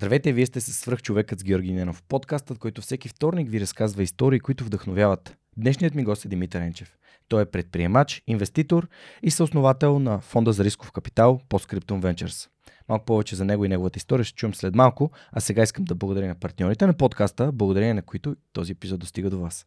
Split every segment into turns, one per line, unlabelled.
Здравейте, вие сте с свръхчовекът с Георги Ненов, подкастът, който всеки вторник ви разказва истории, които вдъхновяват. Днешният ми гост е Димитър Енчев. Той е предприемач, инвеститор и съосновател на фонда за рисков капитал Postscriptum Ventures. Малко повече за него и неговата история ще чуем след малко, а сега искам да благодаря на партньорите на подкаста, благодарение на които този епизод достига до вас.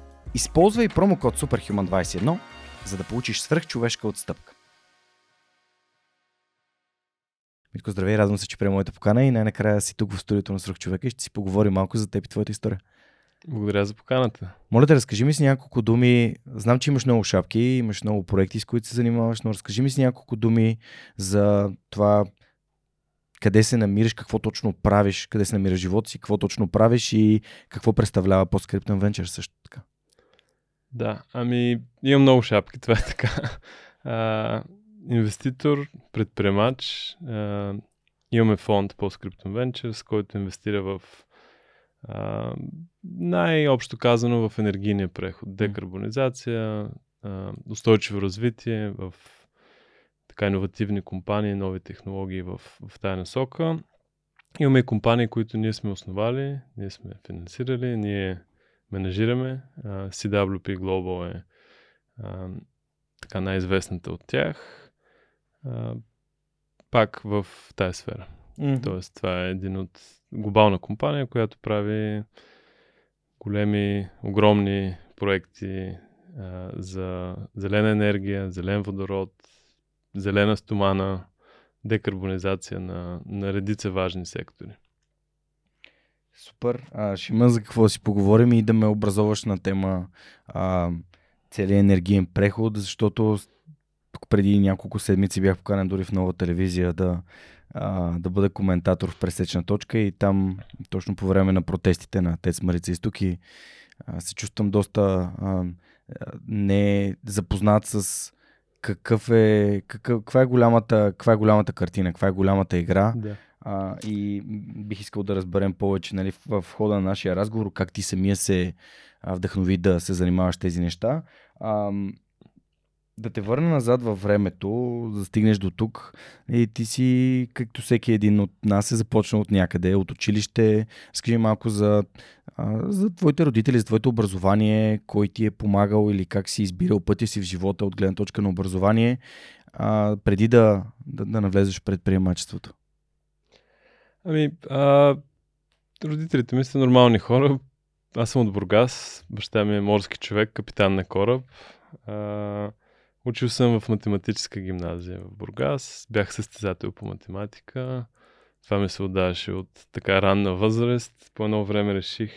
Използвай промокод SUPERHUMAN21, за да получиш свръхчовешка отстъпка. Митко, здравей, радвам се, че приема моята покана и най-накрая си тук в студиото на Свръхчовека и ще си поговорим малко за теб и твоята история.
Благодаря за поканата.
Моля те, разкажи ми с няколко думи. Знам, че имаш много шапки, имаш много проекти, с които се занимаваш, но разкажи ми с няколко думи за това къде се намираш, какво точно правиш, къде се намираш живота си, какво точно правиш и какво представлява Postscriptum Venture също така.
Да, ами имам много шапки, това е така. А, инвеститор, предприемач, а, имаме фонд Postscriptum Ventures, който инвестира в а, най-общо казано в енергийния преход, декарбонизация, а, устойчиво развитие в така иновативни компании, нови технологии в, в тази насока. Имаме и компании, които ние сме основали, ние сме финансирали, ние менажираме. CWP Global е uh, така най-известната от тях. Uh, пак в тази сфера. Mm-hmm. Тоест, това е един от глобална компания, която прави големи, огромни проекти а, за зелена енергия, зелен водород, зелена стомана, декарбонизация на, на редица важни сектори.
Супер. А, ще има за какво да си поговорим и да ме образоваш на тема а, целият енергиен преход, защото тук преди няколко седмици бях поканен дори в нова телевизия да, а, да бъда коментатор в пресечна точка и там точно по време на протестите на Тец Марица Изток и а, се чувствам доста а, не запознат с какъв е, какъв, каква, е голямата, каква е голямата картина, каква е голямата игра.
Да.
А, и бих искал да разберем повече нали, в, в хода на нашия разговор, как ти самия се вдъхнови да се занимаваш тези неща. А, да те върна назад във времето, да стигнеш до тук и ти си, както всеки един от нас, е започнал от някъде, от училище. Скажи малко за, за твоите родители, за твоето образование, кой ти е помагал или как си избирал пътя си в живота от гледна точка на образование, а, преди да, да, да навлезеш в предприемачеството.
Ами, а, родителите ми са нормални хора. Аз съм от Бургас, баща ми е морски човек, капитан на кораб. А, учил съм в математическа гимназия в Бургас, бях състезател по математика. Това ми се отдаваше от така ранна възраст. По едно време реших,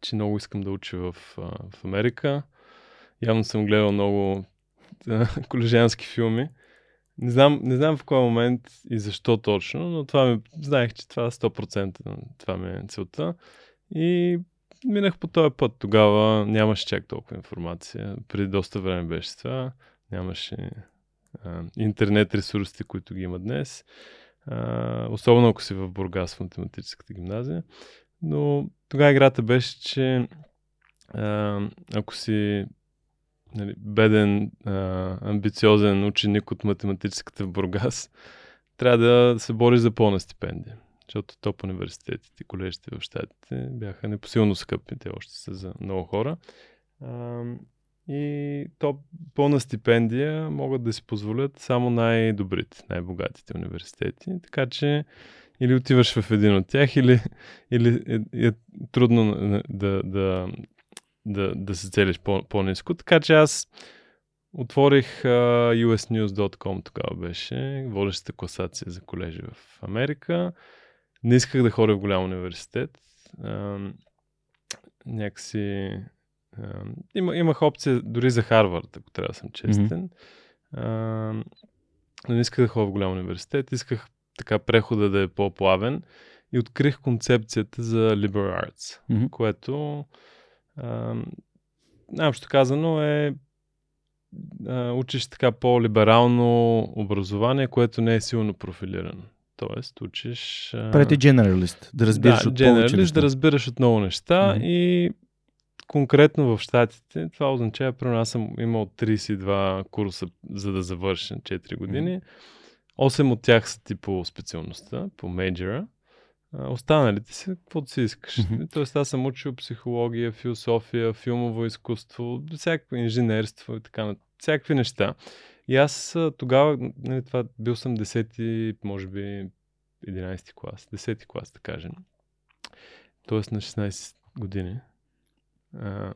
че много искам да уча в, в Америка. Явно съм гледал много колежански филми. Не знам, не знам в кой момент и защо точно, но това ми, знаех, че това 100% това ми е целта. И минах по този път. Тогава нямаше чак толкова информация. Преди доста време беше това. Нямаше интернет ресурсите, които ги има днес. А, особено ако си в Бургас в математическата гимназия. Но тогава играта беше, че а, ако си нали, беден, а, амбициозен ученик от математическата в Бургас, трябва да се бори за пълна стипендия. Защото топ университетите, колежите в щатите бяха непосилно скъпи, те още са за много хора. А, и топ пълна стипендия могат да си позволят само най-добрите, най-богатите университети. Така че или отиваш в един от тях, или, или е, е трудно да, да да, да се целиш по- по-низко. Така че аз отворих uh, usnews.com, тогава беше водещата класация за колежи в Америка. Не исках да ходя в голям университет. Uh, някакси uh, има, имах опция дори за Харвард, ако трябва да съм честен. Mm-hmm. Uh, не исках да ходя в голям университет, исках така прехода да е по-плавен и открих концепцията за liberal arts,
Мгм.
което а, най-общо казано е а, учиш така по-либерално образование, което не е силно профилирано. Тоест, учиш... А...
Преди generalist, да разбираш
да,
от неща.
да разбираш от много неща
Мгм.
и конкретно в Штатите, това означава, примерно аз съм имал 32 курса за да завърша 4 години. 8 от тях са типо специалността, по мейджора. Останалите са каквото си искаш. Тоест аз съм учил психология, философия, филмово изкуство, всякакво инженерство и така на всякакви неща. И аз тогава, нали, това бил съм 10, може би 11 клас, 10 клас, да кажем. Тоест на 16 години. А,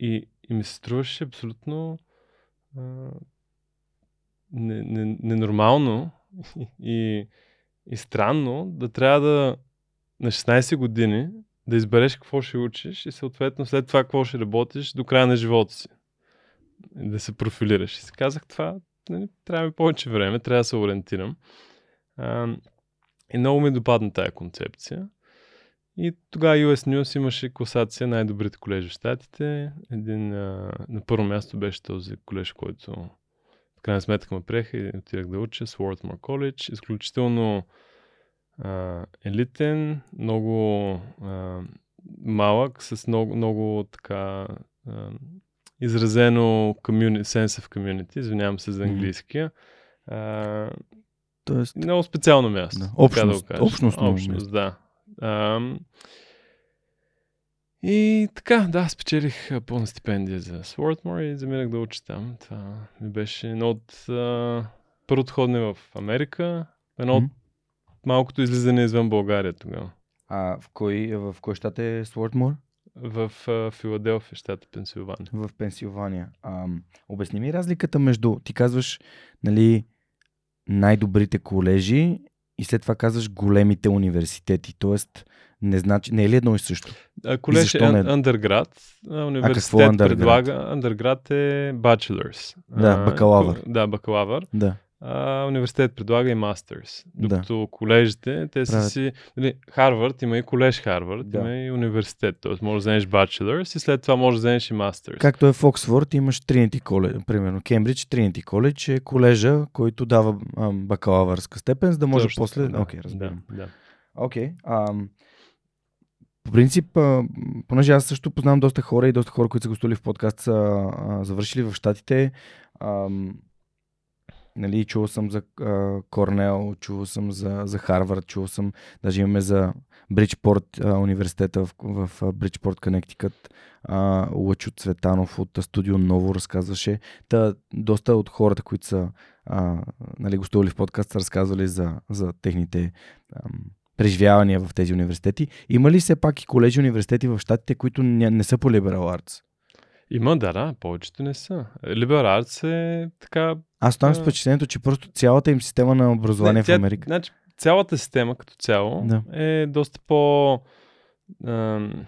и, и ми се струваше абсолютно а, не, не, ненормално и, и странно да трябва да на 16 години да избереш какво ще учиш и съответно след това какво ще работиш до края на живота си. И да се профилираш. И си казах това, нали, трябва ми повече време, трябва да се ориентирам. А, и много ми допадна тая концепция. И тогава US News имаше класация най-добрите колежи в Штатите. Един, а, на първо място беше този колеж, който в крайна сметка ме приеха и отидах да уча, Swarthmore College. Изключително а, елитен, много а, малък, с много, много така а, изразено community, sense of community. Извинявам се за английския. А,
Тоест,
много специално място.
Да, общност,
да го кажа.
общностно
Общност,
място.
да. Ам, и така, да, спечелих пълна стипендия за Swarthmore и заминах да уча там. Това ми беше едно от а, първото в Америка, едно от
Мгм.
малкото излизане извън България тогава.
а в кой, в кой щат е Свордмор?
В а, Филаделфия, щата Пенсилвания.
В Пенсилвания. А, обясни ми разликата между, ти казваш, нали, най-добрите колежи и след това казваш големите университети. Тоест, не, значи, не е ли едно и също?
А, колеж е
не?
ан- undergrad. А, университет
е undergrad?
предлага. Undergrad е bachelor's.
Да, бакалавър.
Да, бакалавър.
Да.
а, университет предлага и мастерс.
Да.
Докато колежите, те са
Правят.
си... Нали, Харвард има и колеж Харвард,
Да.
има и университет. Т.е. може да вземеш bachelor's и след това може да вземеш и мастерс.
Както е в Оксфорд, имаш Тринити коледж, примерно Кембридж, Тринити коледж е колежа, който дава а, бакалавърска степен, за да може
Точно
после...
да.
Окей, разбирам.
Да, да.
Окей. ам, по принцип, понеже аз също познавам доста хора и доста хора, които са гостували в подкаст, са завършили в Штатите. Нали, чувал съм за Корнел, чувал съм за, за Харвард, чувал съм, даже имаме за Бриджпорт университета в, в Бриджпорт, Коннектикът. Лъчо Цветанов от Студио Ново разказваше. Та, доста от хората, които са нали, гостували в подкаст, са разказвали за, за техните ам, преживявания в тези университети. Има ли все пак и колежи университети в Штатите, които не, не са по liberal arts?
Има, да, да, повечето не са. Liberal Arts е така...
Аз оставам с впечатлението, че просто цялата им система на образование
не,
в
тя-
Америка.
Значи, цялата система като цяло
Да.
е доста по... ам,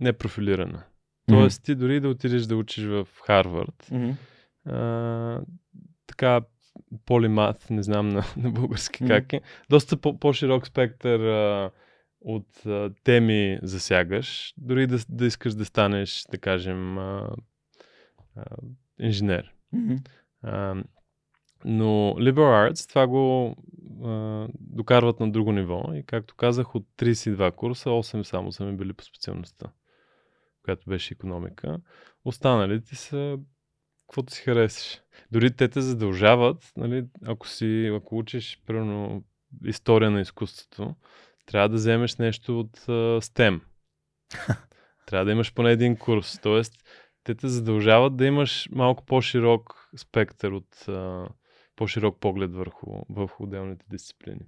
непрофилирана. Тоест, ти дори да отидеш да учиш в Харвард,
Мгм.
а, така полимат, не знам на, на български
Мгм.
как е, доста по- по-широк спектър а, от а, теми засягаш, дори да, да искаш да станеш, да кажем, а, а, инженер.
Мгм.
А, но Liberal Arts това го а, докарват на друго ниво и както казах, от 32 курса, 8 само са ми били по специалността, която беше економика. Останалите са каквото си харесаш. Дори те те задължават, нали, ако си, ако учиш, примерно, история на изкуството, трябва да вземеш нещо от uh, STEM. трябва да имаш поне един курс. Тоест, те те задължават да имаш малко по-широк спектър от uh, по-широк поглед върху, върху отделните дисциплини.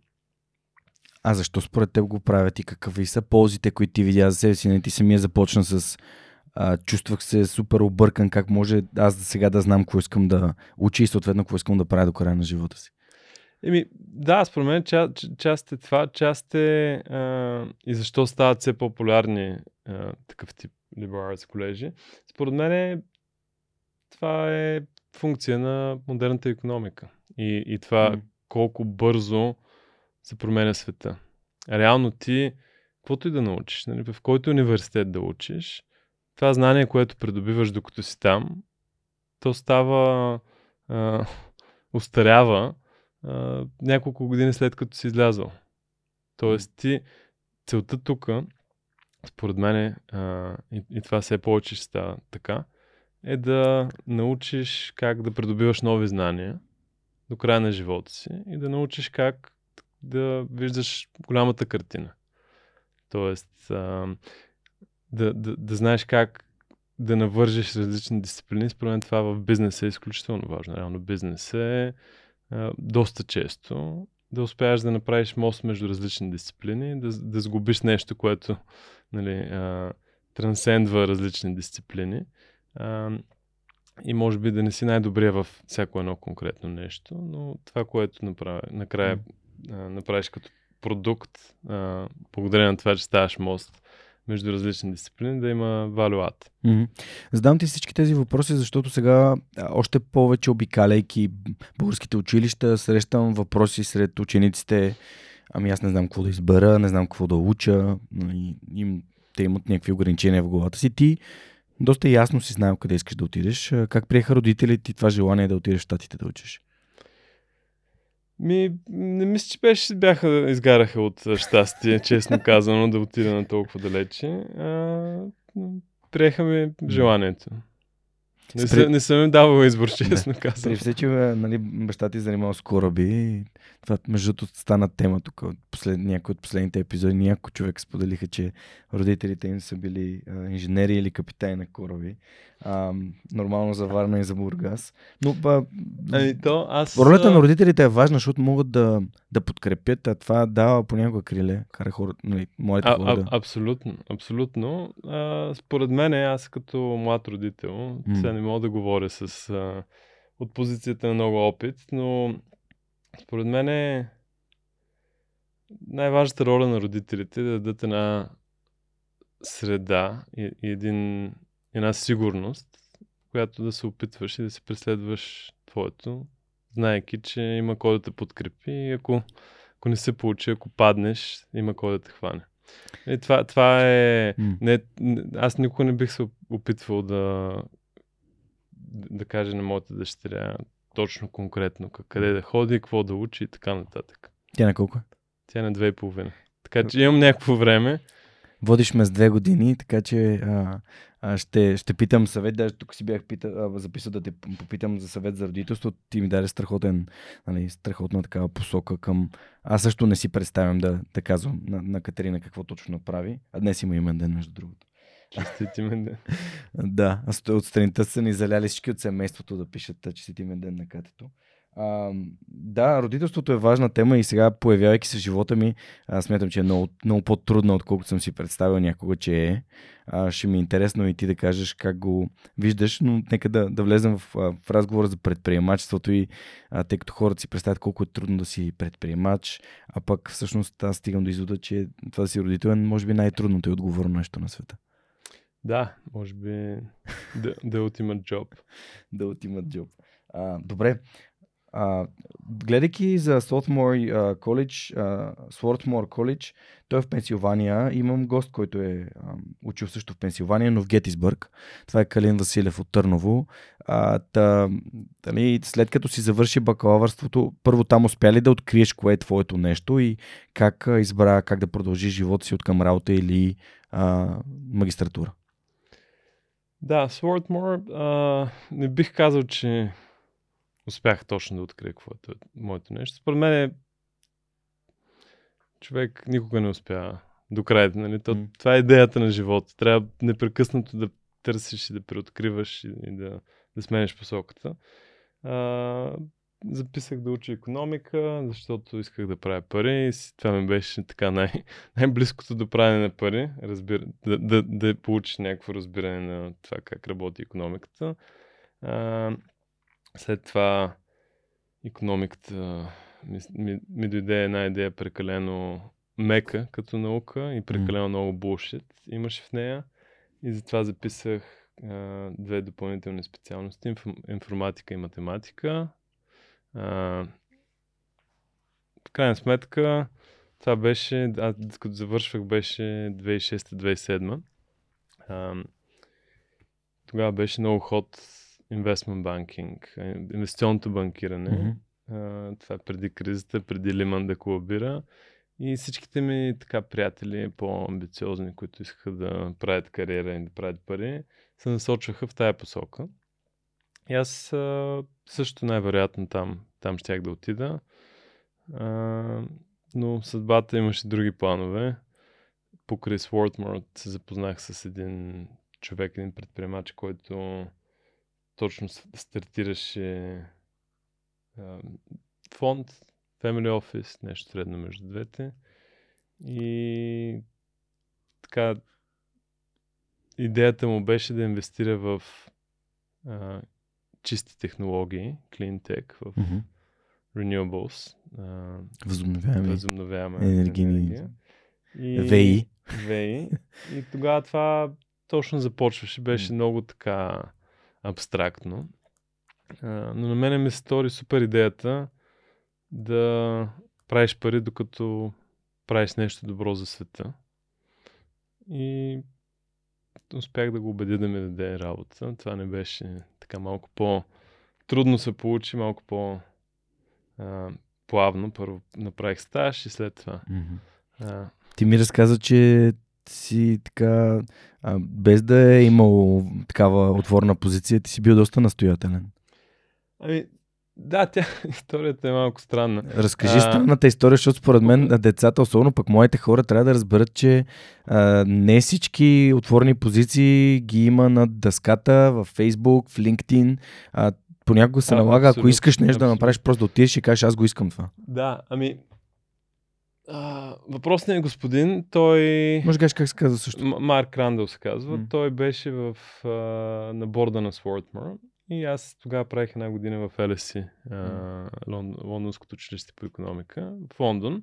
А защо според теб го правят и какви са ползите, които ти видя за себе си? Не ти самия започна с а, чувствах се супер объркан, как може аз да сега да знам какво искам да учи и съответно какво искам да правя до края на живота си.
Еми, да, според мен ча, част е това, част е а, и защо стават все популярни а, такъв тип liberal arts колежи. Според мен е, това е функция на модерната економика. И, и това
М.
колко бързо се променя света. Реално ти, каквото и да научиш, нали, в който университет да учиш, това знание, което придобиваш докато си там, то става, а, устарява а, няколко години след като си излязъл. Тоест ти, целта тук, според мен, е, а, и, и това все повече ще става така, е да научиш как да придобиваш нови знания до края на живота си и да научиш как да виждаш голямата картина. Тоест, а, да, да, да знаеш как да навържеш различни дисциплини. Според мен това в бизнеса е изключително важно. Реално бизнес е а, доста често да успееш да направиш мост между различни дисциплини, да, да сгубиш нещо, което нали, а, трансцендва различни дисциплини. А, и може би да не си най-добрия в всяко едно конкретно нещо, но това, което направи, накрая а, направиш като продукт, а, благодарение на това, че ставаш мост между различни дисциплини, да има валюат.
Мгм. Задам ти всички тези въпроси, защото сега още повече обикаляйки българските училища, срещам въпроси сред учениците. Ами аз не знам какво да избера, не знам какво да уча. нали, Им, те имат някакви ограничения в главата си. Ти доста ясно си знаел къде искаш да отидеш. Как приеха родителите ти това желание да отидеш в Штатите да учиш?
Ми, не мисля, че беше, бяха, изгараха от щастие, честно казано, да отида на толкова далече. А, но приеха ми желанието. Не,
Спри-
Спри... не съм им давал избор, честно
При
казано.
все, че нали, баща ти занимавал с кораби, това между другото стана тема тук, от послед, някои от последните епизоди, някои човек споделиха, че родителите им са били а, инженери или капитани на кораби. А, нормално за Варна и за Бургас. Но ба,
Ами то, аз...
ролята на родителите е важна, защото могат да, да подкрепят, а това дава понякога криле, кара хора, нали, моите
А,
хора
а, абсолютно, абсолютно. А, според мен, аз като млад родител,
М.
сега не мога да говоря с, а, от позицията на много опит, но според мен е най-важната роля на родителите е да дадат една среда и, и един, една сигурност, която да се опитваш и да се преследваш твоето, знаеки, че има кой да те подкрепи и ако, ако не се получи, ако паднеш, има кой да те хване. И това, това е...
М.
Не, аз никога не бих се опитвал да, да кажа на моята дъщеря точно конкретно къде да ходи, какво да учи и така нататък.
Тя на колко е?
Тя е на две и половина. Така че имам някакво време.
Водиш ме с две години, така че а, а, ще, ще питам съвет. Даже тук си бях пита, а, записал да те попитам за съвет за родителство. Ти ми даде страхотен, нали, страхотна такава посока към... Аз също не си представям да, да казвам на, на Катерина какво точно направи. А днес има имен ден, между другото.
Честит имен ден.
Да, от страните са ни заляли всички от семейството да пишат честит имен ден на катето. А, да, родителството е важна тема и сега, появявайки се в живота ми, а, смятам, че е много, много по-трудно, отколкото съм си представил някога, че е. А, ще ми е интересно и ти да кажеш как го виждаш, но нека да, да влезем в, в разговора за предприемачеството и а, тъй като хората си представят колко е трудно да си предприемач, а пък всъщност аз стигам до извода, че това да си родител е може би най-трудното и отговорно нещо на света.
Да, може би the, the ultimate job.
да ultimate job. А, добре. А, гледайки за College, а, Swarthmore College, той е в Пенсилвания. Имам гост, който е учил също в Пенсилвания, но в Гетисбърг. Това е Калин Василев от Търново. А, та, дали, след като си завърши бакалавърството, първо там успя ли да откриеш кое е твоето нещо и как избра как да продължи живота си от към работа или а, магистратура?
Да, Swordmore, а, не бих казал, че успях точно да открия какво е то- моето нещо. Според мен е, човек никога не успя до края. Нали? То,
М.
Това е идеята на живота. Трябва непрекъснато да търсиш и да преоткриваш и, и да, да сменеш посоката. А, записах да уча економика, защото исках да правя пари. И това ми беше така най- най-близкото до правене на пари. Разбира, да, да, да получиш някакво разбиране на това как работи економиката. А, след това економиката ми, ми, ми дойде една идея прекалено мека като наука и прекалено много булшит имаше в нея. И затова записах а, две допълнителни специалности инф- информатика и математика. А, в крайна сметка, това беше, аз като завършвах беше 2006-2007. Тогава беше много ход investment банкинг, инвестиционното банкиране. Mm-hmm. Това е преди кризата, преди Лиман да колабира. И всичките ми така приятели, по-амбициозни, които искаха да правят кариера и да правят пари, се насочваха в тая посока. И аз а, също най-вероятно там, там щях да отида. А, но съдбата имаше други планове. Покрай Swordmore се запознах с един човек, един предприемач, който точно стартираше а, фонд, Family Office, нещо средно между двете. И така, идеята му беше да инвестира в а, чисти технологии, clean tech, в mm-hmm. renewables. А, възобновяема
енергийни и, ВИ.
ВИ. И тогава това точно започваше, беше mm. много така абстрактно. А, но на мен ми се стори супер идеята да правиш пари, докато правиш нещо добро за света. И успях да го убедя да ми даде работа. Това не беше така малко по... Трудно се получи, малко по... А, плавно. Първо направих стаж и след това. Mm-hmm.
А... Ти ми разказа, че си така, а, без да е имал такава отворна позиция, ти си бил доста настоятелен.
Ами, да, тя, историята е малко странна.
Разкажи а... странната история, защото според мен децата, особено пък моите хора, трябва да разберат, че а, не всички отворени позиции ги има на дъската в Facebook, в LinkedIn. А, понякога се а, налага, ако искаш нещо абсолютно. да направиш, просто да отидеш и кажеш, аз го искам това.
Да, ами а, въпросният господин, той...
Може да как се казва също?
М- Марк Рандъл се казва. Mm. Той беше в, а, на борда на Swarthmore и аз тогава правих една година в а, Лон, Лондонското училище по економика, в Лондон.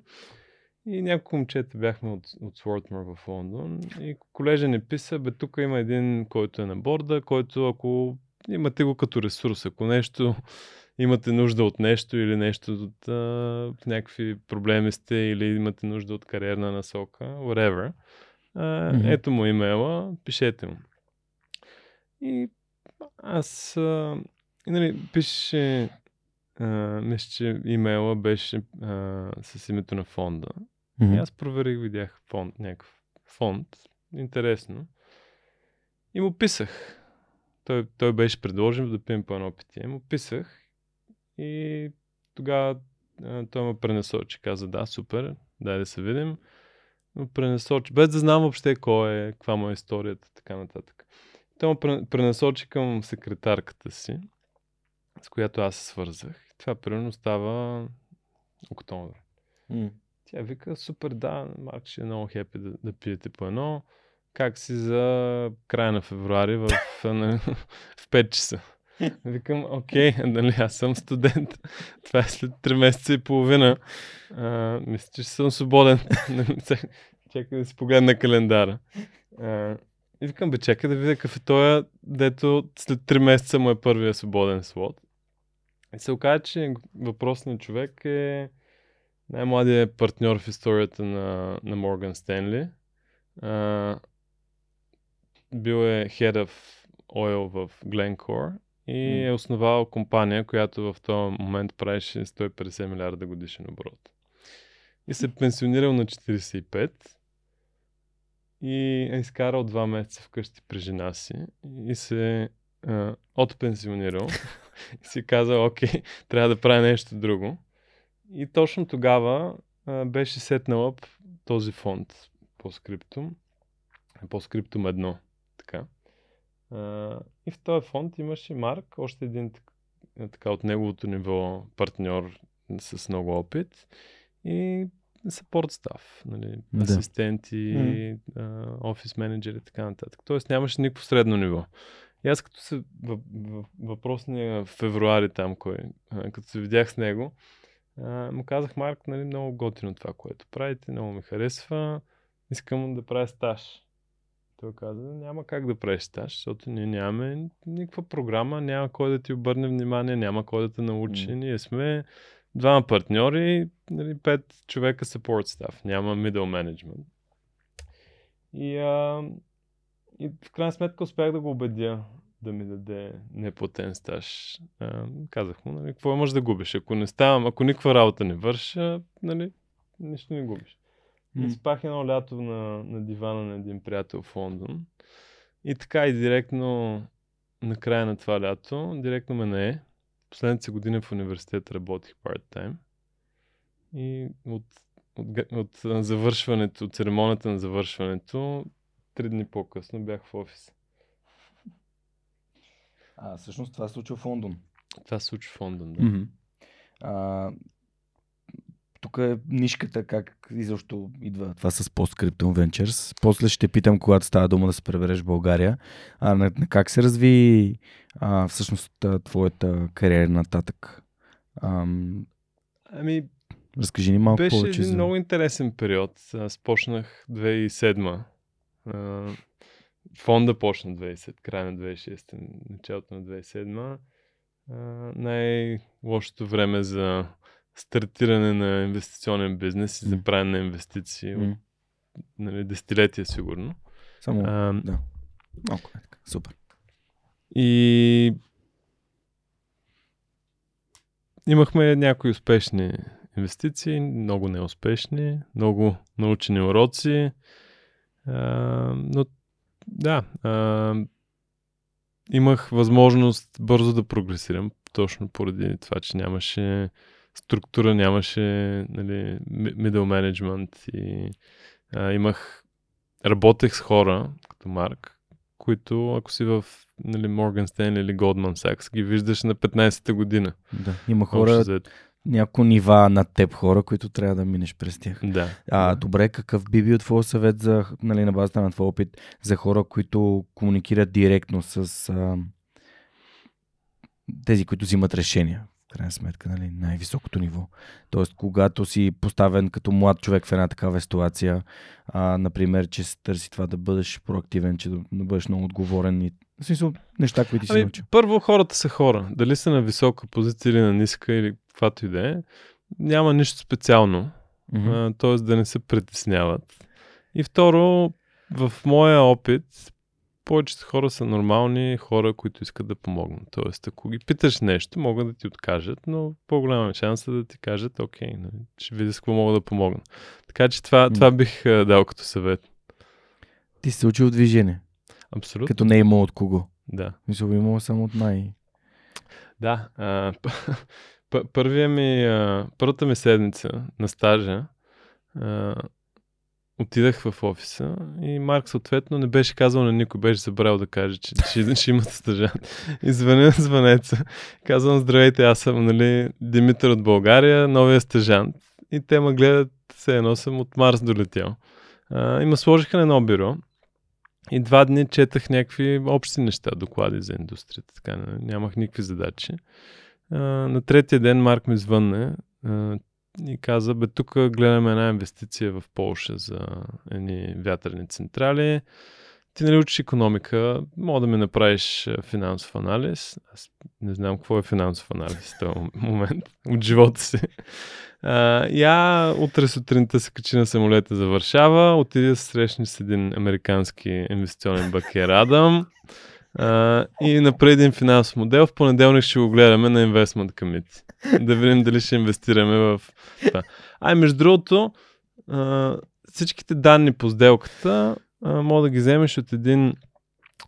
И няколко момчета бяхме от, от Swarthmore в Лондон. И колежа ни писа, бе, тук има един, който е на борда, който ако имате го като ресурс, ако нещо имате нужда от нещо или нещо от а, някакви проблеми сте или имате нужда от кариерна насока, whatever, а, mm-hmm. ето му имейла, пишете му. И аз, а, и, нали, пише, мисля, че имейла беше а, с името на фонда. Mm-hmm. И аз проверих, видях фонд, някакъв фонд, интересно. И му писах. Той, той беше предложен да пием по едно питие. Му писах и тогава той ме пренасочи. Каза, да, супер, дай да се видим. Ме пренасочи, без да знам въобще кой е, каква му е историята, така нататък. Той ме пренасочи към секретарката си, с която аз се свързах. Това примерно става октомври. Mm. Тя вика, супер, да, Марк ще е много хепи да, да пиете по едно. Как си за края на февруари в, в 5 часа? Викам, окей, нали, аз съм студент. Това е след 3 месеца и половина. А, мисля, че съм свободен. Чакай да си погледна календара. А, и викам, бе, чакай да видя какъв той, дето след 3 месеца му е първия свободен слот. И се оказа, че въпросният човек е най-младият партньор в историята на, на Морган Стенли. бил е Head of Oil в Glencore и е основал компания, която в този момент правеше 150 милиарда годишен оборот. И се пенсионирал на 45 и е изкарал два месеца вкъщи при жена си и се а, отпенсионирал и си казал, окей, трябва да правя нещо друго. И точно тогава а, беше сетнал този фонд по скриптум, по скриптум едно. Така. А, и в този фонд имаше Марк, още един така от неговото ниво партньор с много опит и support staff, нали, да. асистенти, mm. офис менеджери и така нататък. Тоест нямаше никакво средно ниво. И аз като се въпросния февруари там, кой, а, като се видях с него, а, му казах, Марк, нали, много готино това, което правите, много ми харесва, искам да правя стаж. Той каза, няма как да правиш стаж, защото ние нямаме никаква програма, няма кой да ти обърне внимание, няма кой да те научи. Mm. Ние сме двама партньори, нали, пет човека support staff, няма middle management. И, а, и в крайна сметка успях да го убедя да ми даде неплатен стаж. А, казах му, нали, какво имаш да губиш? Ако не ставам, ако никаква работа не върша, нали, нищо не губиш. Mm. И спах едно лято на, на дивана на един приятел в Лондон. И така и директно на края на това лято, директно ме не е. Последните си години в университет работих part-time. И от, от, от, от завършването, от церемонията на завършването, три дни по-късно бях в офис.
А, всъщност това се случва в Лондон.
Това се случва в Лондон, да.
Mm-hmm. А, тук е нишката, как изобщо идва това с Postscriptum Ventures. После ще питам, когато става дума да се пребереш в България, а, на, на как се разви а, всъщност твоята кариера нататък?
Ам... Ами,
Разкажи ни малко
беше
повече.
Беше един за... много интересен период. Аз почнах 2007 фонда почна 2010, края на 2006, началото на 2007. най-лошото време за стартиране на инвестиционен бизнес и за правене на инвестиции. Mm. Нали, десетилетия сигурно.
Само, а, да. Малко е така. Супер.
И имахме някои успешни инвестиции, много неуспешни, много научени уроци, а, но да, а, имах възможност бързо да прогресирам, точно поради това, че нямаше структура, нямаше нали, middle management и а, имах, работех с хора, като Марк, които ако си в нали, Morgan Stanley или Goldman Sachs, ги виждаш на 15-та година.
Да, има хора, няколко нива над теб хора, които трябва да минеш през тях.
Да.
А, добре, какъв би бил твой съвет за, нали, на базата на твой опит за хора, които комуникират директно с а, тези, които взимат решения? В крайна сметка, нали, най-високото ниво. Тоест, когато си поставен като млад човек в една такава ситуация, а, например, че се търси това да бъдеш проактивен, че да, да бъдеш много отговорен и в смисъл, неща, които ти си ами, научил.
Първо, хората са хора. Дали са на висока позиция или на ниска или каквато и да е, няма нищо специално. Mm-hmm. т.е. да не се притесняват. И второ, в моя опит, повечето хора са нормални хора, които искат да помогнат. Тоест, ако ги питаш нещо, могат да ти откажат, но по-голяма шанс е да ти кажат, окей, нали, ще видя с какво мога да помогна. Така че това, това бих дал като съвет.
Ти се учил движение.
Абсолютно.
Като не е имал от кого.
Да.
Мисля, би имал само от най...
Да. А, първия ми, а, първата ми седмица на стажа а, отидах в офиса и Марк съответно не беше казал на никой, беше забрал да каже, че ще, ще имат стажант. И звъня звънеца. Казвам, здравейте, аз съм нали, Димитър от България, новия стажант. И те ме гледат, все едно съм от Марс долетял. А, и ме сложиха на едно бюро. И два дни четах някакви общи неща, доклади за индустрията. Така, нямах никакви задачи. А, на третия ден Марк ми звънне и каза, бе, тук гледаме една инвестиция в Полша за едни вятърни централи. Ти нали учиш економика, мога да ми направиш финансов анализ. Аз не знам какво е финансов анализ в този момент от живота си. Uh, я утре сутринта се качи на самолета за Варшава, отиде да се срещне с един американски инвестиционен бакер Адам и направи един финансов модел. В понеделник ще го гледаме на Investment Committee. да видим дали ще инвестираме в това. А, между другото, uh, всичките данни по сделката uh, мога да ги вземеш от един,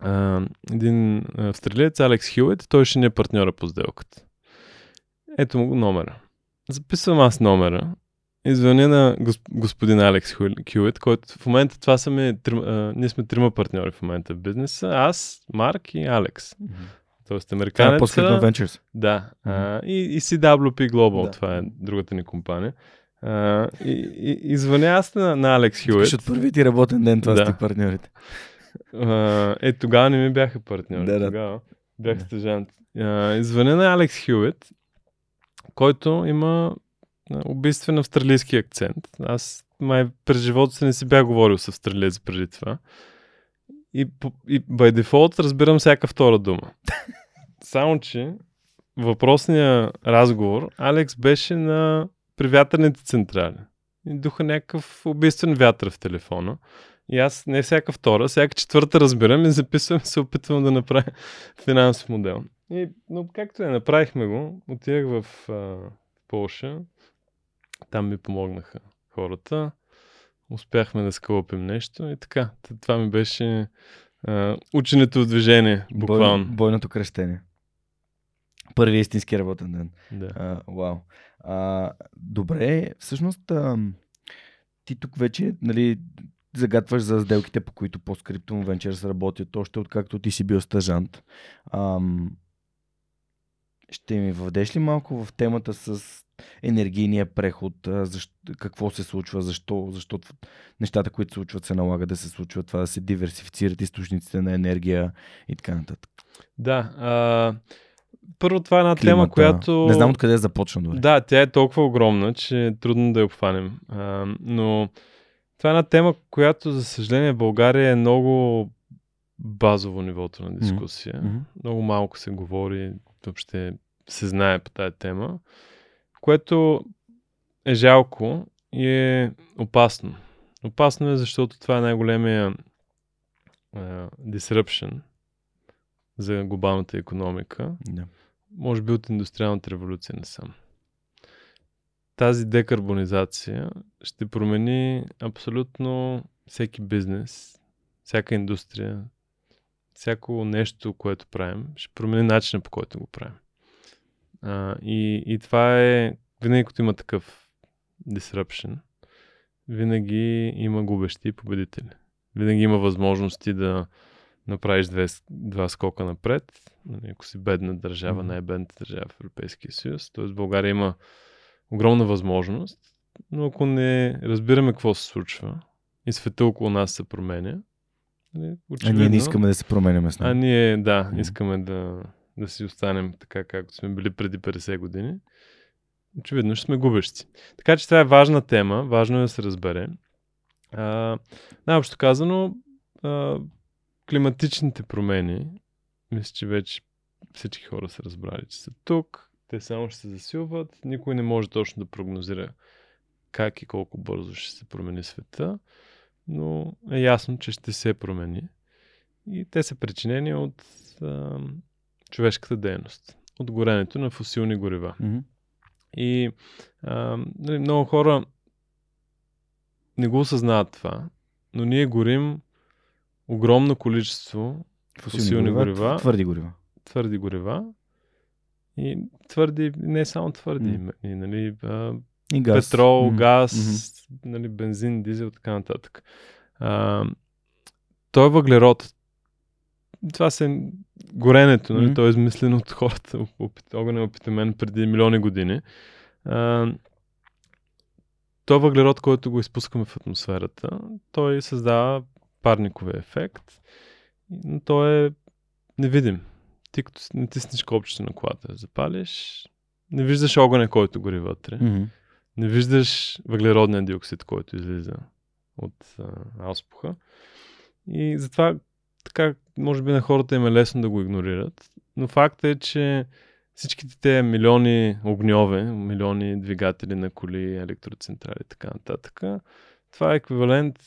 uh, един австралиец, Алекс Хюит. Той ще ни е партньора по сделката. Ето му номера. Записвам аз номера и звъня на господин Алекс Хюит, който в момента това са ми, три, а, ние сме трима партньори в момента в бизнеса, аз, Марк и Алекс. Mm-hmm. Тоест американец.
Това е Ventures.
Да. Mm-hmm. А, и, и CWP Global, да. това е другата ни компания. А, и, и, и звъня аз на, на Алекс Хюит.
От първи ти работен ден това да. сте партньорите.
А, е, тогава не ми бяха партньори. Да, да. Тогава бях стъжант. Uh, звъня на Алекс Хюит който има убийствен австралийски акцент. Аз май през живота си не си бях говорил с австралиец преди това. И, и by default разбирам всяка втора дума. Само, че въпросния разговор Алекс беше на при вятърните централи. И духа някакъв убийствен вятър в телефона. И аз не всяка втора, всяка четвърта разбирам и записвам се опитвам да направя финансов модел. И, но както е, направихме го. Отидах в а, Полша. Там ми помогнаха хората. Успяхме да скълъпим нещо и така. Това ми беше а, ученето в движение, буквално.
Бой, бойното кръщение. Първи истински работен ден.
Да.
А, вау. А, добре, всъщност а, ти тук вече нали, загатваш за сделките, по които по-скриптум Ventures работят, още откакто ти си бил стажант. Ам, ще ми въведеш ли малко в темата с енергийния преход, защо, какво се случва, защо, защо нещата, които се случват, се налага да се случват, това да се диверсифицират източниците на енергия и така нататък.
Да. А, първо, това е една тема,
Климата.
която.
Не знам откъде да започна дори.
Да, тя е толкова огромна, че е трудно да я обхванем. А, но това е една тема, която, за съжаление, в България е много базово нивото на дискусия.
Мгм.
Много малко се говори, въобще се знае по тази тема, което е жалко и е опасно. Опасно е, защото това е най-големия а, disruption за глобалната економика
Да.
може би от индустриалната революция насам. Тази декарбонизация ще промени абсолютно всеки бизнес, всяка индустрия, всяко нещо, което правим, ще промени начина по който го правим. А, и, и това е, винаги като има такъв disruption, винаги има губещи и победители. Винаги има възможности да направиш две, два скока напред, нали, ако си бедна държава,
Мгм.
най-бедната държава в Европейския съюз. Тоест България има огромна възможност, но ако не разбираме какво се случва и света около нас се променя, нали,
А
очевидно,
ние не искаме да се променяме с
а
него.
ние, да, искаме да, да си останем така, както сме били преди 50 години. Очевидно ще сме губещи. Така че това е важна тема, важно е да се разбере. А, най-общо казано, а, климатичните промени, мисля, че вече всички хора са разбрали, че са тук, те само ще се засилват, никой не може точно да прогнозира как и колко бързо ще се промени света, но е ясно, че ще се промени. И те са причинени от човешката дейност, от горенето на фусилни горива.
Мгм.
И а, нали, много хора не го осъзнават това, но ние горим огромно количество фусилни горива.
Твърди горива.
твърди горива и твърди, не само твърди,
М.
и, нали, а,
И газ.
петрол,
Мгм.
газ, нали, бензин, дизел, така нататък. А, той е въглерод. Това се горенето, нали,
Мгм.
то е измислено от хората. Опит, огън е опитамен преди милиони години. А, той е въглерод, който го изпускаме в атмосферата. Той създава парниковия ефект, но той е невидим. Ти като натиснеш копчето на колата, запалиш, не виждаш огъня, който гори вътре
Мгм.
не виждаш въглеродния диоксид, който излиза от а, ауспуха. И затова така, може би на хората им е лесно да го игнорират. Но факт е, че всичките те милиони огньове, милиони двигатели на коли, електроцентрали и така нататък, това е еквивалент,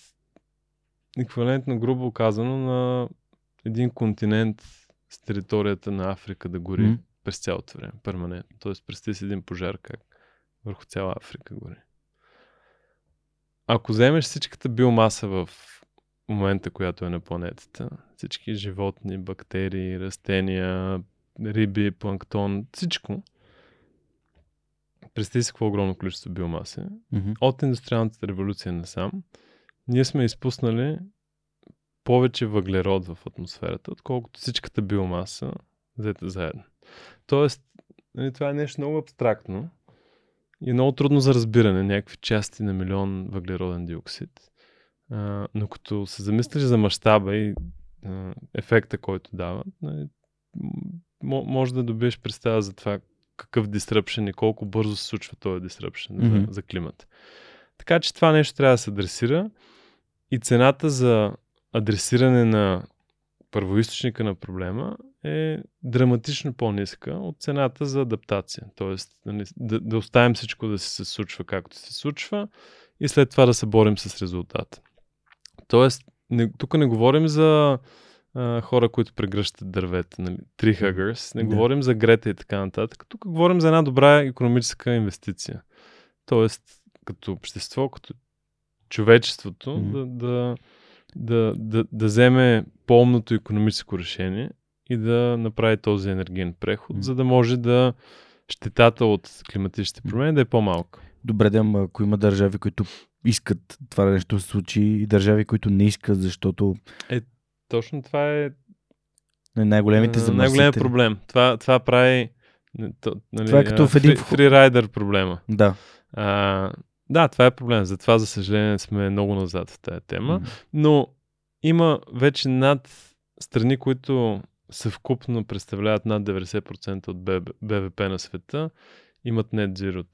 еквивалентно грубо казано на един континент с територията на Африка да гори
Мгм.
през цялото време, перманентно. Тоест, представи си един пожар как върху цяла Африка гори. Ако вземеш всичката биомаса в момента, която е на планетата, всички животни, бактерии, растения, риби, планктон, всичко, представи си какво огромно количество биомаса.
Мгм.
От индустриалната революция насам, ние сме изпуснали повече въглерод в атмосферата, отколкото всичката биомаса взета заедно. Тоест, нали, това е нещо много абстрактно и е много трудно за разбиране, някакви части на милион въглероден диоксид. А, но като се замислиш за мащаба и а, ефекта, който дава, нали, може да добиеш представа за това какъв disruption и колко бързо се случва този disruption
Мгм.
за, за климата. Така че това нещо трябва да се адресира и цената за адресиране на първоисточника на проблема е драматично по-ниска от цената за адаптация. Тоест нали, да, да оставим всичко да се случва както се случва и след това да се борим с резултата. Тоест, не, тук не говорим за а, хора, които прегръщат дървета, нали, tree huggers, не да. говорим за Грета и така нататък. Тук говорим за една добра економическа инвестиция. Тоест, като общество, като човечеството mm-hmm. да, да, да, да, да вземе по-умното економическо решение и да направи този енергиен преход, mm-hmm. за да може да щетата от климатичните промени да е по-малка.
Добре, да, ако има държави, които искат това нещо да се случи и държави, които не искат, защото...
Е, точно това е
най-големите замърсители.
Най-големият проблем. Това, това прави...
Нали, това е като в един...
Фрирайдер проблема.
Да.
А, да, това е проблем. Затова, за съжаление, сме много назад в тази тема. Но има вече над страни, които съвкупно представляват над 90% от БВП на света, имат нет zero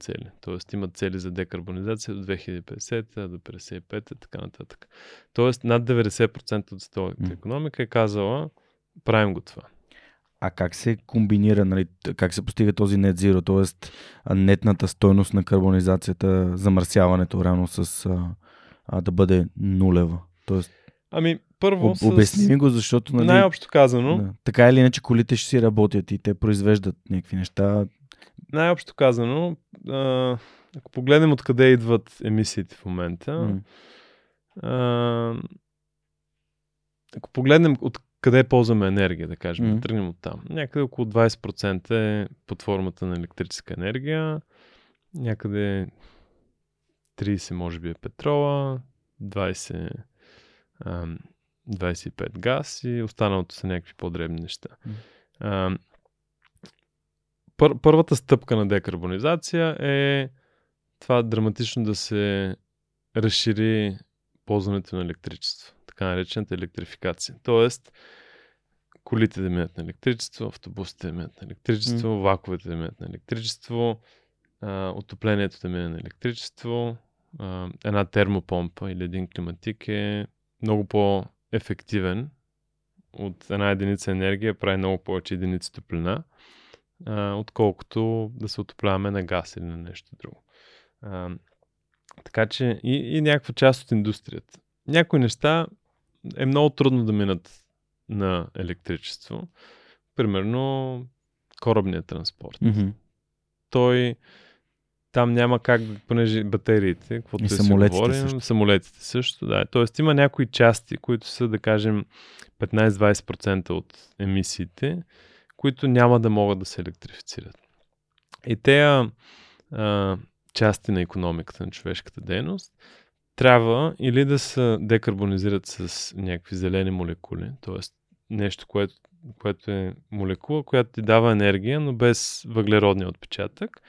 цели. Тоест имат цели за декарбонизация до 2050, до 55 и така нататък. Тоест над 90% от световата економика е казала, правим го това.
А как се комбинира, нали, как се постига този net zero, т.е. нетната стойност на карбонизацията, замърсяването рано с а, а, да бъде нулева? Тоест,
ами, първо
об, Обясни ми го, защото... Нали,
най-общо казано... Да,
така или иначе колите ще си работят и те произвеждат някакви неща.
Най-общо казано, а, ако погледнем откъде идват емисиите в момента, mm. а, ако погледнем от къде ползваме енергия, да кажем, mm. да тръгнем от там. Някъде около 20% е под формата на електрическа енергия, някъде 30 може би е петрола, 20, 25 газ и останалото са някакви по-дребни неща. Mm. Пър, първата стъпка на декарбонизация е това драматично да се разшири ползването на електричество така наречената електрификация. Тоест, колите да минат на електричество, автобусите да минат на електричество, mm. влаковете да минат на електричество, а, отоплението да мине на електричество, а, една термопомпа или един климатик е много по-ефективен от една единица енергия, прави много повече единици топлина, а, отколкото да се отопляваме на газ или на нещо друго. А, така че и, и някаква част от индустрията. Някои неща е много трудно да минат на електричество. Примерно корабният транспорт.
Mm-hmm.
Той там няма как, понеже батериите, каквото и
самолетите
си говорим,
също.
самолетите също, да. Тоест има някои части, които са, да кажем, 15-20% от емисиите, които няма да могат да се електрифицират. И те части на економиката на човешката дейност трябва или да се декарбонизират с някакви зелени молекули, т.е. нещо, което, което е молекула, която ти дава енергия, но без въглеродния отпечатък,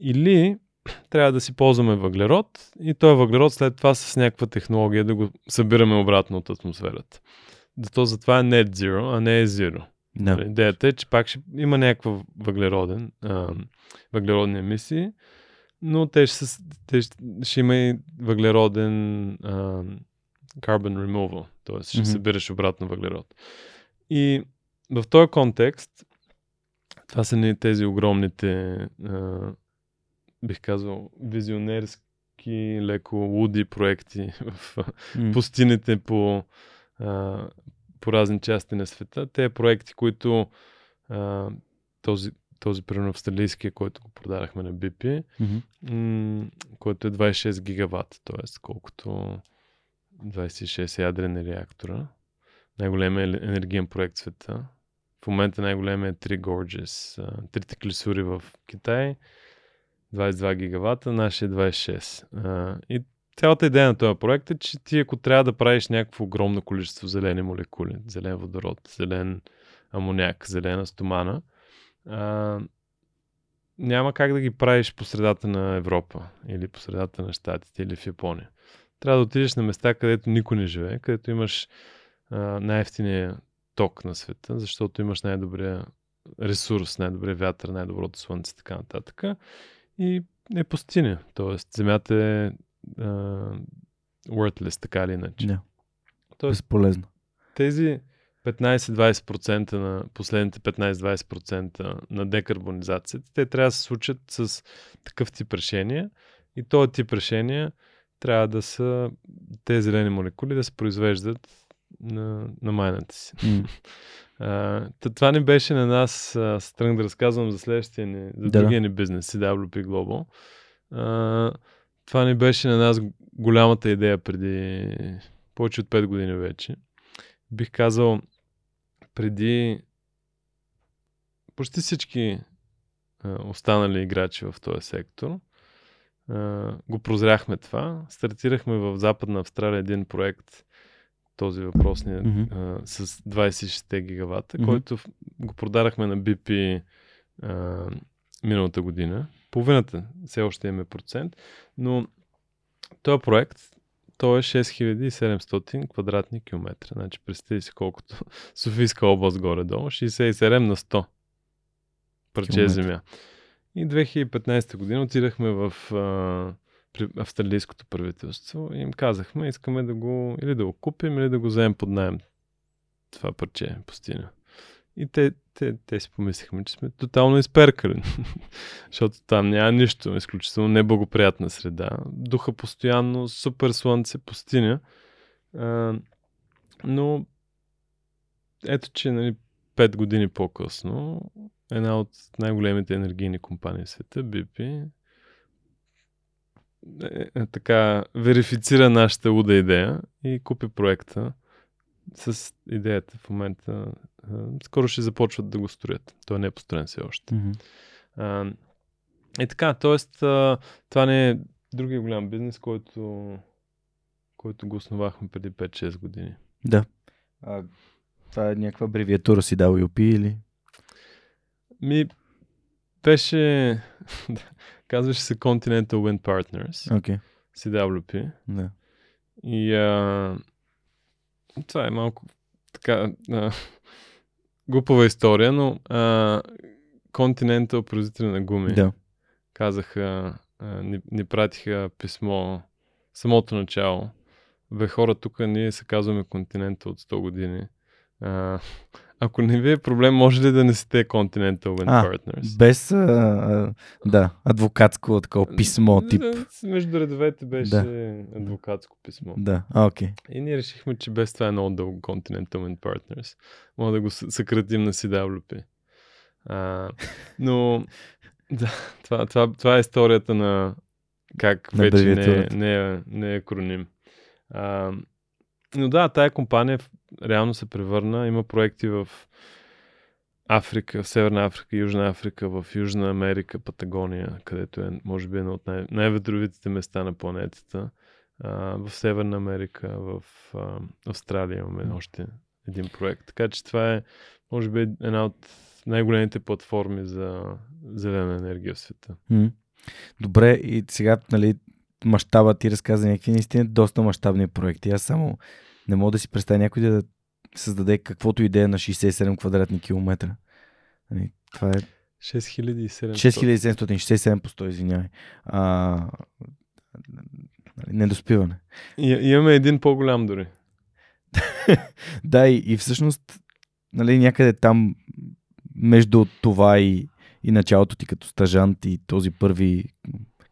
или трябва да си ползваме въглерод и този въглерод след това с някаква технология да го събираме обратно от атмосферата. То затова е net zero, а не е zero.
Да.
Идеята е, че пак ще има някаква въглероден, а, въглеродни емисии, но те ще, те ще, ще има и въглероден а, carbon removal, т.е. ще mm-hmm. събираш обратно въглерод. И в този контекст, това са ни тези огромните, а, бих казал, визионерски, леко луди проекти в mm. пустините по, а, по разни части на света. Те проекти, които а, този, този примерно австралийския, който го продадахме на BP,
mm-hmm.
м- който е 26 гигаватт, т.е. колкото 26 ядрени реактора. Най-големият енергиен проект в света. В момента най-големият е 3 Gorges, трите клисури в Китай, 22 гигавата, нашия е 26. и цялата идея на този проект е, че ти ако трябва да правиш някакво огромно количество зелени молекули, зелен водород, зелен амоняк, зелена стомана, а, няма как да ги правиш по средата на Европа или по средата на Штатите или в Япония. Трябва да отидеш на места, където никой не живее, където имаш най-ефтиния ток на света, защото имаш най-добрия ресурс, най-добрия вятър, най-доброто слънце, така нататък. И е пустиня. Тоест, земята е а, worthless, така или иначе.
Yeah. Тоест, Безполезно.
Тези 15-20% на последните 15-20% на декарбонизацията, те трябва да се случат с такъв тип решения и този тип решения трябва да са тези зелени молекули да се произвеждат на, на майната си. А, та, това не беше на нас, стръng да разказвам за следващия ни, за
Да.
другия ни бизнес, CWP Global. А, това не беше на нас голямата идея преди повече от 5 години вече. Бих казал, преди почти всички останали играчи в този сектор го прозряхме това. Стартирахме в Западна Австралия един проект, този въпросния,
Мгм.
а, с 26 гигавата,
Мгм.
който го продадахме на BP миналата година. Половината все още имаме процент, но този проект той е 6700 квадратни километра. Значи представи си колкото Софийска област горе-долу, 67 на 100 парче земя. И 2015 година отидахме в а, при австралийското правителство и им казахме, искаме да го или да го купим, или да го вземем под найем това парче пустиня. И те, те, те си помислихме, че сме тотално изперкали. Защото там няма нищо, изключително неблагоприятна среда. Духа постоянно, супер слънце, пустиня. А, но ето, че нали, 5 години по-късно една от най-големите енергийни компании в света, BP, е, е, така верифицира нашата луда идея и купи проекта с идеята в момента. а, Скоро ще започват да го строят. Той не е построен все още.
Мгм.
А, и така, т.е. това не е другия голям бизнес, който, който го основахме преди 5-6 години.
Да. А, това е някаква абревиатура си WP или?
Ми, беше, казваше се Continental Wind Partners,
Окей.
CWP.
Да.
И а, това е малко така а, глупава история, но а, Continental, производители на гуми,
Да.
казаха, а, ни, ни пратиха писмо самото начало. Бе, хора, тук ние се казваме континента от 100 години. А, ако не ви е проблем, може ли да не сте Continental Wind
А,
Partners?
Без, а, а, да, адвокатско такова писмо тип.
Да, Между редовете беше
Да.
адвокатско писмо.
Да, а, окей.
И ние решихме, че без това е много дълго Continental Wind Partners. Мога да го съкратим на CWP. А, но да, това, това, това е историята на как
На
вече не, е-
абревиатурата.
не, е, не е акроним. А, но да, тая компания в- реално се превърна. Има проекти в Африка, Северна Африка, Южна Африка, в Южна Америка, Патагония, където е, може би, едно от най- най-ветровитите места на планетата. А, в Северна Америка, в а, Австралия имаме още един проект. Така че това е, може би, една от най-големите платформи за зелена енергия в света.
Добре, и сега, нали, мащаба ти разказа някакви наистина доста мащабни проекти. Аз само не мога да си представя някой да създаде каквото идея на 67 квадратни километра. Нали, това е
6700.
6767 по 100, извинявай. А, нали, недоспиване.
И, имаме един по-голям дори.
Да, и, и всъщност, нали, някъде там между това и, и началото ти като стажант и този първи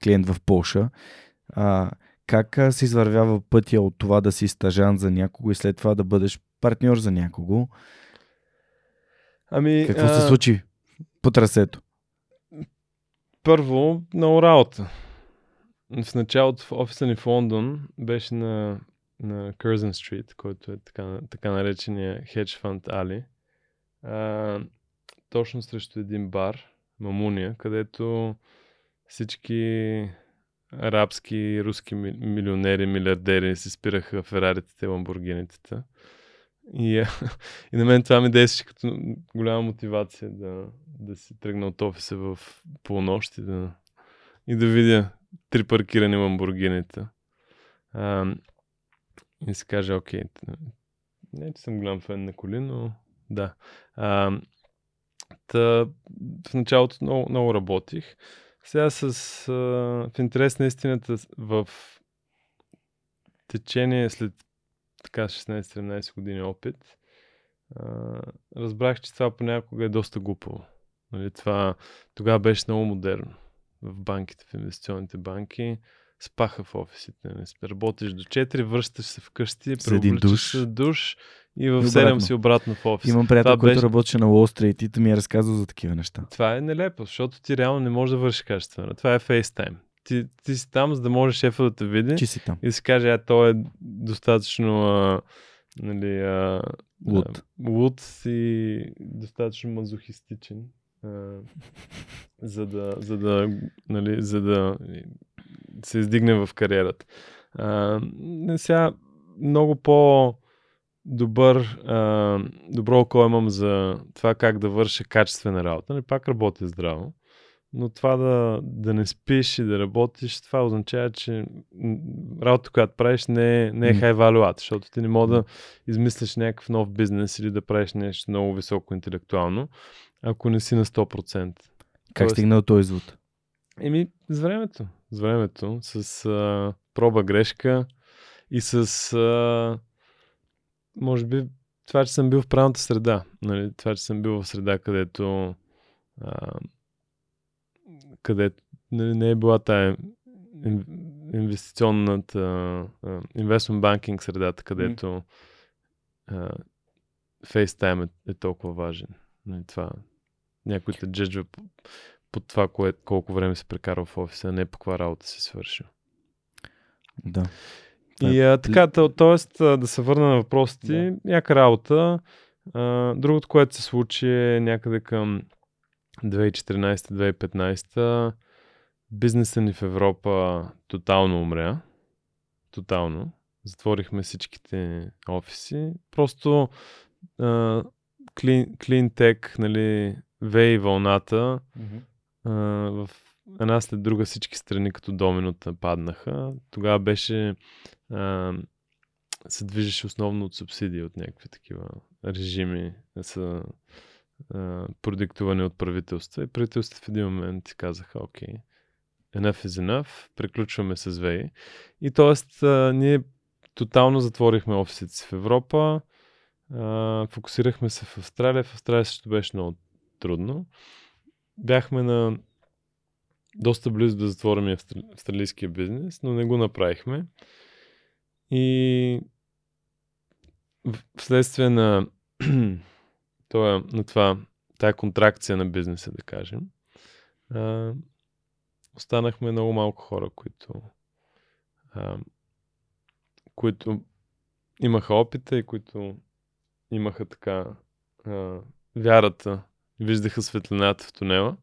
клиент в Полша, а, как а, се извървява пътя от това да си стажант за някого и след това да бъдеш партньор за някого?
Ами,
Какво се случи по трасето?
Първо, много работа. В началото в офиса ни в Лондон беше на, на Curzon Street, който е така, така наречения хедж фонд Али. А, точно срещу един бар, Мамуния, където всички арабски и руски ми- милионери, милиардери си спираха Фераритите и Ламборгинитата. И, а, и на мен това ми действаше като голяма мотивация да, да си тръгна от офиса в полунощ и да, и да видя три паркирани ламбургинита. А, и си кажа, окей, не, че съм голям фен на коли, но да. А, та, в началото много, много работих. Сега с, а, в интерес на истината в течение след така 16-17 години опит, а, разбрах, че това понякога е доста глупаво. Нали, това тогава беше много модерно. В банките, в инвестиционните банки спаха в офисите. Не работиш до 4, връщаш се вкъщи,
един душ.
се душ и в
И
7
обратно.
си обратно в офис.
Имам приятел,
Това
който
беше-
работеше на Уолл Стрит и ми е разказал за такива неща.
Това е нелепо, защото ти реално не можеш да вършиш качествено. Това е FaceTime. Ти, ти си там, за да може шефа да те види
Че си там.
и да си каже, а той е достатъчно а, нали, а,
Луд.
а, луд и достатъчно мазохистичен, а, за да, за да, нали, за да се издигне в кариерата. А, сега много по добър, а, добро око имам за това как да върша качествена работа. Не пак работя здраво, но това да, да не спиш и да работиш, това означава, че работа, която правиш, не е, не е high value защото ти не мога да измислиш някакъв нов бизнес или да правиш нещо много високо интелектуално, ако не си на 100%.
Как
Тоест-
стигна до този извод?
Еми, с времето. С времето. С а, проба грешка и с а, може би това, че съм бил в правилната среда. Нали? Това, че съм бил в среда, където а, където нали, не е била тая ин- инвестиционната а, investment banking средата, където а, FaceTime е, е толкова важен. Нали, това, някой те джеджва по, това, кое, колко време си прекарал в офиса, а не по каква работа си свършил.
Да.
И а, така, т.е. да се върна на въпросите, да. някаква работа. А, другото, което се случи е някъде към 2014-2015. Бизнесът ни в Европа тотално умря. Тотално. Затворихме всичките офиси. Просто а, клин, клин тек, нали, вей вълната в една след друга всички страни като доминота паднаха. Тогава беше а, се движеше основно от субсидии, от някакви такива режими, са а, продиктувани от правителства. И правителствата в един момент казаха, окей, enough is enough, приключваме с ВЕИ. И т.е. ние тотално затворихме офисите си в Европа, а, фокусирахме се в Австралия. В Австралия също беше много трудно. Бяхме на доста близо да затворим австралийския бизнес, но не го направихме. И вследствие на, това, на това, тая контракция на бизнеса, да кажем, а, останахме много малко хора, които, а, които имаха опита и които имаха така а, вярата, виждаха светлината в тунела.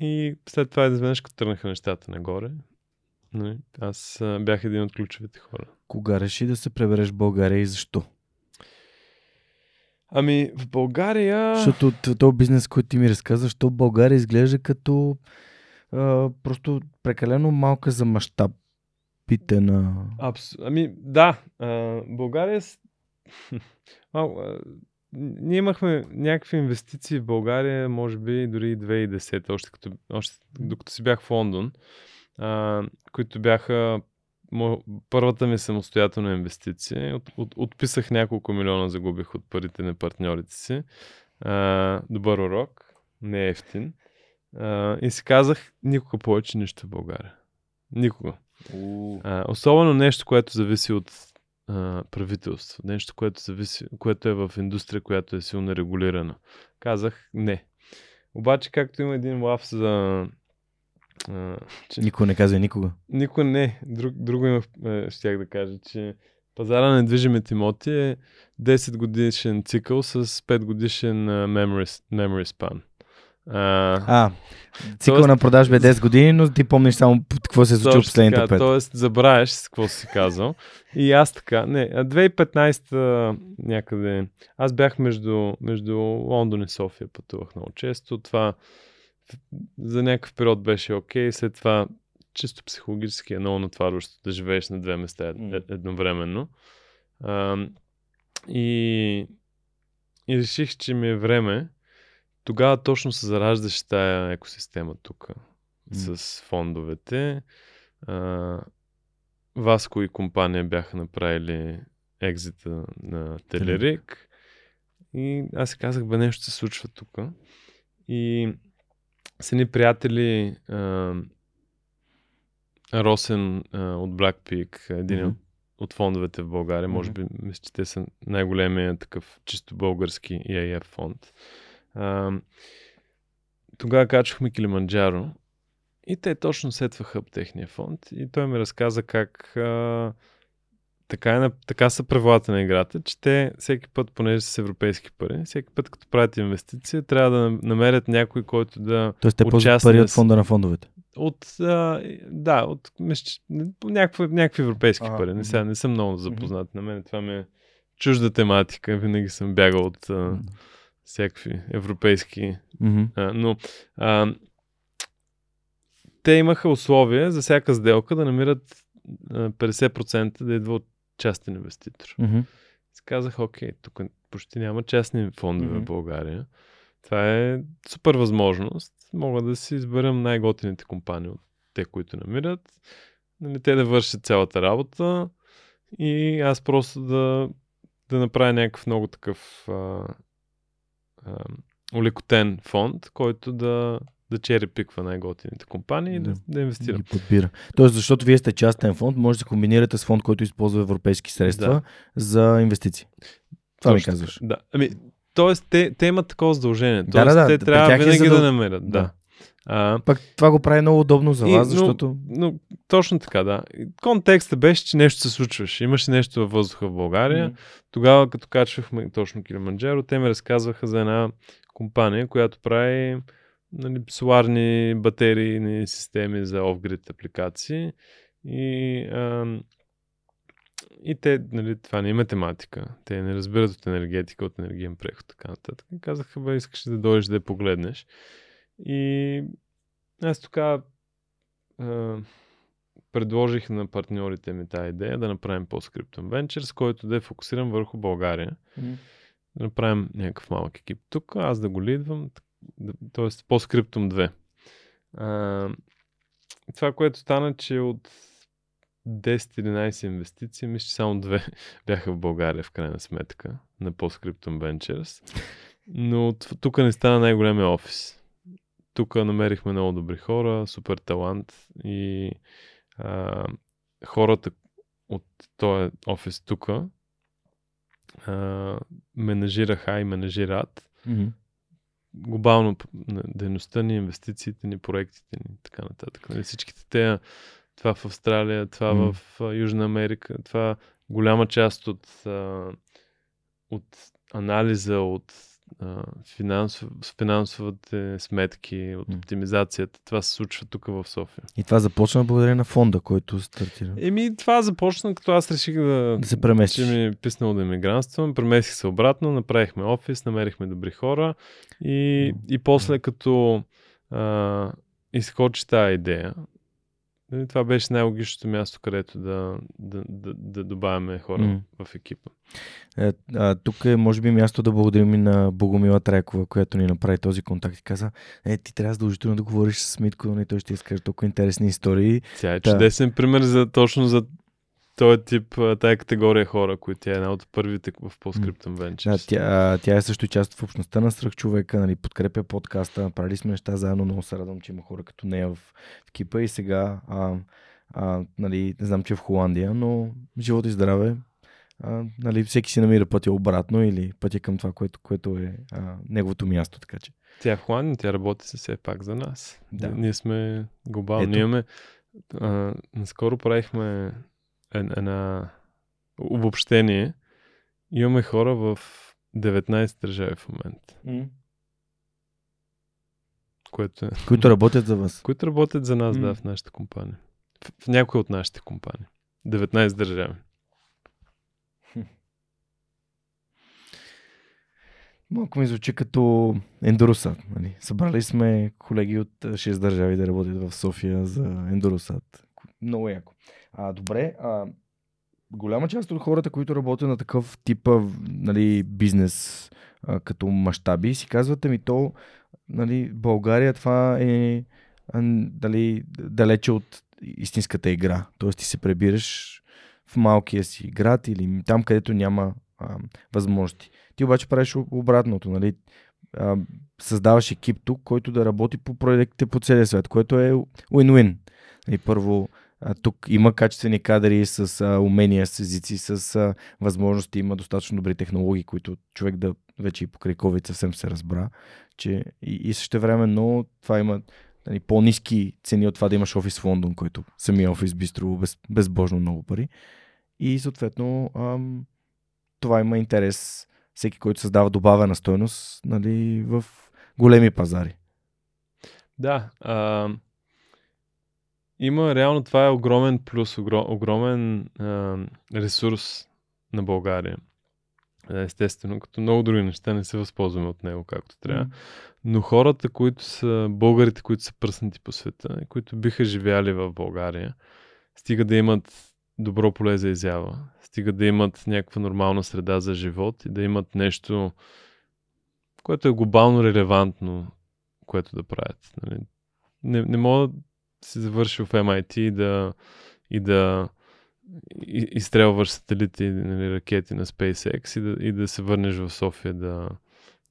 И след това изведнъж като тръгнаха нещата нагоре, нали, аз бях един от ключовите хора.
Кога реши да се пребереш в България и защо?
Ами в България...
Защото този бизнес, който ти ми разказа, защо България изглежда като а, просто прекалено малка за мащабите на...
Абс... Ами да, а, България... Мал, ние имахме някакви инвестиции в България, може би дори и 2010, още, като, още докато си бях в Лондон, а, които бяха първата ми самостоятелна инвестиция. От, от, отписах няколко милиона, загубих от парите на партньорите си. А, добър урок, не е ефтин. А, и си казах, никога повече нищо в България. Никога. А, особено нещо, което зависи от а, правителство. Нещо, което, зависи, което е в индустрия, която е силно регулирана. Казах не. Обаче, както има един лав за... А, че
Никой не казва никога.
никой не. Друг, друго имах, е, щях да кажа, че пазара на недвижимите имоти е 10 годишен цикъл с 5 годишен memory, memory span. А,
А, цикъл
Тоест-
на продажба е 10 години, но ти помниш само какво се е случило последните
така,
5.
Тоест, забравяш с какво си казал. И аз така. Не, а 2015 някъде. Аз бях между, между Лондон и София, пътувах много често. Това за някакъв период беше окей. След това чисто психологически е много натварващо да живееш на две места едновременно. А, и, и реших, че ми е време. Тогава точно се зараждаше тая екосистема тук с фондовете. А, Васко и компания бяха направили екзита на Телерик. И аз си казах, бе, нещо се случва тук. И с едни приятели, а, Росен а, от Blackpeak, един mm-hmm. от, от фондовете в България, mm-hmm. може би, мисля, че те са най-големия такъв чисто български EAF фонд. А, тогава качвахме Килиманджаро и те точно сетваха об техния фонд и той ми разказа как а, така, е, така са правилата на играта, че те всеки път, понеже са европейски пари, всеки път като правят инвестиция, трябва да намерят някой, който да
Тоест те ползват пари от фонда на фондовете?
От, а, да, от някакви, някакви европейски а, пари. Не, сега, не съм много запознат. На мен това ми е чужда тематика. Винаги съм бягал от а, всякакви европейски.
Mm-hmm.
А, но а, те имаха условия за всяка сделка да намират 50% да идва от частен инвеститор.
Mm-hmm.
Си казах, окей, тук почти няма частни фондове mm-hmm. в България. Това е супер възможност. Мога да си изберем най-готините компании от те, които намират. Нали, те да вършат цялата работа и аз просто да, да направя някакъв много такъв а, улекотен фонд, който да да черепиква най-готините компании и да, да инвестира.
Ги подбира. Тоест, защото вие сте частен фонд, може да комбинирате с фонд, който използва европейски средства да. за инвестиции. Това Точно, ми казваш.
Да. Ами, тоест, те, те имат такова задължение. Тоест, да, да, те да, трябва е винаги е да намерят. Да. да.
А, Пък това го прави много удобно за вас, и, защото...
Но, но, точно така, да. Контекстът беше, че нещо се случваше. Имаше нещо във въздуха в България. Mm. Тогава, като качвахме точно Килиманджаро, те ми разказваха за една компания, която прави нали, соларни батерийни системи за off-grid апликации. И, а, и те, нали, това не е математика. Те не разбират от енергетика, от енергиен преход, така нататък. Казаха, бе, искаш да дойдеш да я погледнеш. И аз а, предложих на партньорите ми тази идея да направим PostScriptum Ventures, който да е фокусиран върху България. Mm-hmm. Да направим някакъв малък екип тук, аз да го лидвам, т.е. по скриптум 2. А, това, което стана, че от 10-11 инвестиции, мисля, че само две бяха в България в крайна сметка на Postscriptum Ventures. Но тук не стана най-големия офис. Тук намерихме много добри хора, супер талант и а, хората от този офис тук менажираха и менажират.
Mm-hmm
глобално дейността ни, инвестициите ни, проектите ни така нататък. Нали, всичките те, това в Австралия, това mm. в Южна Америка, това голяма част от, от анализа, от финансов, финансовите сметки, от оптимизацията. Това се случва тук в София.
И това започна благодарение на фонда, който стартира.
Еми, това започна, като аз реших да,
да се преместиш.
Че ми е писнало да емигрантствам. Преместих се обратно, направихме офис, намерихме добри хора и, и после като а, изкочи тази идея, това беше най-логичното място, където да, да, да, да добавяме хора mm. в екипа.
Е, а, тук е, може би, място да благодарим и на Богомила Трайкова, която ни направи този контакт и каза, е, ти трябва задължително да говориш с Митко, но нали, той ще изкаже толкова интересни истории.
Тя е Та... чудесен пример за, точно за този тип, тая категория хора, които е една от първите в Postscriptum Ventures.
Да, тя, тя е също част в общността на Сръх човека, нали, подкрепя подкаста, направили сме неща заедно, много се радвам, че има хора като нея в, в екипа и сега, а, а, нали, не знам, че е в Холандия, но живота и здраве, а, нали, всеки си намира пътя обратно или пътя към това, което, което е а, неговото място, така че.
Тя е в Холандия, тя работи се все пак за нас. Да. Ние сме глобални. Ние имаме, а, наскоро правихме една обобщение. Имаме хора в 19 държави в момента.
Mm.
Което е...
Които работят за вас.
Които работят за нас, mm. да, в нашата компания. В, в някои от нашите компании. 19 държави.
Малко ми звучи като Ендоросат. Нали? Събрали сме колеги от 6 държави да работят в София за Ендоросат. Много яко. А, добре, а, голяма част от хората, които работят на такъв типа нали, бизнес а, като мащаби, си казват, ми то нали, България това е дали, далече от истинската игра. Тоест ти се пребираш в малкия си град или там, където няма а, възможности. Ти обаче правиш обратното, нали? А, създаваш екип тук, който да работи по проектите по целия свет, което е win-win. И първо, тук има качествени кадри с а, умения, с езици, с а, възможности, има достатъчно добри технологии, които човек да вече и покрай COVID съвсем се разбра, че и, и също време, но това има нали, по-низки цени от това да имаш офис в Лондон, който самия офис би струвал без, безбожно много пари. И съответно ам, това има интерес всеки, който създава добавена стойност нали, в големи пазари.
Да. А, има реално това е огромен плюс, огромен а, ресурс на България. Естествено, като много други неща не се възползваме от него както трябва. Но хората, които са българите, които са пръснати по света, които биха живяли в България, стига да имат добро поле за изява, стига да имат някаква нормална среда за живот и да имат нещо, което е глобално релевантно, което да правят. Нали? Не, не мога си завърши в MIT и да, и да изстрелваш сателити, нали, ракети на SpaceX и да, и да се върнеш в София да,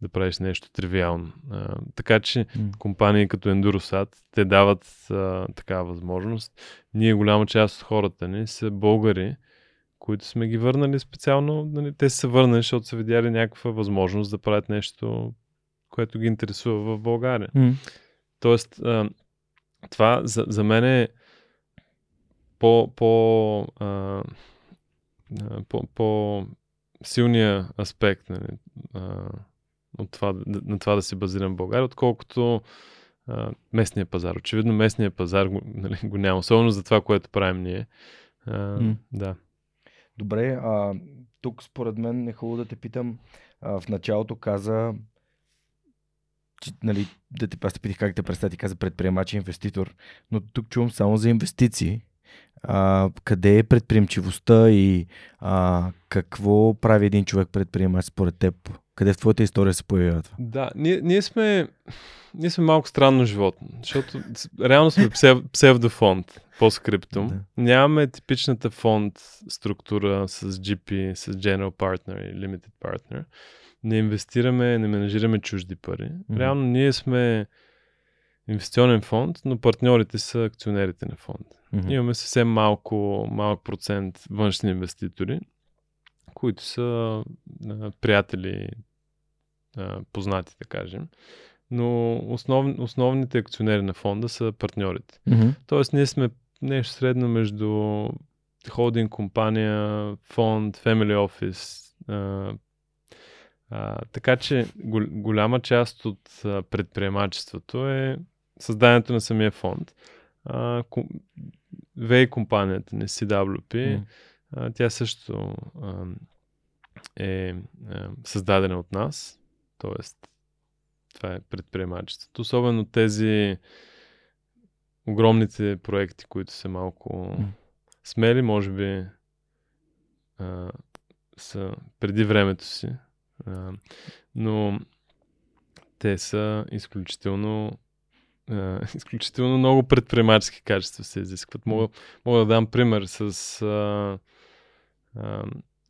да правиш нещо тривиално. А, така че mm. компании като Endurosat, те дават а, такава възможност. Ние, голяма част от хората ни са българи, които сме ги върнали специално. Нали, те са върнали, защото са видяли някаква възможност да правят нещо, което ги интересува в България. Mm. Тоест, а, това за, за мен е по, по, а, по, по силния аспект нали, а, от това, на това да се базирам в България, отколкото а, местния пазар. Очевидно местния пазар нали, го няма, особено за това, което правим ние. А, mm. Да.
Добре, а, тук според мен е хубаво да те питам. А, в началото каза, че, нали, да те, аз те питах как те представя, ти каза предприемач и инвеститор, но тук чувам само за инвестиции а, къде е предприемчивостта и а, какво прави един човек предприемач според теб? Къде в твоята история се появява това?
Да, ние, ние, сме, ние сме малко странно животно, защото реално сме псев, псевдофонд по скриптум. Да. Нямаме типичната фонд структура с GP, с General Partner и Limited Partner. Не инвестираме, не менажираме чужди пари. Mm-hmm. Реално ние сме инвестиционен фонд, но партньорите са акционерите на фонд. Mm-hmm. Имаме съвсем малко, малък процент външни инвеститори, които са а, приятели, а, познати, да кажем. Но основ, основните акционери на фонда са партньорите. Mm-hmm. Тоест, ние сме нещо средно между холдинг компания, фонд, family office. А, така че голяма част от предприемачеството е създанието на самия фонд. А, VA компанията ни CWP, mm. а, тя също а, е а, създадена от нас, т.е. това е предприемачеството. Особено тези огромните проекти, които са малко mm. смели, може би а, са преди времето си, но те са изключително изключително много предприемачески качества се изискват. Мога, мога да дам пример с... А, а,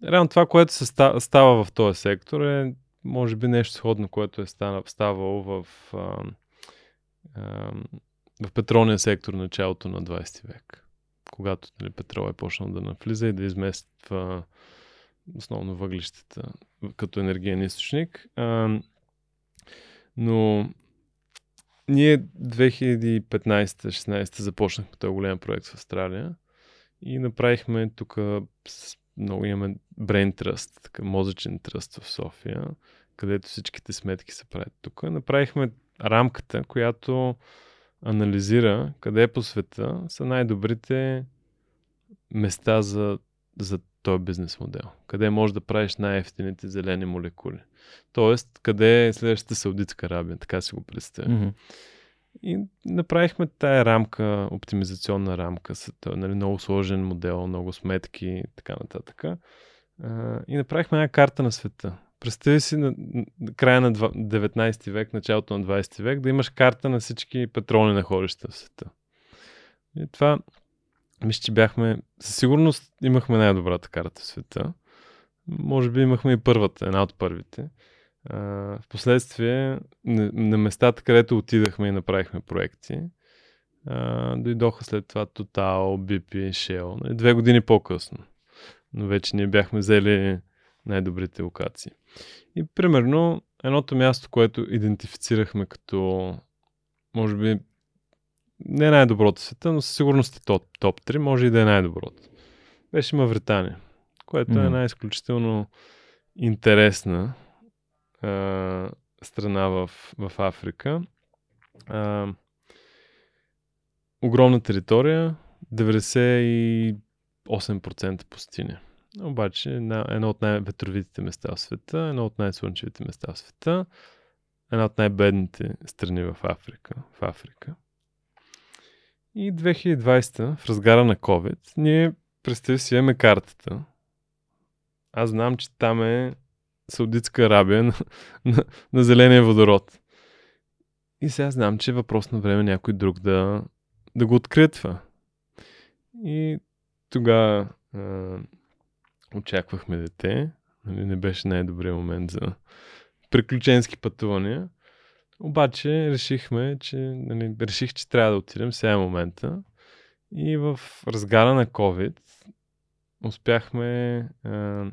реално това, което се става в този сектор е може би нещо сходно, което е ставало в, а, а, в петролния сектор началото на 20 век. Когато нали, петрол е почнал да навлиза и да измества основно въглищата като енергиен източник. А, но ние 2015-16 започнахме този голям проект в Австралия и направихме тук много имаме Trust, така, мозъчен тръст в София, където всичките сметки се правят тук. Направихме рамката, която анализира къде по света са най-добрите места за, за този бизнес модел. Къде можеш да правиш най-ефтините зелени молекули. Тоест, къде е следващата Саудитска Арабия, така си го представя. Mm-hmm. И направихме тая рамка, оптимизационна рамка, с нали, много сложен модел, много сметки и така нататък. и направихме една карта на света. Представи си на, на края на 19 век, началото на 20 век, да имаш карта на всички петролни находища в света. И това, мисля, че бяхме, със сигурност имахме най-добрата карта в света. Може би имахме и първата, една от първите. А, впоследствие, на, местата, където отидахме и направихме проекти, дойдоха след това Total, BP, Shell. Нали, две години по-късно. Но вече ние бяхме взели най-добрите локации. И примерно, едното място, което идентифицирахме като, може би, не най-доброто в света, но със сигурност е топ, топ 3, може и да е най-доброто. Беше Мавритания, което mm-hmm. е една изключително интересна а, страна в, в Африка. А, огромна територия, 98% пустиня. Обаче една, едно от най-ветровитите места в света, едно от най-слънчевите места в света, една от най-бедните страни в Африка. В Африка. И 2020, в разгара на COVID, ние представи си имаме картата. Аз знам, че там е Саудитска Арабия на, на, на зеления водород. И сега знам, че е въпрос на време някой друг да, да го открие това. И тогава очаквахме дете. Нали, не беше най-добрият момент за приключенски пътувания. Обаче решихме, че, нали, реших, че трябва да отидем сега е момента. И в разгара на COVID успяхме а,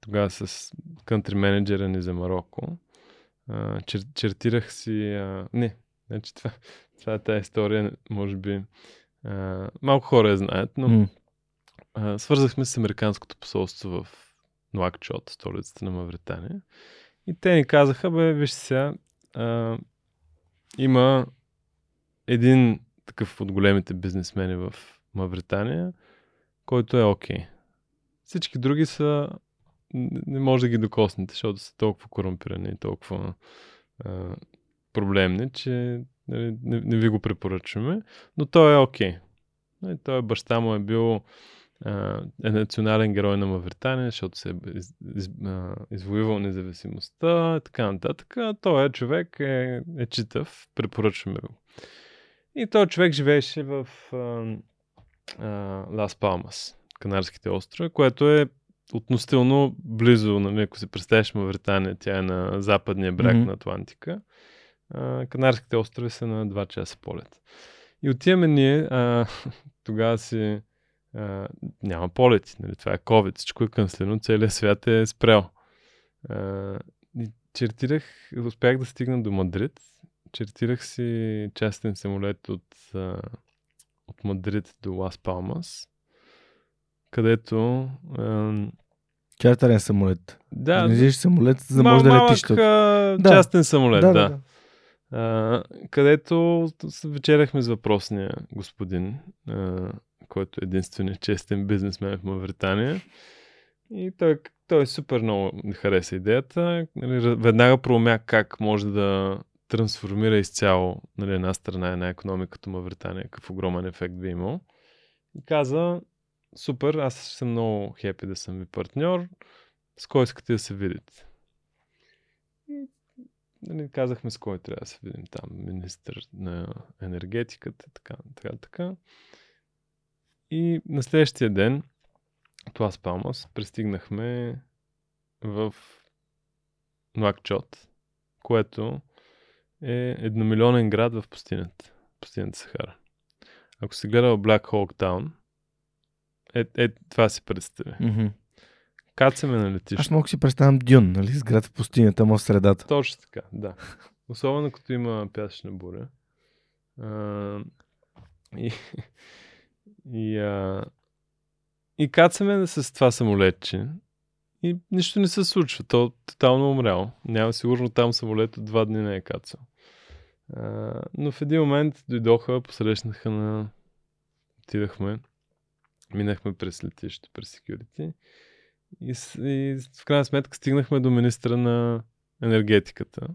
тогава с кънтри менеджера ни за Марокко. А, чер, чертирах си... А, не, значи това, това е тази история, може би а, малко хора я знаят, но mm а, свързахме с Американското посолство в Нуакчот, столицата на Мавритания. И те ни казаха, бе, виж сега, а, има един такъв от големите бизнесмени в Мавритания, който е окей. Okay. Всички други са не може да ги докоснете, защото са толкова корумпирани и толкова а, проблемни, че нали, не, не ви го препоръчваме, но той е окей. Okay. Нали, той баща му е бил е национален герой на Мавритания, защото се е из, из, а, извоювал независимостта и така нататък. Той е човек, е, е читав, препоръчваме го. И този човек живееше в Лас Палмас, Канарските острови, което е относително близо, нали, ако си представяш Мавритания, тя е на западния бряг mm-hmm. на Атлантика. А, Канарските острови са на 2 часа полет. И отиваме ние, а, тогава си а, няма полети. Нали? Това е COVID, всичко е канцлено, целият свят е спрял. А, и чертирах, успях да стигна до Мадрид. Чертирах си частен самолет от, а, от Мадрид до Лас Палмас, където... А,
Чартерен самолет.
Да.
Не самолет, за да може да летиш
тук. Да. частен самолет, да. да. да. А, където вечеряхме с въпросния господин, а, който е единственият честен бизнесмен в Мавритания. И той, той супер много хареса идеята. Нали, веднага проумя как може да трансформира изцяло нали, една страна, една економика като Мавритания, какъв огромен ефект би имал. И каза, супер, аз съм много хепи да съм ви партньор, с кой искате да се видите? Нали, казахме с кой трябва да се видим там, министър на енергетиката, така, така, така. И на следващия ден, от Лас Палмас, пристигнахме в Нуакчот, което е едномилионен град в пустинята, пустинята Сахара. Ако си гледал Black Hawk Down, е, е това си представи. Mm-hmm. Кацаме на летище.
Аз мога си представям Дюн, нали? С град в пустинята, му в средата.
Точно така, да. Особено като има пясъчна буря. А, и и, а, и кацаме с това самолетче. И нищо не се случва. То е тотално умрял. Няма сигурно там самолет от два дни не е кацал. А, но в един момент дойдоха, посрещнаха на... Отидахме, минахме през летището, през security. И, и в крайна сметка стигнахме до министра на енергетиката,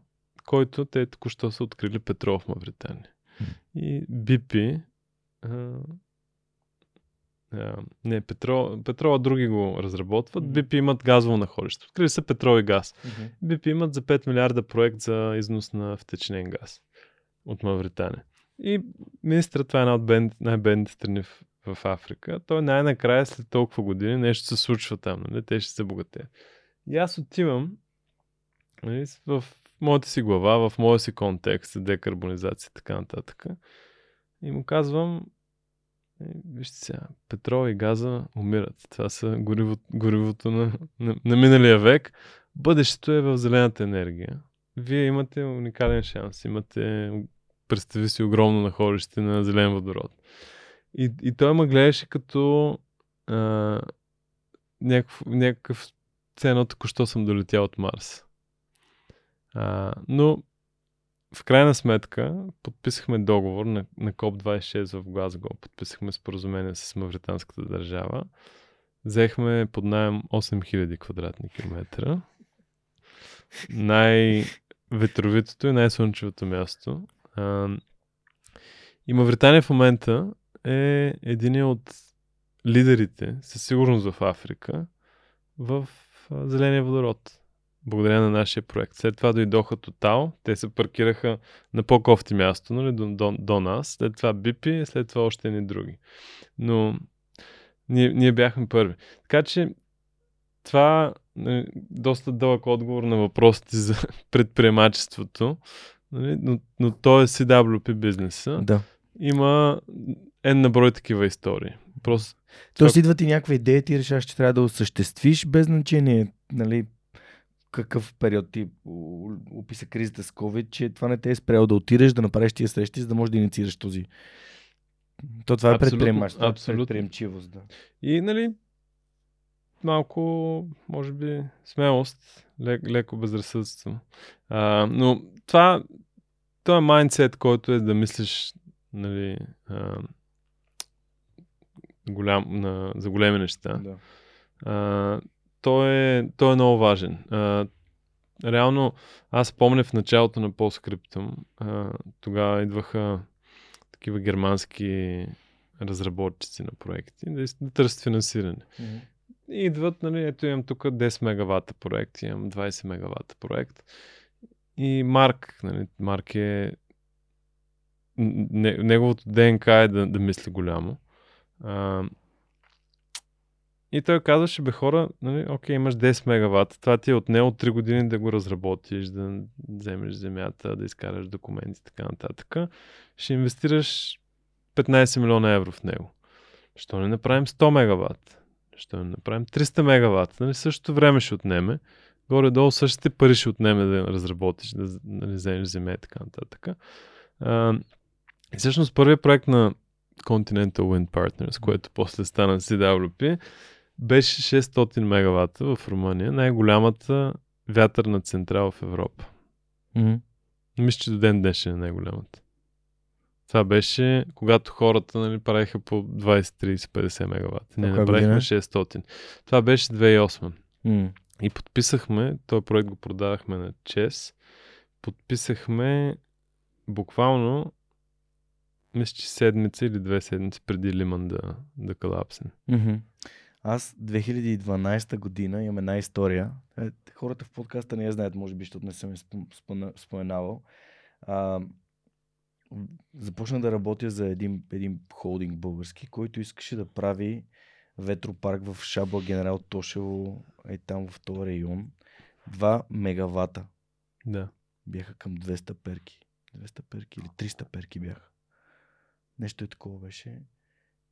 който те току-що са открили петрол в Мавритания. И BP не, петрол, петрола други го разработват. BP имат газово находище. Открили се петрол и газ. Mm-hmm. BP имат за 5 милиарда проект за износ на втечнен газ от Мавритания. И министра, това е една от бен, най-бедните страни в в Африка, той най-накрая след толкова години нещо се случва там, нали? те ще се богате. И аз отивам нали, в моята си глава, в моя си контекст, декарбонизация и така нататък. И му казвам, е, вижте сега, петрола и газа умират. Това са гориво, горивото на, на, на миналия век. Бъдещето е в зелената енергия. Вие имате уникален шанс. Имате, представи си, огромно находище на зелен водород. И, и той ме гледаше като а, някакъв, някакъв цено току-що съм долетял от Марс. А, но в крайна сметка подписахме договор на, на КОП-26 в Глазго. Подписахме споразумение с мавританската държава. Взехме под найем 8000 квадратни километра. Най-ветровитото и най-слънчевото място. А, и Мавритания в момента е един от лидерите, със сигурност в Африка, в зеления водород благодарение на нашия проект. След това дойдоха Total, те се паркираха на по-кофти място, нали, до, до, до нас. След това Бипи, след това още ни други. Но ние, ние бяхме първи. Така че това е доста дълъг отговор на въпросите за предприемачеството, нали, но, но то е CWP бизнеса.
Да.
Има една брой такива истории. Просто
Тоест това... идва ти някаква идея, ти решаваш, че трябва да осъществиш без значение, нали, какъв период ти описа кризата с COVID, че това не те е спряло да отидеш, да направиш тия срещи, за да можеш да инициираш този. То това е предприемач, това е предприемчивост. Да.
И нали, малко, може би, смелост, лек, леко безразсъдство. А, но това, това е майндсет, който е да мислиш нали, а, голям, на, за големи неща. Да. А, той е, той е много важен. А, реално, аз помня в началото на PostScriptum, а, тогава идваха такива германски разработчици на проекти да, да търсят финансиране. Mm-hmm. И идват, нали, ето имам тук 10 мегавата проект, имам 20 мегавата проект. И Марк, нали, Марк е неговото ДНК е да, да мисли голямо. А, и той казваше, бе хора, нали, окей, имаш 10 мегаватта, това ти е отнело 3 години да го разработиш, да вземеш земята, да изкараш документи и така нататък. Ще инвестираш 15 милиона евро в него. Що не направим 100 мегаватт? Що не направим 300 мегаватта? Нали, същото време ще отнеме. Горе-долу същите пари ще отнеме да разработиш, да нали, вземеш земя и така нататък. А, и всъщност първият проект на Continental Wind Partners, което после стана CWP, беше 600 мегавата в Румъния, най-голямата вятърна централа в Европа.
Mm-hmm.
Мисля, че до ден днешен е най-голямата. Това беше, когато хората нали, правиха по 20, 30, 50 мегавата. Ние направихме 600. Това беше 2008.
Mm.
И подписахме, този проект го продавахме на ЧЕС, подписахме буквално мисля, че седмица или две седмици преди Лиман да, да колапсне.
Mm-hmm. Аз 2012 година имам една история. Е, хората в подкаста не я знаят, може би, защото не съм споменавал. А, започна да работя за един, един холдинг български, който искаше да прави ветропарк в Шабла генерал Тошево, е там в този район. 2 мегавата.
Да.
Бяха към 200 перки. 200 перки или 300 перки бяха. Нещо е такова беше.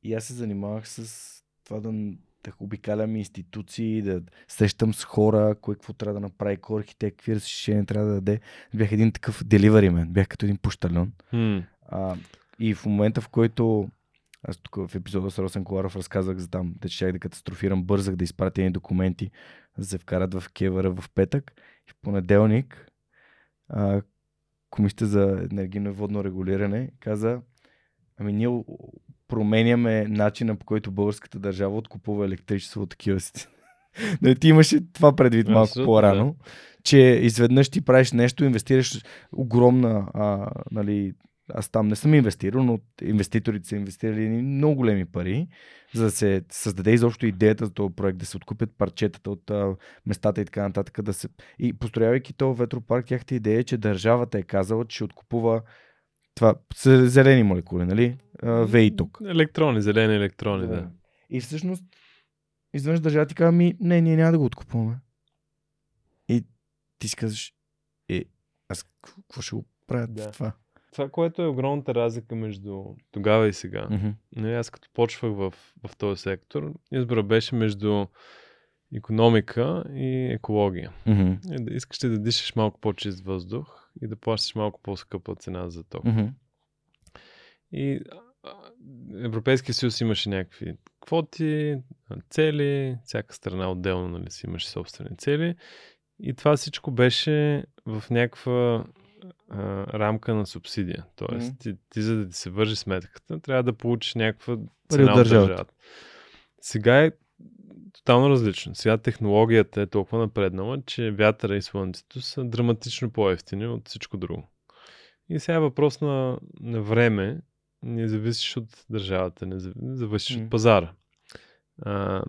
И аз се занимавах с това да да обикалям институции, да срещам с хора, кой какво трябва да направи, кой архитект, какви разрешения трябва да даде. Бях един такъв деливари мен, бях като един пощален.
Hmm.
А, и в момента, в който аз тук в епизода с Росен Коларов разказах за там, да щях да катастрофирам, бързах да изпратя едни документи, да се вкарат в кевъра в петък. И в понеделник а, Комисията за енергийно и водно регулиране каза, ами ние променяме начина по който българската държава откупува електричество от такива си. Не, ти имаше това предвид малко Абсолютно, по-рано, да. че изведнъж ти правиш нещо, инвестираш огромна, а, нали, аз там не съм инвестирал, но инвеститорите са инвестирали много големи пари, за да се създаде изобщо идеята за този проект, да се откупят парчетата от а, местата и така нататък. Да се... И построявайки този ветропарк, тяхта идея е, че държавата е казала, че ще откупува това зелени молекули, нали? ВЕИ тук.
Електрони, зелени електрони, да.
И всъщност, изведнъж държава ти казва ми, не, ние няма да го откупуваме. И ти си казваш, е, аз какво ще го правя
Да.
това?
Това, което е огромната разлика между тогава и сега. Нали, аз като почвах в, в този сектор, избора беше между економика и екология.
Мгм.
И да искаш ли да дишаш малко по-чист въздух и да плащаш малко по-скъпа цена за ток.
Мгм.
И Европейския съюз имаше някакви квоти, цели, всяка страна отделно нали, си имаше собствени цели. И това всичко беше в някаква а, рамка на субсидия. Тоест,
Мгм.
ти, ти за да ти се вържи сметката, трябва да получиш някаква цена
от
от
държавата.
държавата. Сега е тотално различно. Сега технологията е толкова напреднала, че вятъра и слънцето са драматично по-ефтини от всичко друго. И сега е въпрос на, на време, не зависиш от държавата, не зави- зависиш
М.
от пазара. А,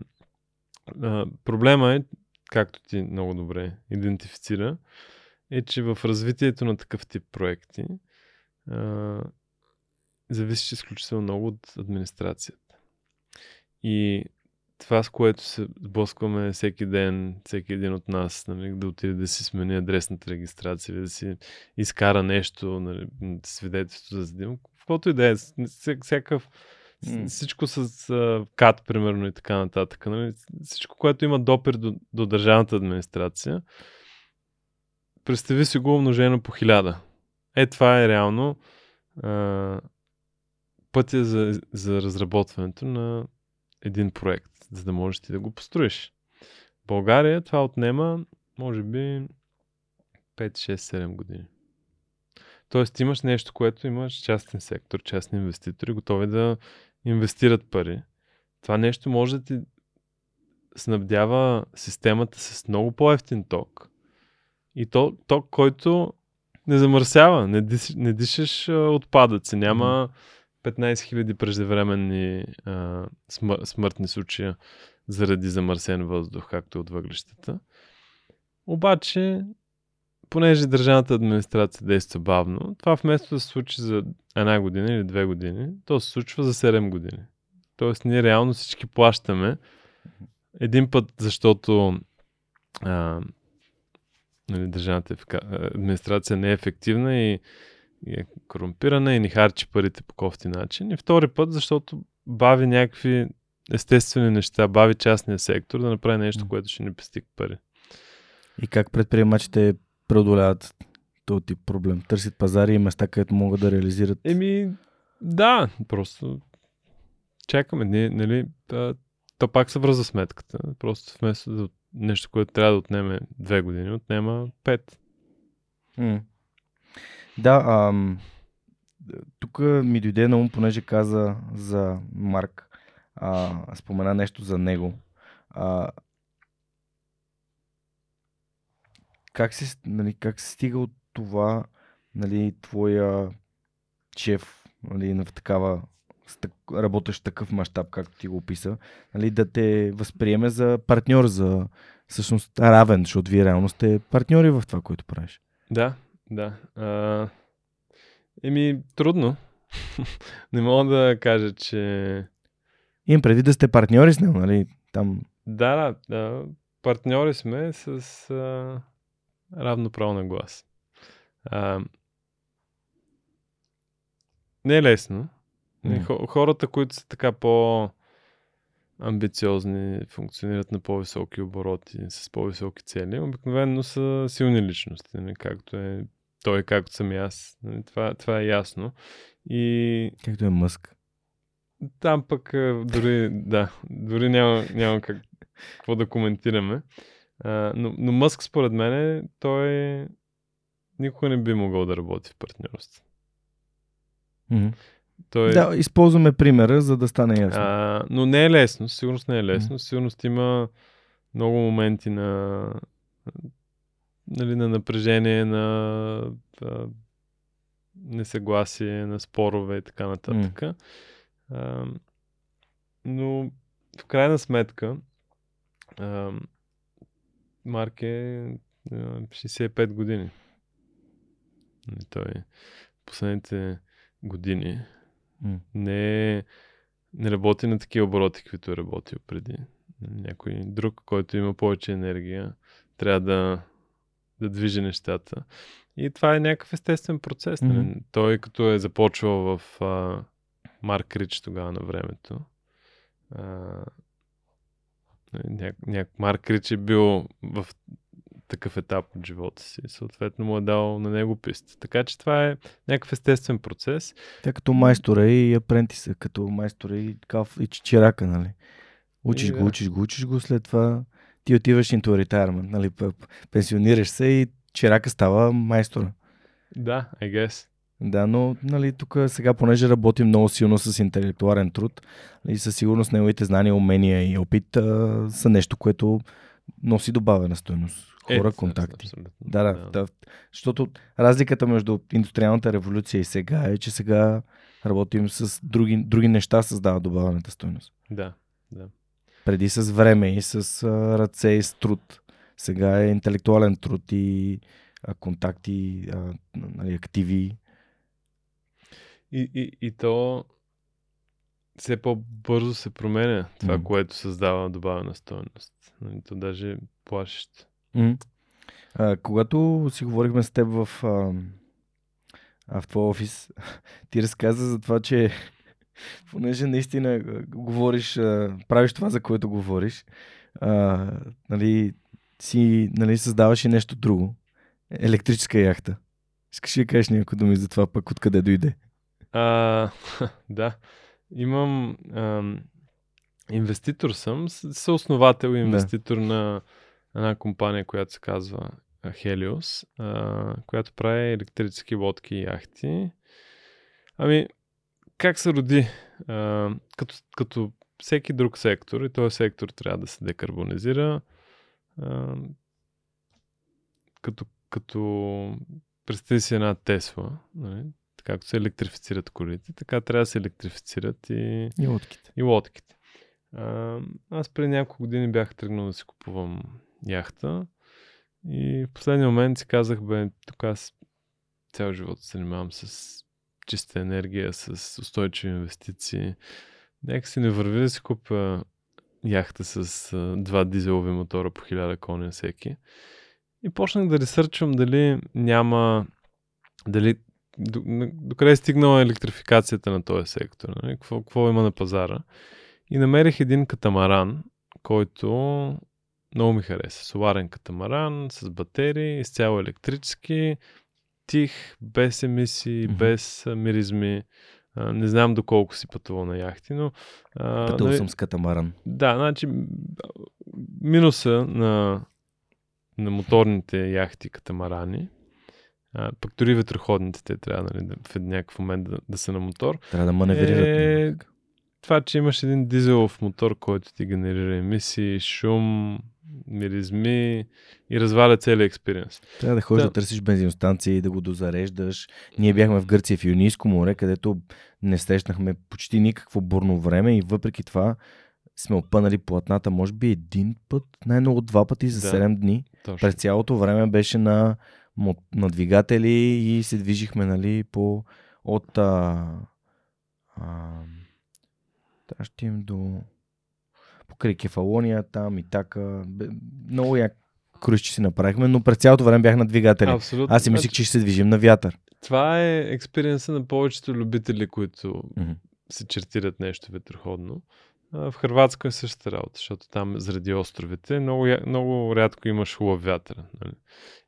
а, проблема е, както ти много добре идентифицира, е, че в развитието на такъв тип проекти а, зависиш изключително много от администрацията. И това, с което се сблъскваме всеки ден, всеки един от нас, нали, да отиде да си смени адресната регистрация да си изкара нещо, нали, свидетелство за съдим, каквото и да е, всякакъв, всичко с а, кат, примерно, и така нататък. Нали, всичко, което има допир до, до държавната администрация, представи си го умножено по хиляда. Е, това е реално а, пътя за, за разработването на един проект, за да можеш ти да го построиш. В България това отнема, може би, 5, 6, 7 години. Тоест имаш нещо, което имаш частен сектор, частни инвеститори, готови да инвестират пари. Това нещо може да ти снабдява системата с много по-ефтин ток. И то, ток, който не замърсява, не, диш, не дишаш а, отпадъци, няма 15 000 преждевременни а, смър, смъртни случая заради замърсен въздух, както от въглищата. Обаче, понеже държавната администрация действа бавно, това вместо да се случи за една година или две години, то се случва за 7 години. Тоест, ние реално всички плащаме един път, защото а, нали, държавната администрация не е ефективна и, и е корумпирана и ни харчи парите по кофти начин. И втори път, защото бави някакви естествени неща, бави частния сектор да направи нещо, което ще ни пести пари.
И как предприемачите преодоляват този тип проблем? Търсят пазари и места, където могат да реализират.
Еми, да, просто чакаме. Ние, нали, а, то пак се връзва сметката. Просто вместо да, нещо, което трябва да отнеме две години, отнема пет.
М. Да, ам, тук ми дойде на ум, понеже каза за Марк, а, спомена нещо за него. А, как, се, нали, как се стига от това, нали, твоя шеф, нали, в такава работещ такъв мащаб, както ти го описа, нали, да те възприеме за партньор, за всъщност равен, защото вие реално сте партньори в това, което правиш.
Да, да. А, еми, трудно. Не мога да кажа, че...
Имам преди да сте партньори с него, нали? Там.
Да, да, да. Партньори сме с а, равно право на глас. А, не е лесно. Не, хо- Хората, които са така по амбициозни, функционират на по-високи обороти, с по-високи цели, обикновено са силни личности, нали, както е той, както съм и аз. Нали, това, това е ясно. И
Както е Мъск.
там пък а, дори, да, дори няма, няма как, какво да коментираме. А, но, но Мъск, според мен, той никога не би могъл да работи в партньорство. Той,
Да, използваме примера, за да стане ясно.
А, но не е лесно, сигурност не е лесно. Със сигурност има много моменти на, нали, на напрежение, на а, несъгласие, на спорове и така нататък. А, но в крайна сметка а, Марк е а, 65 години. Нали, Той последните години. Не, не работи на такива обороти, каквито е работил преди. Някой друг, който има повече енергия, трябва да, да движи нещата. И това е някакъв естествен процес. Mm-hmm. Той като е започвал в а, Марк Рич тогава на времето. А, ня, ня, Марк Рич е бил в такъв етап от живота си. Съответно му е дал на него писта. Така че това е някакъв естествен процес.
Тя като майстора и апрентиса, като майстора и, каф, и чичерака, нали? Учиш
И
го,
да.
учиш го, учиш го, след това ти отиваш into retirement, нали? Пенсионираш се и чирака става майстора.
Да, I guess.
Да, но нали, тук сега, понеже работим много силно с интелектуален труд и със сигурност неговите знания, умения и опит а, са нещо, което носи добавена стоеност. Хора,
Е,
контакти.
абсолютно.
Да, да, да. Защото разликата между индустриалната революция и сега е, че сега работим с други, други неща, създават добавената стоеност.
Да.
Преди с време и с а, ръце и с труд. Сега е интелектуален труд и а, контакти, а, нали, активи.
И, и, и то все по-бързо се променя това,
Мгм.
което създава добавена стоеност. Нали, То даже плашещо.
М. А, когато си говорихме с теб в, а, а, в твой офис, ти разказа за това, че понеже наистина говориш, а, правиш това, за което говориш, а, нали, си нали, създаваш и нещо друго. Електрическа яхта. Искаш ли да кажеш някои думи за това пък откъде дойде?
А, да. Имам... Ам, инвеститор съм, съосновател и инвеститор на една компания, която се казва Helios, а, която прави електрически лодки и яхти. Ами, как се роди? А, като, като всеки друг сектор, и този сектор трябва да се декарбонизира, а, като, като представи си една Тесла, нали? Както се електрифицират колите, така трябва да се електрифицират и,
И лодките.
и лодките. А, аз преди няколко години бях тръгнал да си купувам яхта и в последния момент си казах, бе, тук аз цял живот се занимавам с чиста енергия, с устойчиви инвестиции. Нека си не върви да си купя яхта с а, два дизелови мотора по 1000 коня всеки. И почнах да ресърчвам дали няма, дали до, докъде е стигнала електрификацията на този сектор, нали? какво, какво има на пазара. И намерих един катамаран, който много ми хареса. Соларен катамаран с батерии, изцяло електрически, тих, без емисии,
Мгм.
без миризми. А, не знам доколко си пътувал на яхти, но... а,
Пътувал
нали,
съм с катамаран.
да, значи минуса на, на моторните яхти катамарани, а, пък дори ветроходните те трябва нали, да, в някакъв момент да, да са на мотор.
Трябва да маневрират.
Е. Това, че имаш един дизелов мотор, който ти генерира емисии, шум, миризми и разваля целият експириенс.
Трябва да ходиш да.
Да.
търсиш бензиностанции, да го дозареждаш. Ние бяхме в Гърция в Юнийско море, където не срещнахме почти никакво бурно време и въпреки това сме опънали платната, може би един път, най-много два пъти за
Да.
7 дни.
Точно.
През цялото време беше на, на двигатели и се движихме нали, по, от а, а, да, ще им до покрай Кефалония, там и така. Много як крузче си направихме, но през цялото време бях на двигатели.
Абсолютно.
Аз си мислих,
Значи,
че ще се движим на вятър.
Това е експириенса на повечето любители, които
Мгм.
се чертират нещо ветроходно. В Хрватска е същата работа, защото там заради островите много, много рядко имаш хубав вятър. Нали?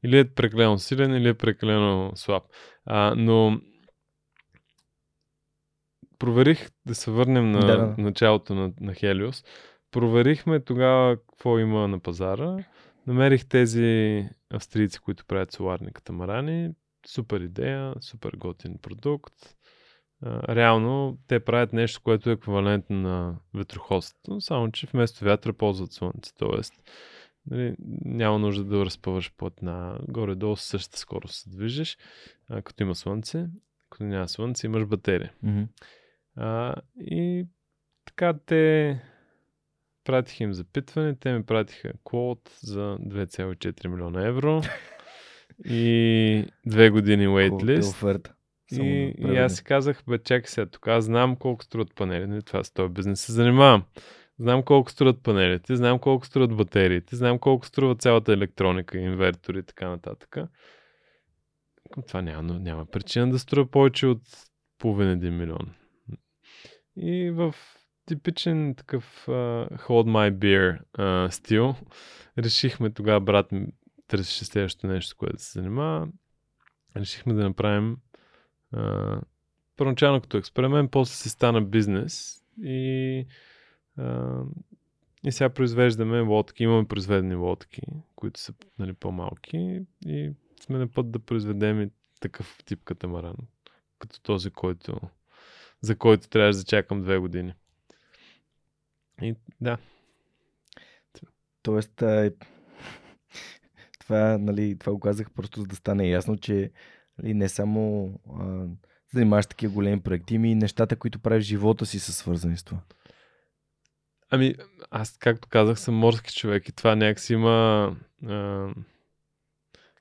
Или е прекалено силен, или е прекалено слаб. А, но проверих да се върнем на
Да, да.
началото на, на Хелиос. Проверихме тогава какво има на пазара. Намерих тези австрийци, които правят соларни катамарани. Супер идея, супер готин продукт. А, реално те правят нещо, което е еквивалентно на ветроходството, само че вместо вятъра ползват слънце. Тоест, нали, няма нужда да разпъваш платна. Горе-долу същата скорост се движиш, а, като има слънце. Като няма слънце, имаш батерия.
Мгм.
А, и така те пратиха им запитване, те ми пратиха квот за 2,4 милиона евро и две години
е
waitlist.
Оферта.
И, и аз си казах, бе, чакай сега, тук аз знам колко струват панели, нали, това с този бизнес се занимавам. Знам колко струват панелите, знам колко струват батериите, знам колко струва цялата електроника, инвертори и така нататък. Това няма, няма причина да струва повече от половин един милион. И в типичен такъв uh, hold my beer uh, стил решихме тогава брат ми търсеше следващото нещо, което да се занимава. Решихме да направим uh, първоначално като експеримент, после си стана бизнес и uh, и сега произвеждаме лодки, имаме произведени лодки, които са нали, по-малки и сме на път да произведем и такъв тип катамаран, като този, който, за който трябваше да чакам две години. И да.
Тоест, а, това, нали, това го казах просто за да стане ясно, че нали, не само а, занимаваш такива големи проекти, ми и нещата, които правиш в живота си са свързани с това.
Ами, аз, както казах, съм морски човек и това някакси има а,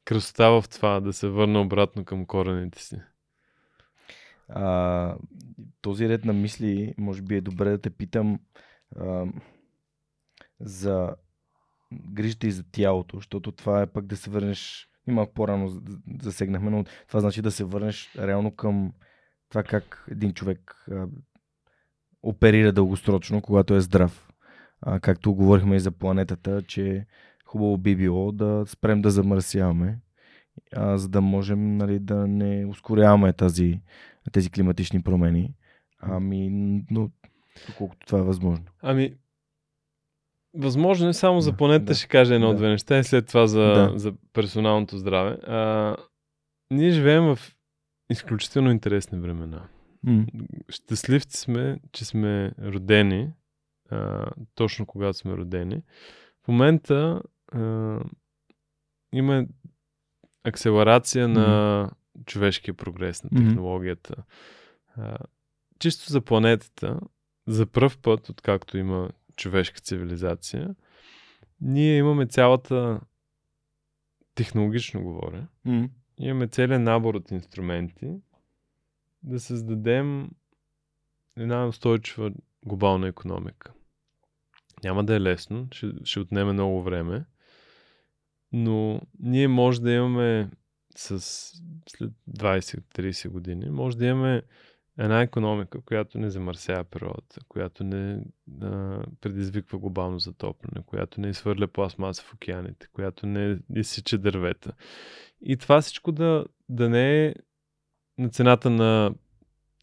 красота в това да се върна обратно към корените си.
А, този ред на мисли, може би е добре да те питам а, за грижата и за тялото, защото това е пък да се върнеш, и малко по-рано засегнахме, но това значи да се върнеш реално към това как един човек а, оперира дългосрочно, когато е здрав. А, както говорихме и за планетата, че хубаво би било да спрем да замърсяваме, а, за да можем нали, да не ускоряваме тази, тези климатични промени. Ами, но доколкото това е възможно.
Ами, възможно е само за планетата да. ще кажа едно-две да. неща и след това за, да. за персоналното здраве. А, ние живеем в изключително интересни времена. Mm. Щастливци сме, че сме родени, а, точно когато сме родени. В момента а, има акселерация mm. на човешкия прогрес, на технологията. Mm. А, чисто за планетата, за първ път, откакто има човешка цивилизация, ние имаме цялата, технологично говоря, mm. имаме целият набор от инструменти да създадем една устойчива глобална економика. Няма да е лесно, ще, ще отнеме много време, но ние може да имаме с след 20-30 години, може да имаме една економика, която не замърсява природата, която не а, предизвиква глобално затопляне, която не изхвърля пластмаса в океаните, която не изсича дървета. И това всичко да, да не е на цената на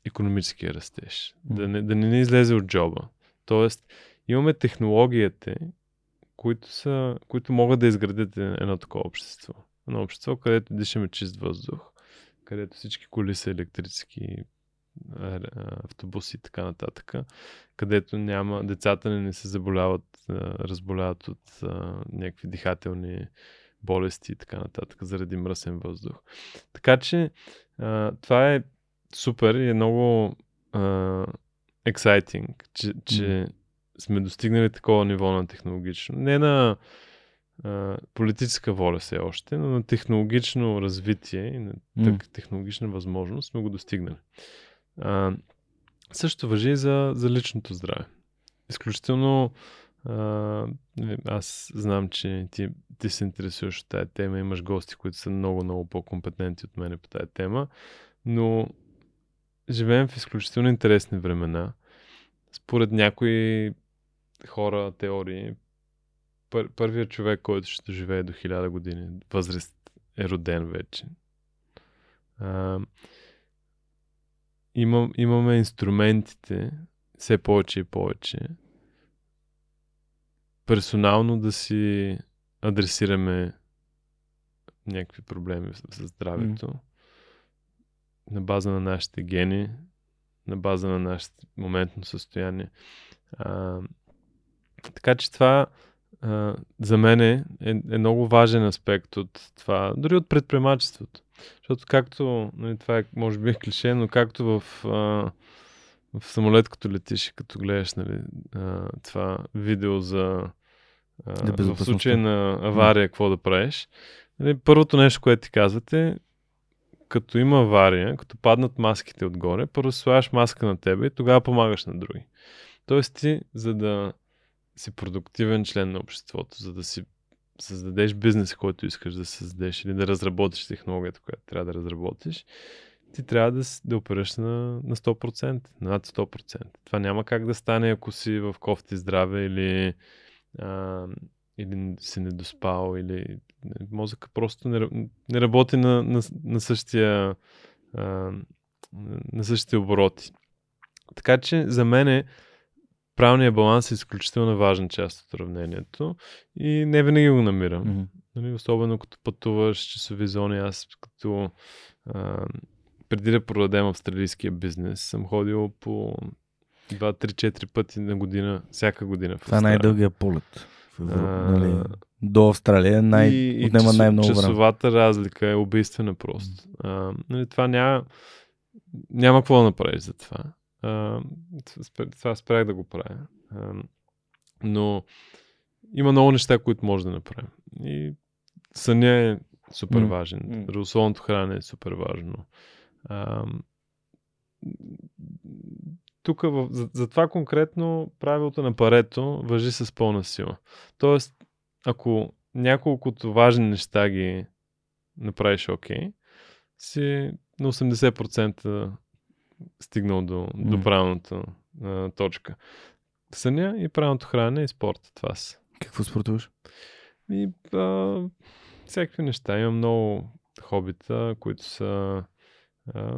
економическия растеж, mm. да, не, да не ни излезе от джоба. Тоест, имаме технологията, които, са, които могат да изградят едно такова общество. Едно общество, където дишаме чист въздух, където всички коли са електрически, автобуси и така нататък, където няма, децата не, не се заболяват, разболяват от а, някакви дихателни болести и така нататък, заради мръсен въздух. Така че а, това е супер и е много а, exciting, че, че mm. сме достигнали такова ниво на технологично. Не на а, политическа воля все още, но на технологично развитие и на mm. технологична възможност сме го достигнали. А, също въжи и за, за личното здраве. Изключително а, аз знам, че ти, ти се интересуваш от тази тема, имаш гости, които са много, много по-компетентни от мене по тази тема, но живеем в изключително интересни времена. Според някои хора, теории, пър, първият човек, който ще живее до 1000 години, възраст е роден вече. А, имам, имаме инструментите все повече и повече персонално да си адресираме някакви проблеми с здравето mm. на база на нашите гени, на база на нашето моментно състояние. А, така че това а, за мен е, е, е много важен аспект от това, дори от предприемачеството. Защото както, нали, това е, може би е клише, но както в, а, в самолет, като летиш и като гледаш нали, а, това видео за а, в случай на авария, какво да правиш, нали, първото нещо, което ти казвате, като има авария, като паднат маските отгоре, първо слагаш маска на тебе и тогава помагаш на други. Тоест ти, за да си продуктивен член на обществото, за да си създадеш бизнес, който искаш да създадеш или да разработиш технологията, която трябва да разработиш, ти трябва да, да опереш на, на 100%, над 100%. Това няма как да стане, ако си в кофти здраве или, а, или си недоспал, или мозъка просто не, не работи на, на, на същия а, на същите обороти. Така че за мен е правилният баланс е изключително важна част от уравнението и не винаги го намирам. Mm-hmm. Нали, особено като пътуваш часови зони, аз като а, преди да продадем австралийския бизнес, съм ходил по 2-3-4 пъти на година, всяка година.
В Това е най-дългия полет. Европа, а, нали? До Австралия най- и, отнема часов, най-много време.
Часовата разлика е убийствена просто. А, нали, това няма, няма какво да направиш за това. А, това спрях да го правя. А, но има много неща, които може да направим. И съня е супер важен. Mm. Здравословното хранене е супер важно. А, тук за, за това конкретно правилото на парето въжи с пълна сила. Тоест, ако няколкото важни неща ги направиш окей, okay, си на 80% стигнал до, mm. до правилната а, точка. Съня и правилното хранене и спорта. Това са.
Какво спортуваш?
И, а, всякакви неща. Имам много хобита, които са а,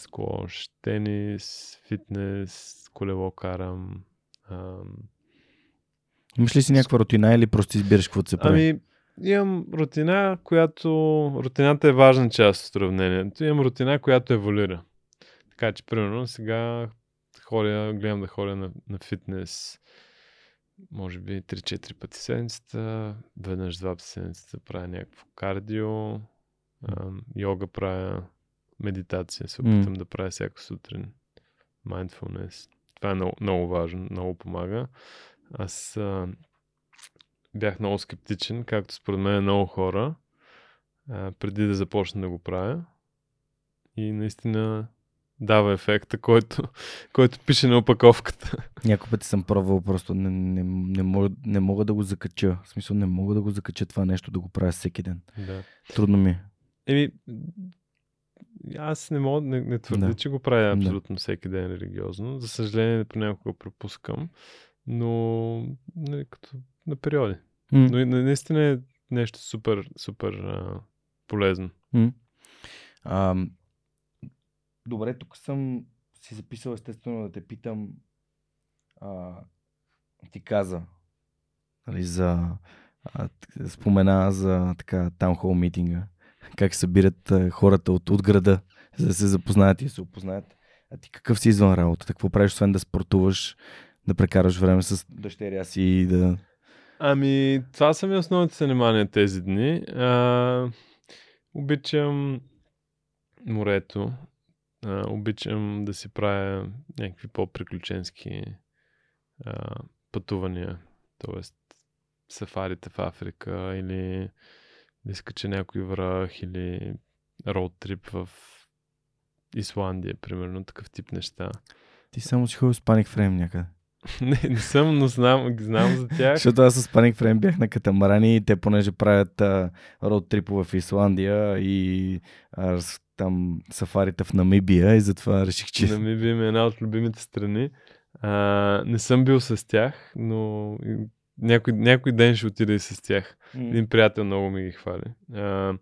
сквош, тенис, фитнес, колело карам. А,
Имаш ли си някаква рутина или просто избираш какво се прави?
Ами, имам рутина, която... Рутината е важна част от сравнението. Имам рутина, която еволюира. Така че, примерно, сега ходя, гледам да ходя на, на фитнес може би 3-4 пъти седмицата, веднъж два пъти седмицата правя някакво кардио, а, йога правя, медитация се опитам mm. да правя всяка сутрин, mindfulness. Това е много, много важно, много помага. Аз а, бях много скептичен, както според мен много хора, а, преди да започна да го правя. И наистина дава ефекта, който, който пише на опаковката.
Няколко пъти съм пробвал, просто не, не, не, мога, не мога да го закача. В смисъл, не мога да го закача това нещо, да го правя всеки ден.
Да.
Трудно ми е.
Еми, аз не мога, не, не твърдя, да. че го правя абсолютно да. всеки ден религиозно. За съжаление, понякога пропускам, но не, нали, като на периоди. Mm. Но наистина е нещо супер, супер а, полезно.
Mm. А, добре, тук съм си записал естествено да те питам. А, ти каза нали, за а, спомена за така таунхол митинга как събират а, хората от, от града, за да се запознаят и се опознаят. А ти какъв си извън работа? Какво правиш, освен да спортуваш, да прекараш време с дъщеря си и да...
Ами, това са ми основните занимания тези дни. А, обичам морето. А, обичам да си правя някакви по-приключенски а, пътувания. Тоест, сафарите в Африка или да изкача някой връх или роуд трип в Исландия, примерно, такъв тип неща.
Ти само си ходил с Panic Frame някъде.
не, не съм, но знам, знам за тях.
Защото аз с Panic Frame бях на катамарани и те понеже правят роуд трипове в Исландия и а, там сафарите в Намибия и затова реших, че...
Намибия ми е една от любимите страни. А, не съм бил с тях, но някой, някой ден ще отида и с тях. Mm. Един приятел много ми ги хвали. А,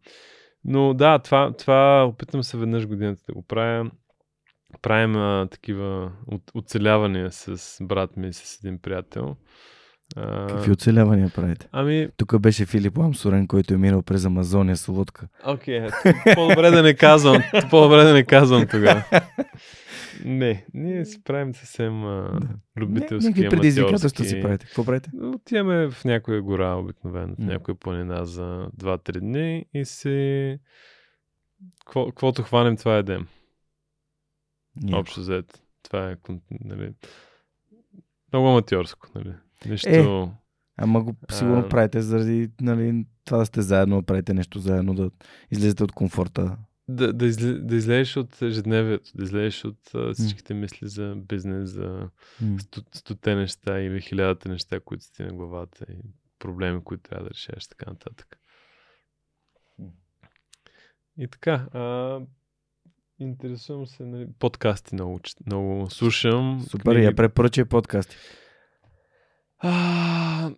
но да, това, това опитам се веднъж годината да го правя. Правим а, такива от, оцелявания с брат ми, с един приятел.
А... Какви оцелявания правите?
Ами...
Тук беше Филип Ламсорен, който е минал през Амазония с лодка.
Окей, okay, по-добре да не казвам. по-добре да не казвам тогава. Не, ние си правим съвсем а, да. любителски,
Някакви предизвикателства си правите. Какво правите?
Отиваме в някоя гора обикновено, в някоя планина за 2-3 дни и си... Каквото хванем, това едем. Няко. Общо взето. Това е нали... много аматьорско. Нали? Нищо... Е,
ама го сигурно а... правите заради нали, това да сте заедно, да правите нещо заедно, да излезете от комфорта
да, да, изле, да излезеш от ежедневието, да излезеш от а, всичките мисли за бизнес, за сто, стоте неща или хилядата неща, които си ти на главата и проблеми, които трябва да решаваш, така нататък. И така, а, интересувам се, нали, подкасти много, много слушам.
Супер, я препоръчай подкасти.
А,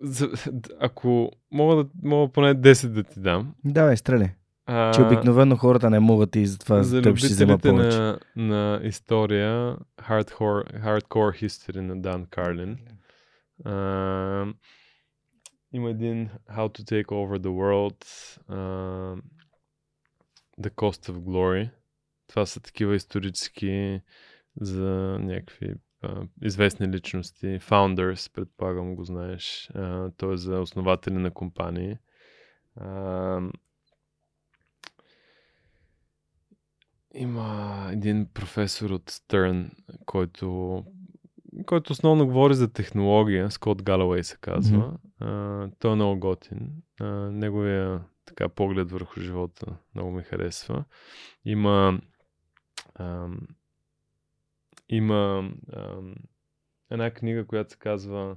за, ако мога, да, мога поне 10 да ти дам.
Давай, стреляй.
А,
Че обикновено хората не могат и затова
за
теб ще взема повече.
на, на история, hardcore, hardcore history на Дан Карлин. А, има един How to Take Over the World, а, The Cost of Glory. Това са такива исторически за някакви а, известни личности. Founders, предполагам го знаеш. А, той е за основатели на компании. А, има един професор от Стърн, който който основно говори за технология, Скот Галауей се казва. Mm-hmm. той е много готин. А, неговия така поглед върху живота много ми харесва. Има ам, има ам, една книга, която се казва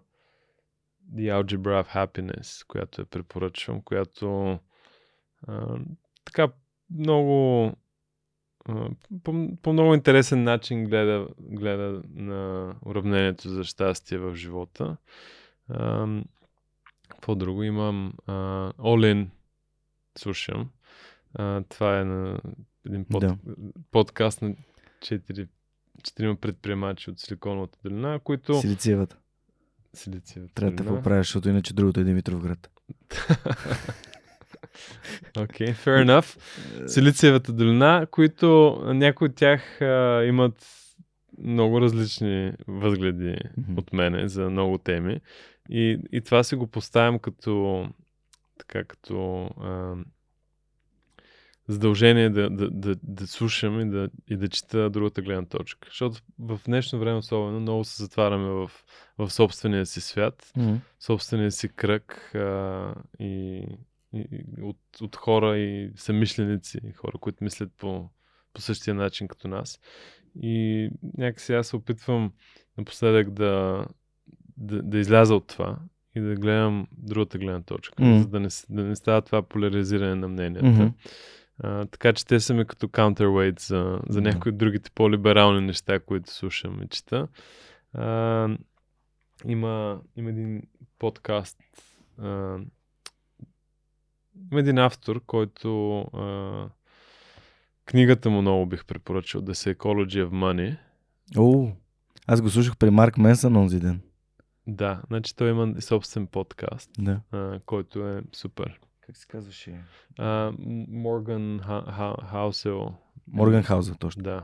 The Algebra of Happiness, която я препоръчвам, която а, така много по, по много интересен начин гледа, гледа на уравнението за щастие в живота. А, какво друго имам? А, In слушам. А, това е на един под,
Да.
подкаст на четири, четирима предприемачи от Силиконовата долина, които...
Силициевата.
Силициевата
Трябва да
долина.
поправиш, защото иначе другото е Димитровград.
Окей, okay, fair enough. Силициевата долина, които някои от тях а, имат много различни възгледи
Мгм.
от мене за много теми. И, и това си го поставям като така като а, задължение да, да, да, да слушам и да, и да чета другата гледна точка. Защото в днешно време особено много се затваряме в, в собствения си свят
М.
собствения си кръг а, и, и от, от хора и съмишленици, хора, които мислят по, по същия начин като нас. И някакси аз се опитвам напоследък да, да, да изляза от това и да гледам другата гледна точка,
Мгм.
за да не, да не става това поляризиране на мненията.
Мгм.
А, така че те са ми като counterweight за, за някои от другите по-либерални неща, които слушам и чета. А, има, има един подкаст. А, има един автор, който а, книгата му много бих препоръчал, The Psychology of Money.
О, аз го слушах при Марк Менсън онзи ден.
Да, значи той има собствен подкаст,
Да.
а, който е супер.
Как се казваше?
А, Морган Ха- Ха- Хаусел.
Морган Хауза, точно.
Да.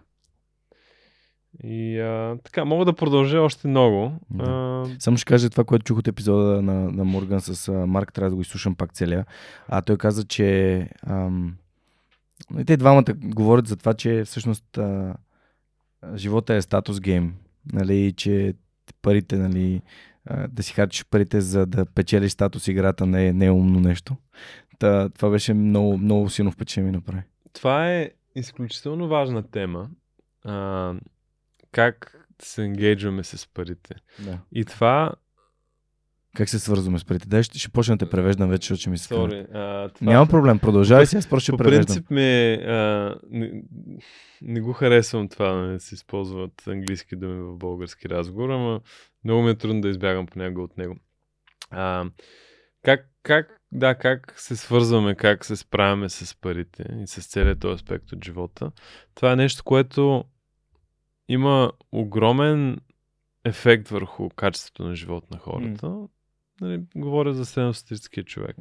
И а, така, мога да продължа още много.
Да.
А,
Само ще кажа това, което чух от епизода на, на Морган с а, Марк, трябва да го изслушам пак целия. А той каза, че ам, и те двамата говорят за това, че всъщност а, живота е статус гейм. Нали, и че парите, нали, да си харчиш парите за да печелиш статус играта не е, не е умно нещо. Та, това беше много, много силно впечатление ми направи.
това е изключително важна тема. А, как се енгейджваме с парите.
Да.
И това...
Как се свързваме с парите? Дай, ще, ще почна да те превеждам вече, защото ми се.
Sorry, а, това
Няма проблем, продължавай си, аз просто ще
По
превеждам.
принцип ми а, не, не го харесвам това да се използват английски думи в български разговор, ама много ми е трудно да избягам понякога от него. А, как, как, да, как се свързваме, как се справяме с парите и с целият този аспект от живота. Това е нещо, което има огромен ефект върху качеството на живот на хората. Нали, говоря за средностатистическия човек.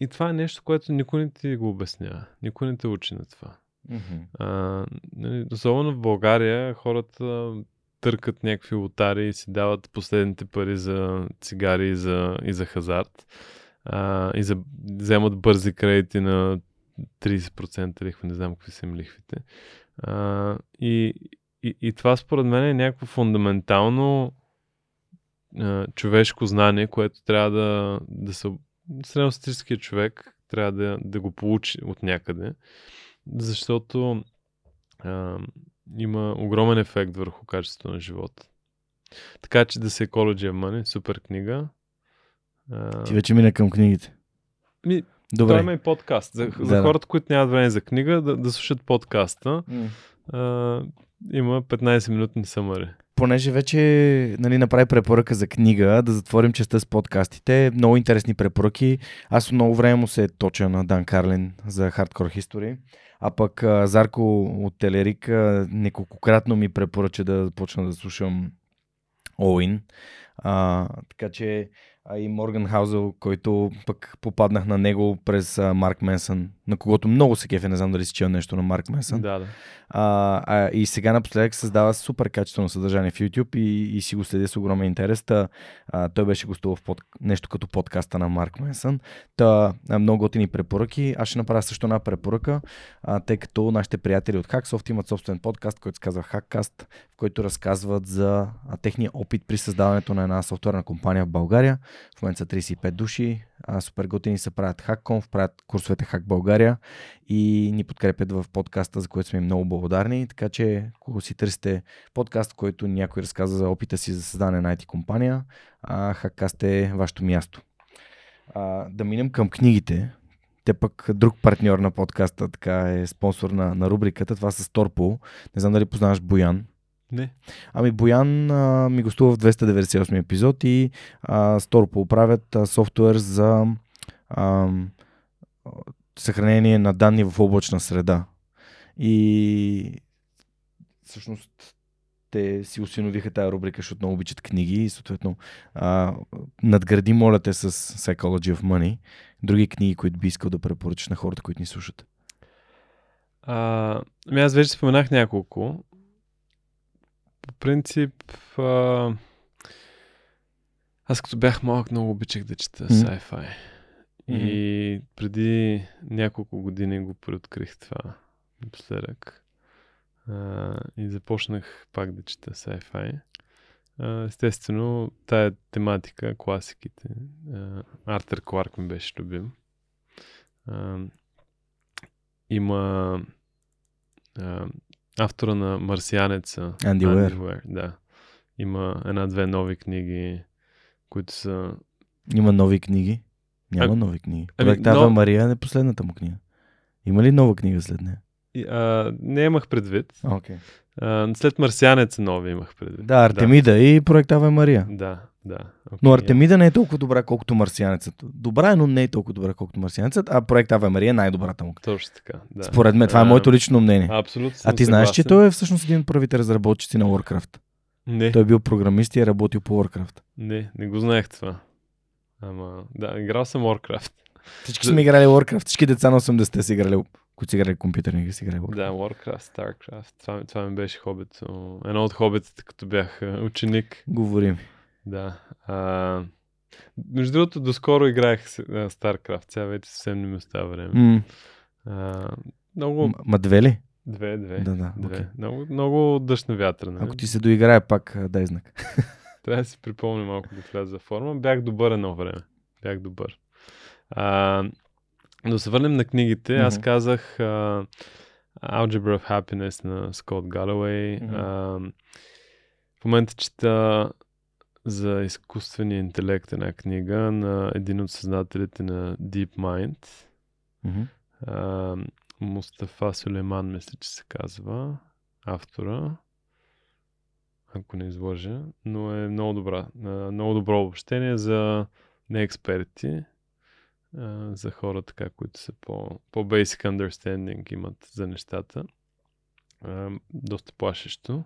И това е нещо, което никой не ти го обяснява. Никой не те учи на това.
Мгм.
А, нали, особено в България хората търкат някакви лотари и си дават последните пари за цигари и за, и за хазарт. А, и за, вземат бързи кредити на 30% лихва, не знам какви са им лихвите. А, и, и, и това според мен е някакво фундаментално а, човешко знание, което трябва да, да се... Средностатистическия човек трябва да, да го получи от някъде, защото а, има огромен ефект върху качеството на живота. Така че да се Ecology of Money, супер книга. А,
Ти вече мина към книгите.
ми,
Добре.
той има и подкаст. За,
Да,
за хората, които нямат време за книга, да, да слушат подкаста.
М.
А, има 15 минутни съмъри.
Понеже вече нали, направи препоръка за книга, да затворим частта с подкастите. Много интересни препоръки. Аз много време му се точа на Дан Карлин за Hardcore History. А пък Зарко от Телерик неколкократно ми препоръча да почна да слушам Оуин. Така че а и Морган Хаузел, който пък попаднах на него през а, Марк Менсън, на когото много се кефе, не знам дали си чел нещо на Марк Менсън.
Да, да.
А, а, и сега напоследък създава супер качествено съдържание в YouTube и, и си го следя с огромен интерес. Та, а, той беше гостувал в под, нещо като подкаста на Марк Менсън. Та, а, много готини препоръки. Аз ще направя също една препоръка, а, тъй като нашите приятели от Hacksoft имат собствен подкаст, който се казва Hackcast, в който разказват за а, техния опит при създаването на една софтуерна компания в България. В момента са 35 души. А, супер готини се правят HackConf, правят курсовете Hack България и ни подкрепят в подкаста, за което сме много благодарни. Така че, ако си търсите подкаст, който някой разказва за опита си за създаване на IT компания, Hackcast е вашето място. А, да минем към книгите. Те пък друг партньор на подкаста така е спонсор на, на рубриката. Това са Сторпо. Не знам дали познаваш Боян.
Не.
Ами Боян а, ми гостува в 298 епизод и а, Сторпо а, софтуер за а, съхранение на данни в облачна среда. И всъщност те си осиновиха тази рубрика, защото много обичат книги и съответно а, надгради, моля те, с Psychology of Money. Други книги, които би искал да препоръчаш на хората, които ни слушат.
А, ами аз вече споменах няколко. По принцип, а, аз като бях малък много обичах да чета
Мгм.
sci-fi. И преди няколко години го преоткрих това напоследък. А, и започнах пак да чета sci-fi. А, естествено, тая тематика, класиките. а, Артер Кларк ми беше любим. А, има а, автора на Марсианеца.
Анди Уер.
Уер, да. Има една-две нови книги, които са...
Има нови книги? Няма
А-
нови книги.
ами,
Проект Ава
но-
Мария е последната му книга. Има ли нова книга след нея?
И, А, не имах предвид.
Okay.
А, след Марсианеца нови имах предвид.
Да, Артемида и Проект Ава Мария.
Да, да. Okay,
Но Артемида не е толкова добра, колкото Марсианецът. Добра е, но не е толкова добра, колкото Марсианецът, а Проект Ава Мария е най-добрата му.
Точно така, да.
Според мен, това е
А,
моето лично мнение.
Абсолютно
А ти знаеш, че той е всъщност един от първите разработчици на Warcraft.
Не,
Той е бил програмист и е работил по Warcraft.
не, не го знаех това. Ама, да, играл съм Warcraft.
Всички сме играли Warcraft. Всички деца на 80-те са играли, които са играли компютърни игри, са играли Warcraft.
Да, Warcraft, Starcraft. Това, ми- това ми беше хобито. Едно от хобитите, като бях а, ученик.
Говорим.
Да. А, между другото, доскоро играех StarCraft. Сега вече съвсем не ми остава време.
М-
А, много...
м- Ма две ли?
Две, две.
Да, да,
две.
окей.
Много, много дъжд на вятъра. Нали?
Ако ти се доиграе пак, дай знак.
Трябва да си припомня малко да вляза в форма. Бях добър едно време. Бях добър. А, но да се върнем на книгите. Аз
Мгм.
казах а, Algebra of Happiness на Скот Галауей. А, в момента чета за изкуствения интелект една книга на един от създателите на DeepMind.
Мгм.
А, Мустафа Сулейман, мисля, че се казва автора. Ако не изложа, но е много добра. Много добро обобщение за неексперти, за хора така, които са по, по basic understanding имат за нещата. Доста плашещо.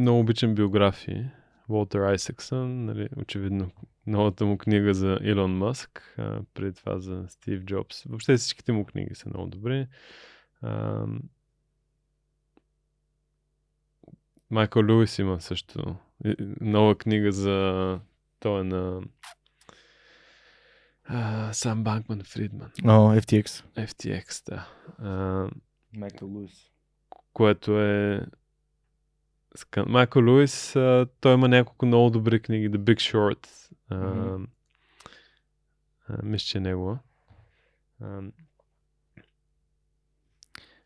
Много обичам биографии. Уолтер Айсексън, нали, очевидно новата му книга за Илон Мъск, а, преди това за Стив Джобс. Въобще всичките му книги са много добри. А, Майкъл Луис има също нова книга за той е на Сам Банкман Фридман.
О, FTX.
FTX, да. А,
Майкъл Луис.
което е. Майкъл Луис, а, той има няколко много добри книги. The Big Short. А,
Мгм.
А, мисля, че е негова. А,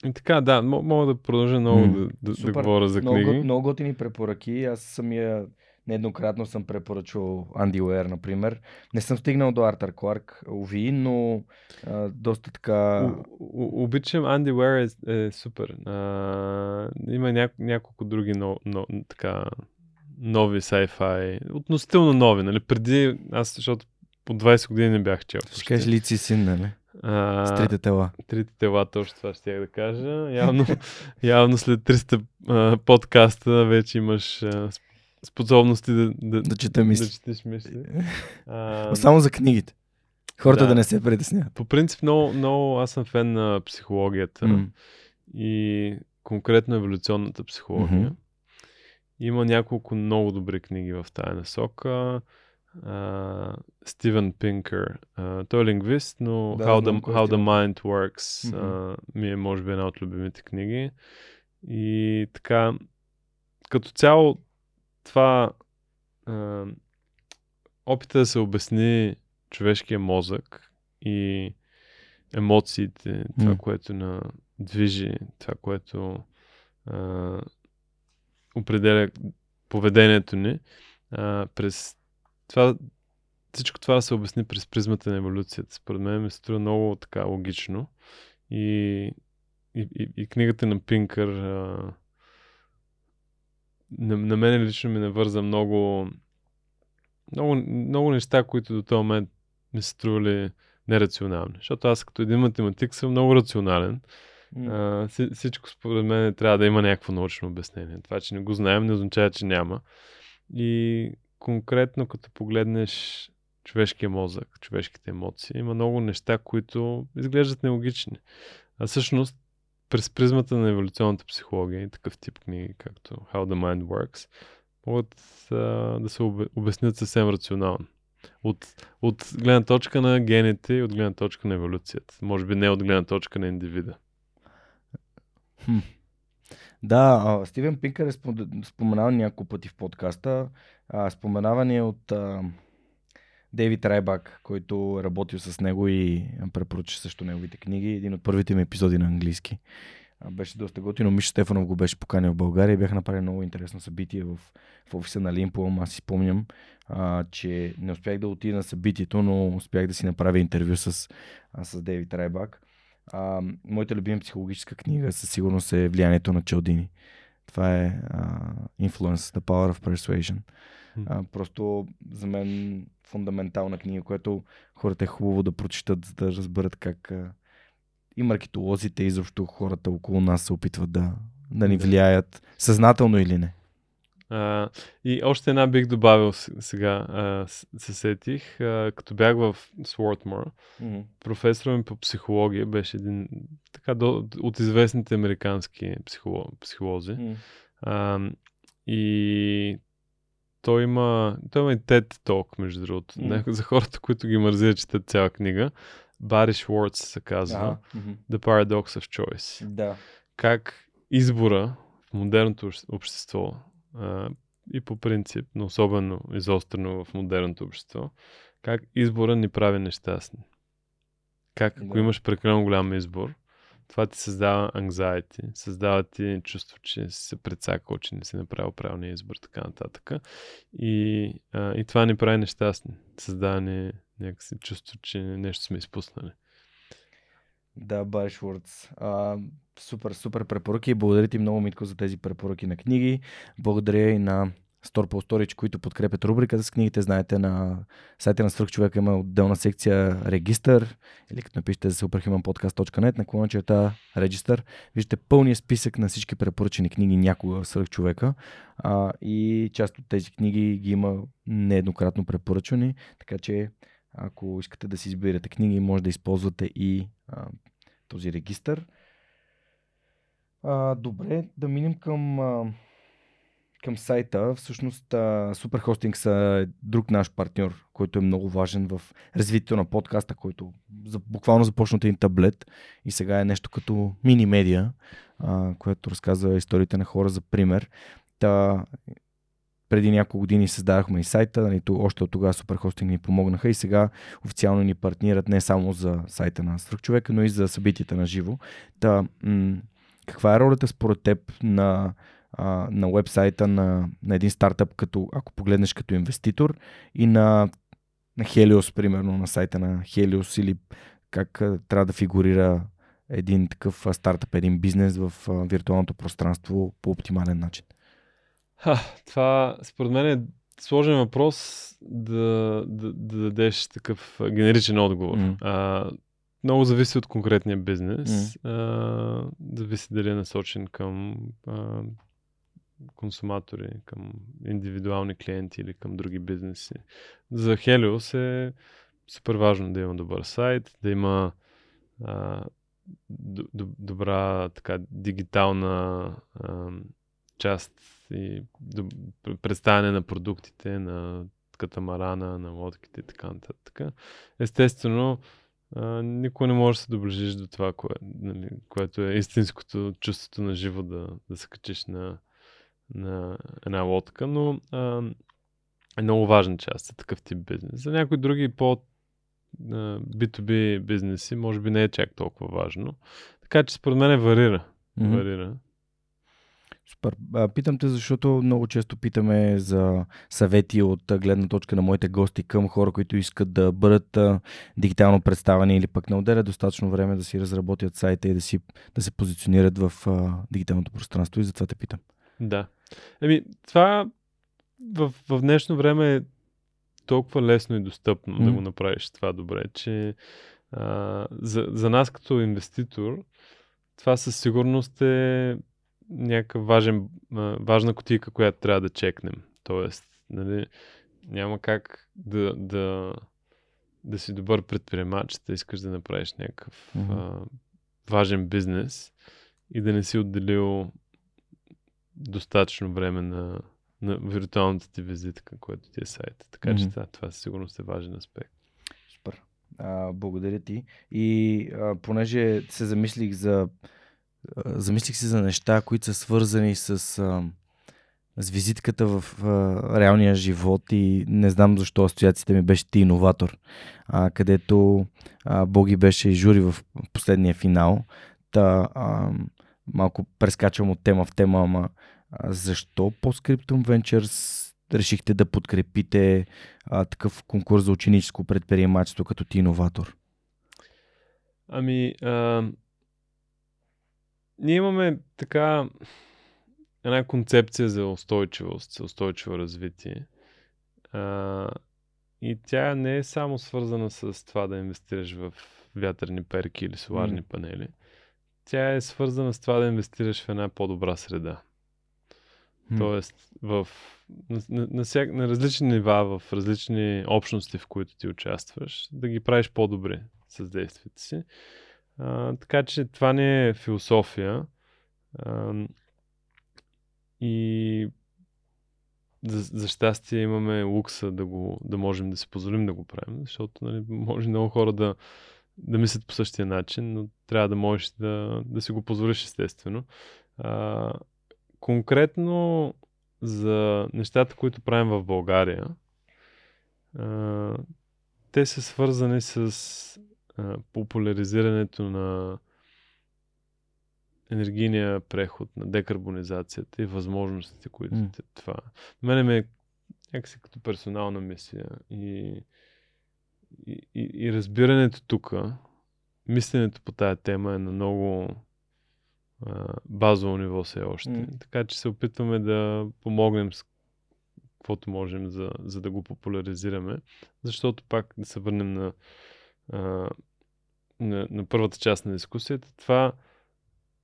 и така, да, мога да продължа много
М,
да, да,
Супер.
да говоря за
много,
книги.
го- много готини препоръки. Аз самия нееднократно съм препоръчвал Анди Уер, например. Не съм стигнал до Артър Кларк, уви, но а, доста така...
У- у- Обичам Анди Уер е, е супер. А, има ня, няколко други но, но, така, нови sci-fi. Относително нови, нали? Преди, аз защото по 20 години не бях чел.
Ще кажеш лици син, нали?
А,
С трите тела.
трите тела, точно това ще да кажа. Явно, явно след 300 а, подкаста вече имаш а, способности да, да,
Да чета мисли.
да четеш мисли. А,
Само за книгите. Хората да,
Да.
не се притесняват.
по принцип, много, много аз съм фен на психологията.
М.
и конкретно еволюционната психология.
Мгм.
Има няколко много добри книги в тая насока. А, Стивен Пинкър. А, той е лингвист, но
Да,
How, the,
е
How the. Mind Works а, ми е може би една от любимите книги. И така, като цяло това а, опита да се обясни човешкия мозък и емоциите, това,
М.
което на движи, това, което а, определя поведението ни, а, през това, всичко това да се обясни през призмата на еволюцията. Според мен ми се струва много така логично. И, и, и, и книгата на Пинкър а, на, на мен лично ми навърза много, много, много неща, които до този момент ми се стрували нерационални. Защото аз като един математик съм много рационален.
М.
А, вси- всичко според мен трябва да има някакво научно обяснение. Това, че не го знаем, не означава, че няма. И конкретно, като погледнеш човешкия мозък, човешките емоции, има много неща, които изглеждат нелогични. А всъщност, през призмата на еволюционната психология и такъв тип книги, както How the Mind Works, могат а, да се обяснят съвсем рационално. От, от гледна точка на гените и от гледна точка на еволюцията. Може би не от гледна точка на индивида.
Хм. Да, Стивен Пинкър е споменал няколко пъти в подкаста. А, споменаван е от а, Дейвид Райбак, който работил с него и препоръча също неговите книги. Един от първите ми епизоди на английски. Беше доста готино. Миша Стефанов го беше поканил в България и бях направил много интересно събитие в, в офиса на Лимпо. Аз си спомням, а, че не успях да отида на събитието, но успях да си направя интервю с, а, с Дейвид Райбак. А, моята любима психологическа книга със сигурност е Влиянието на Челдини. Това е а, Influence, The Power of Persuasion. А, просто за мен фундаментална книга, която хората е хубаво да прочитат, за да разберат как и маркетолозите, и изобщо хората около нас се опитват да, да ни влияят, съзнателно или не.
А, и още една бих добавил сега, а, се сетих, а, като бях в Свортмор, професор ми по психология беше един така до, от известните американски психоло, психолози. А, и той има, той има и TED Talk, между другото. Не, за хората, които ги мързи да четат цяла книга. Бари Шварц се казва.
Ага. мгм.
The Paradox of Choice.
Да.
Как избора в модерното обще- общество а, и по принцип, но особено изострено в модерното общество, как избора ни прави нещастни. Как ако
Да.
имаш прекалено голям избор, това ти създава anxiety, създава ти чувство, че си се прецакал, че не си направил правилния избор, така нататък. И, а, и това ни прави нещастни. Създава ни някакси чувство, че нещо сме изпуснали.
Да. А, супер, супер препоръки. Благодаря ти много, Митко, за тези препоръки на книги. Благодаря и на Storpo Storage, които подкрепят рубриката с книгите. Знаете, на сайта на Свърхчовека има отделна секция Регистър или като напишете за superhumanpodcast.net на клона черта Регистър. Виждате пълния списък на всички препоръчени книги някога в Свърхчовека. А, и част от тези книги ги има нееднократно препоръчвани, така че ако искате да си изберете книги, може да използвате и а, този регистър. А, добре, да минем към, а, към сайта. Всъщност, Superhosting са друг наш партньор, който е много важен в развитието на подкаста, който буквално започна от един таблет и сега е нещо като мини-медиа, а, което разказва историите на хора за пример. Та, преди няколко години създадахме и сайта, нали, още от тогава Суперхостинг ни помогнаха и сега официално ни партнират не само за сайта на Свръхчовека, но и за събитията на живо. Та, м- каква е ролята според теб на, а, на вебсайта на, на един стартъп, като, ако погледнеш като инвеститор и на, на Helios, примерно, на сайта на Helios или как а, трябва да фигурира един такъв стартъп, един бизнес в а, виртуалното пространство по оптимален начин?
Ха, това според мен е сложен въпрос да, да, да дадеш такъв генеричен отговор. Mm. А, много зависи от конкретния бизнес. Mm. А, зависи дали е насочен към а, консуматори, към индивидуални клиенти или към други бизнеси. За Helios е супер важно да има добър сайт, да има а, добра така дигитална а, част и представяне на продуктите, на катамарана, на лодките и така нататък. Естествено, а, никой не може да се доближиш до това, кое, нали, което е истинското чувството на живо да, да се качиш на, на една лодка, но а, е много важна част е такъв тип бизнес. За някои други по B2B бизнеси, може би не е чак толкова важно. Така че според мен варира. Mm-hmm. варира.
Супер. Питам те, защото много често питаме за съвети от гледна точка на моите гости към хора, които искат да бъдат дигитално представени или пък не отделят достатъчно време да си разработят сайта и да, си, да се позиционират в дигиталното пространство и затова те питам.
Да. Еми, това в, в днешно време е толкова лесно и достъпно mm. да го направиш това добре, че а, за, за нас като инвеститор това със сигурност е някакъв важен, важна котика, която трябва да чекнем. Тоест, нали, няма как да, да, да си добър предприемач, да искаш да направиш някакъв mm-hmm. а, важен бизнес и да не си отделил достатъчно време на, на виртуалната ти визитка, което ти е сайт. Така mm-hmm. че това, това със сигурност е важен аспект.
Супер. А, благодаря ти. И а, понеже се замислих за замислих се за неща, които са свързани с, а, с визитката в а, реалния живот и не знам защо асоциацията ми беше ти иноватор, а, където а, Боги беше и жури в последния финал. Та, а, малко прескачам от тема в тема, ама защо по Scriptum Ventures решихте да подкрепите а, такъв конкурс за ученическо предприемачество като ти иноватор?
Ами, а, ние имаме така една концепция за устойчивост, за устойчиво развитие. А, и тя не е само свързана с това да инвестираш в вятърни перки или соларни mm. панели. Тя е свързана с това да инвестираш в една по-добра среда. Mm. Тоест, в, на, на, на, всяк, на различни нива, в различни общности, в които ти участваш, да ги правиш по-добри с действията си. А, така че това не е философия. А, и за, за щастие имаме лукса да, го, да можем да си позволим да го правим, защото нали, може много хора да, да мислят по същия начин, но трябва да можеш да, да си го позволиш естествено. А, конкретно за нещата, които правим в България, а, те са свързани с популяризирането на енергийния преход, на декарбонизацията и възможностите, които mm. това. Мене ме е някакси като персонална мисия и, и, и, и разбирането тук, мисленето по тая тема е на много а, базово ниво все още. Mm. Така че се опитваме да помогнем с каквото можем, за, за да го популяризираме. Защото пак да се върнем на а, на, на първата част на дискусията, това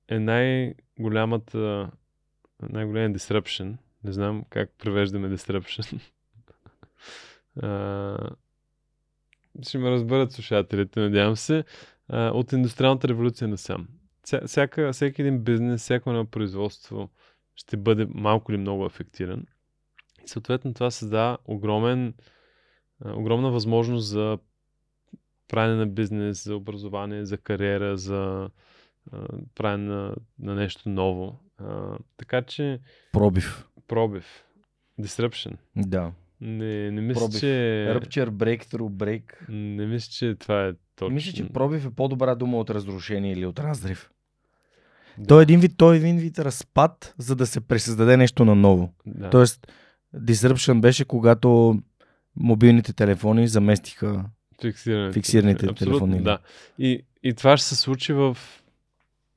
е най-голямата, най-големия disruption. Не знам как превеждаме disruption. а, ще ме разберат слушателите, надявам се, а, от индустриалната революция насам. Всяка, всеки един бизнес, всяко едно производство ще бъде малко или много афектиран. И съответно това създава огромен, огромна възможност за правене на бизнес, за образование, за кариера, за а, правене на, на нещо ново. А, така че.
Пробив.
Пробив. Disruption.
Да.
Не, не мисля,
Пробив.
че...
Rupture, breakthrough, break.
Не мисля, че това е точно.
Мисля, че пробив е по-добра дума от разрушение или от разрив.
Да.
Той е един вид, той е един вид разпад, за да се пресъздаде нещо наново.
Да.
Тоест, disruption беше когато мобилните телефони заместиха
Фиксираните,
фиксираните
Абсолютно,
телефонни
Да. И, и това ще се случи в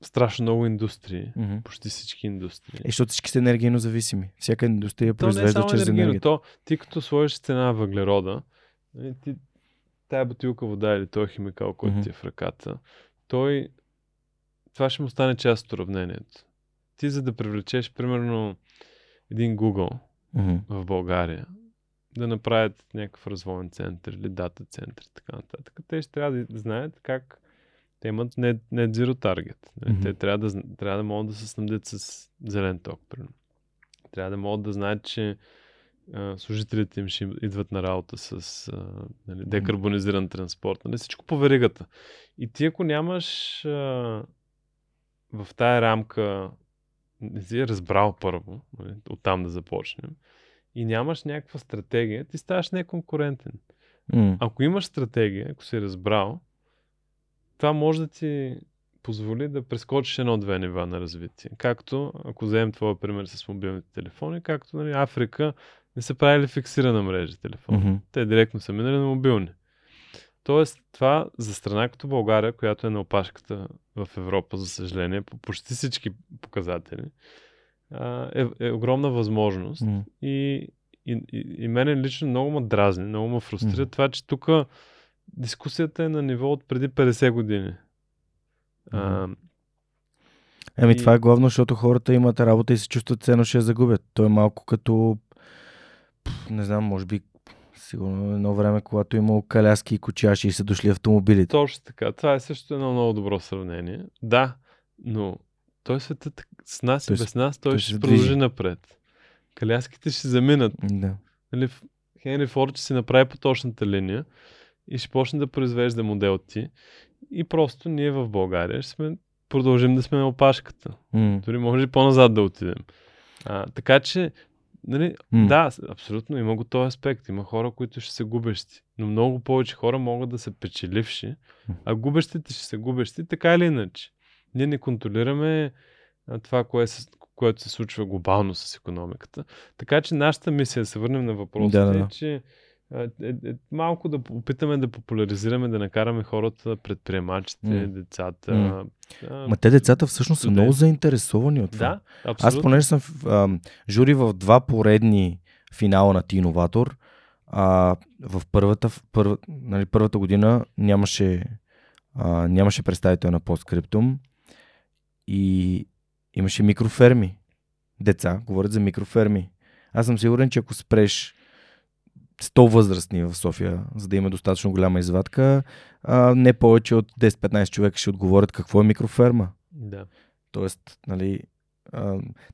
страшно много индустрии.
Мгм.
Почти всички индустрии.
Е, защото всички са енергийно зависими. Всяка индустрия
То не е
произвежда чрез енергия.
То, ти като сложиш цена на въглерода, нали, ти, тая бутилка вода или този химикал, който
Мгм.
ти е в ръката, той, това ще му стане част от уравнението. Ти за да привлечеш, примерно, един Google
Мгм.
в България, да направят някакъв развоен център или дата център и така нататък. Те ще трябва да знаят как те имат net, net zero target.
Мгм.
Те трябва да, трябва да могат да се снабдят с зелен ток. Примерно. Трябва да могат да знаят, че а, служителите им ще идват на работа с а, нали, декарбонизиран транспорт. Нали? Всичко по веригата. И ти ако нямаш а, в тая рамка не си е разбрал първо, нали, оттам да започнем, и нямаш някаква стратегия, ти ставаш неконкурентен.
М.
Ако имаш стратегия, ако си разбрал, това може да ти позволи да прескочиш едно-две нива на развитие. Както, ако вземем твоя пример с мобилните телефони, както нали, Африка не са правили фиксирана мрежа телефон.
Мгм.
Те директно са минали на мобилни. Тоест, това за страна като България, която е на опашката в Европа, за съжаление, по почти всички показатели, е, е огромна възможност.
М.
И, и, и, и мене лично много ме дразни, много ме фрустрира
Мгм.
това, че тук дискусията е на ниво от преди 50 години. А,
Еми,
И-
това е главно, защото хората имат работа и се чувстват ценно, ще я загубят. То е малко като, не знам, може би, сигурно едно време, когато е имало каляски и кочаши и са дошли автомобилите.
точно така. Това е също едно много добро сравнение. Да, но той светът с нас
Той
и без нас, той,
той
ще продължи
движи.
напред. Каляските ще заминат.
Да.
Нали, Хенри Форд ще си направи по точната линия и ще почне да произвежда модел ти. И просто ние в България ще сме, продължим да сме на опашката.
М.
Дори може и по-назад да отидем. А, така че, нали,
М.
да, абсолютно има го този аспект. Има хора, които ще са губещи. Но много повече хора могат да са печеливши, а губещите ще са губещи, така или иначе. Ние не контролираме това, кое се, което се случва глобално с економиката. Така че нашата мисия, да се върнем на въпросите,
Да, да,
е, че е, е, малко да опитаме да популяризираме, да накараме хората, предприемачите,
М.
децата.
М.
а,
Ма те децата всъщност са много заинтересовани от това.
Да,
Аз
абсолютно.
понеже съм ам, жури в два поредни финала на Ти Иноватор, а, в първата, в първа, нали, първата година нямаше, а, нямаше представител на Postscriptum и имаше микроферми. Деца говорят за микроферми. Аз съм сигурен, че ако спреш 100 възрастни в София, за да има достатъчно голяма извадка, а, не повече от 10-15 човека ще отговорят какво е микроферма.
Да.
Тоест, нали,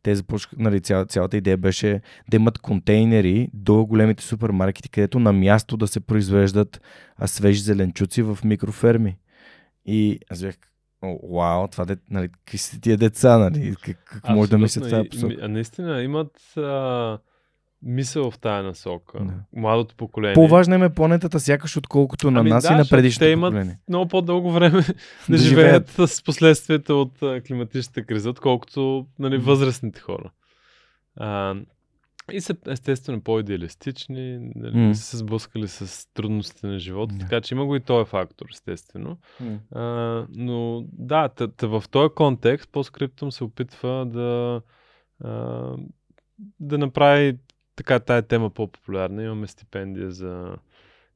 те започнаха, нали, цял, цялата идея беше да имат контейнери до големите супермаркети, където на място да се произвеждат свежи зеленчуци в микроферми. И аз бях, «О, вау, това де, нали, какви са тия деца, нали, как, как може да мислят тази посока?
А наистина имат а, мисъл в тая насока.
Да.
Младото поколение.
По-важна им е планетата сякаш, отколкото на
Ами
нас
да,
и на предишното
те имат
поколение.
много по-дълго време да,
Да
живеят с последствията от климатичната криза, отколкото нали, възрастните хора. А, и са естествено по-идеалистични, нали, не са се сблъскали с трудностите на живота,
Да.
така че има го и този фактор, естествено. А, но да, т- т- в този контекст по-скриптум се опитва да, а, да направи така тая тема по-популярна. Имаме стипендия за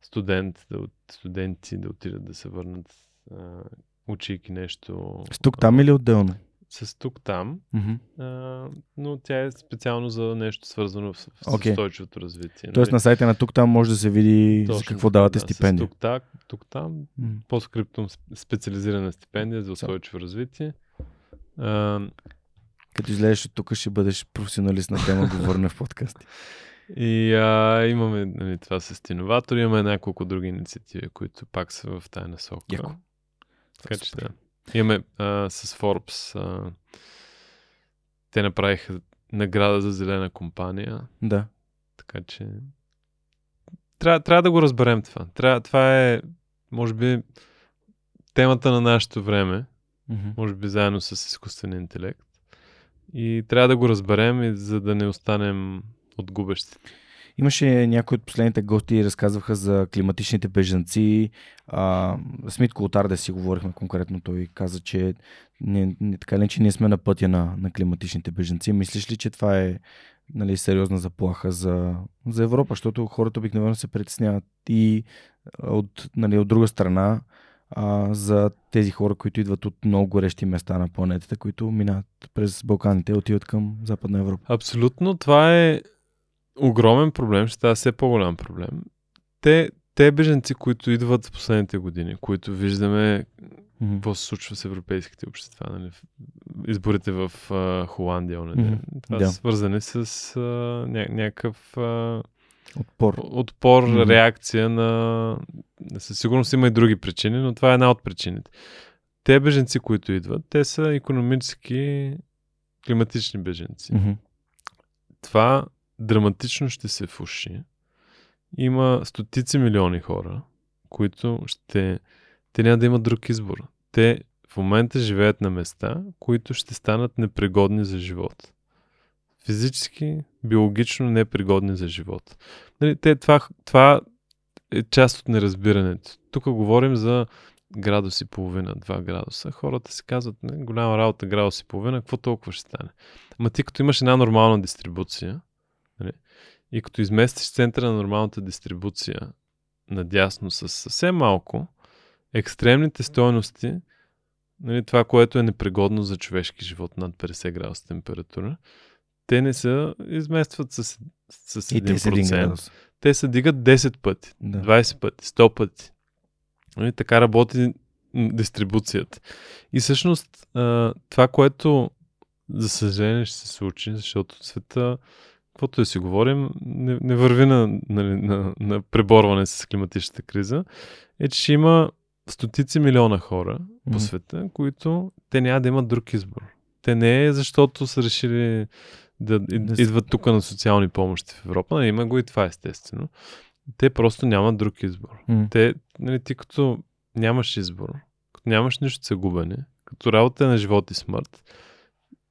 студент, да, студенти да отидат да се върнат а, учейки нещо.
С тук там или отделно?
С тук там, а, но тя е специално за нещо свързано с, с
Окей.
устойчивото развитие.
Тоест на сайта на тук там може да се види за
Точно
какво давате
да, с
стипендия.
Тук, так, тук там по-скриптум специализирана стипендия за устойчиво развитие. А,
Като излезеш от тук ще бъдеш професионалист на тема, говорене в подкасти.
и а, имаме нали, това с иноватори, имаме няколко други инициативи, които пак са в тази насока.
Яко.
Така че да. Имаме а, с Forbes, а, те направиха награда за зелена компания.
Да.
Така че трябва, трябва да го разберем това. Трябва, това е, може би, темата на нашето време,
Мгм.
може би заедно с изкуствения интелект. И трябва да го разберем, за да не останем от губещите.
Имаше някои от последните гости разказваха за климатичните бежанци. А, Смит Колотар да си говорихме конкретно. Той каза, че не, не, така ли, че ние сме на пътя на, на климатичните бежанци. Мислиш ли, че това е нали, сериозна заплаха за, за Европа? Защото хората обикновено се притесняват и от, нали, от друга страна а, за тези хора, които идват от много горещи места на планетата, които минават през Балканите и отиват към Западна Европа.
Абсолютно, това е огромен проблем, ще става все по-голям проблем. Те, те беженци, които идват в последните години, които виждаме
Мгм.
какво се случва с европейските общества, нали? изборите в а, Холандия, mm
Мгм.
това
Да.
са свързани с а, ня, някакъв а,
Отпор.
отпор,
Мгм.
реакция на... Със сигурност има и други причини, но това е една от причините. Те беженци, които идват, те са економически климатични беженци.
Мгм.
Това драматично ще се фуши. Има стотици милиони хора, които ще... Те няма да имат друг избор. Те в момента живеят на места, които ще станат непригодни за живот. Физически, биологично непригодни за живот. Нали, те, това, това е част от неразбирането. Тук говорим за градус и половина, 2 градуса. Хората си казват, не, голяма работа, градус и половина, какво толкова ще стане? Ама ти като имаш една нормална дистрибуция, нали, и като изместиш центъра на нормалната дистрибуция надясно с съвсем малко, екстремните стойности, нали, това, което е непригодно за човешки живот над 50 градуса температура, те не се изместват с, с 1%.
И те са един градус.
Те се дигат 10 пъти,
Да.
20 пъти, 100 пъти. Нали, така работи дистрибуцията. И всъщност това, което за съжаление ще се случи, защото света, каквото да си говорим, не, не върви на, нали, на, на преборване с климатичната криза, е, че има стотици милиона хора по
Мгм.
света, които те няма да имат друг избор. Те не е защото са решили да, идват тук на социални помощи в Европа. Нали, има го и това естествено. Те просто нямат друг избор.
М.
Те, нали, ти като нямаш избор, като нямаш нищо за губене, като работа е на живот и смърт,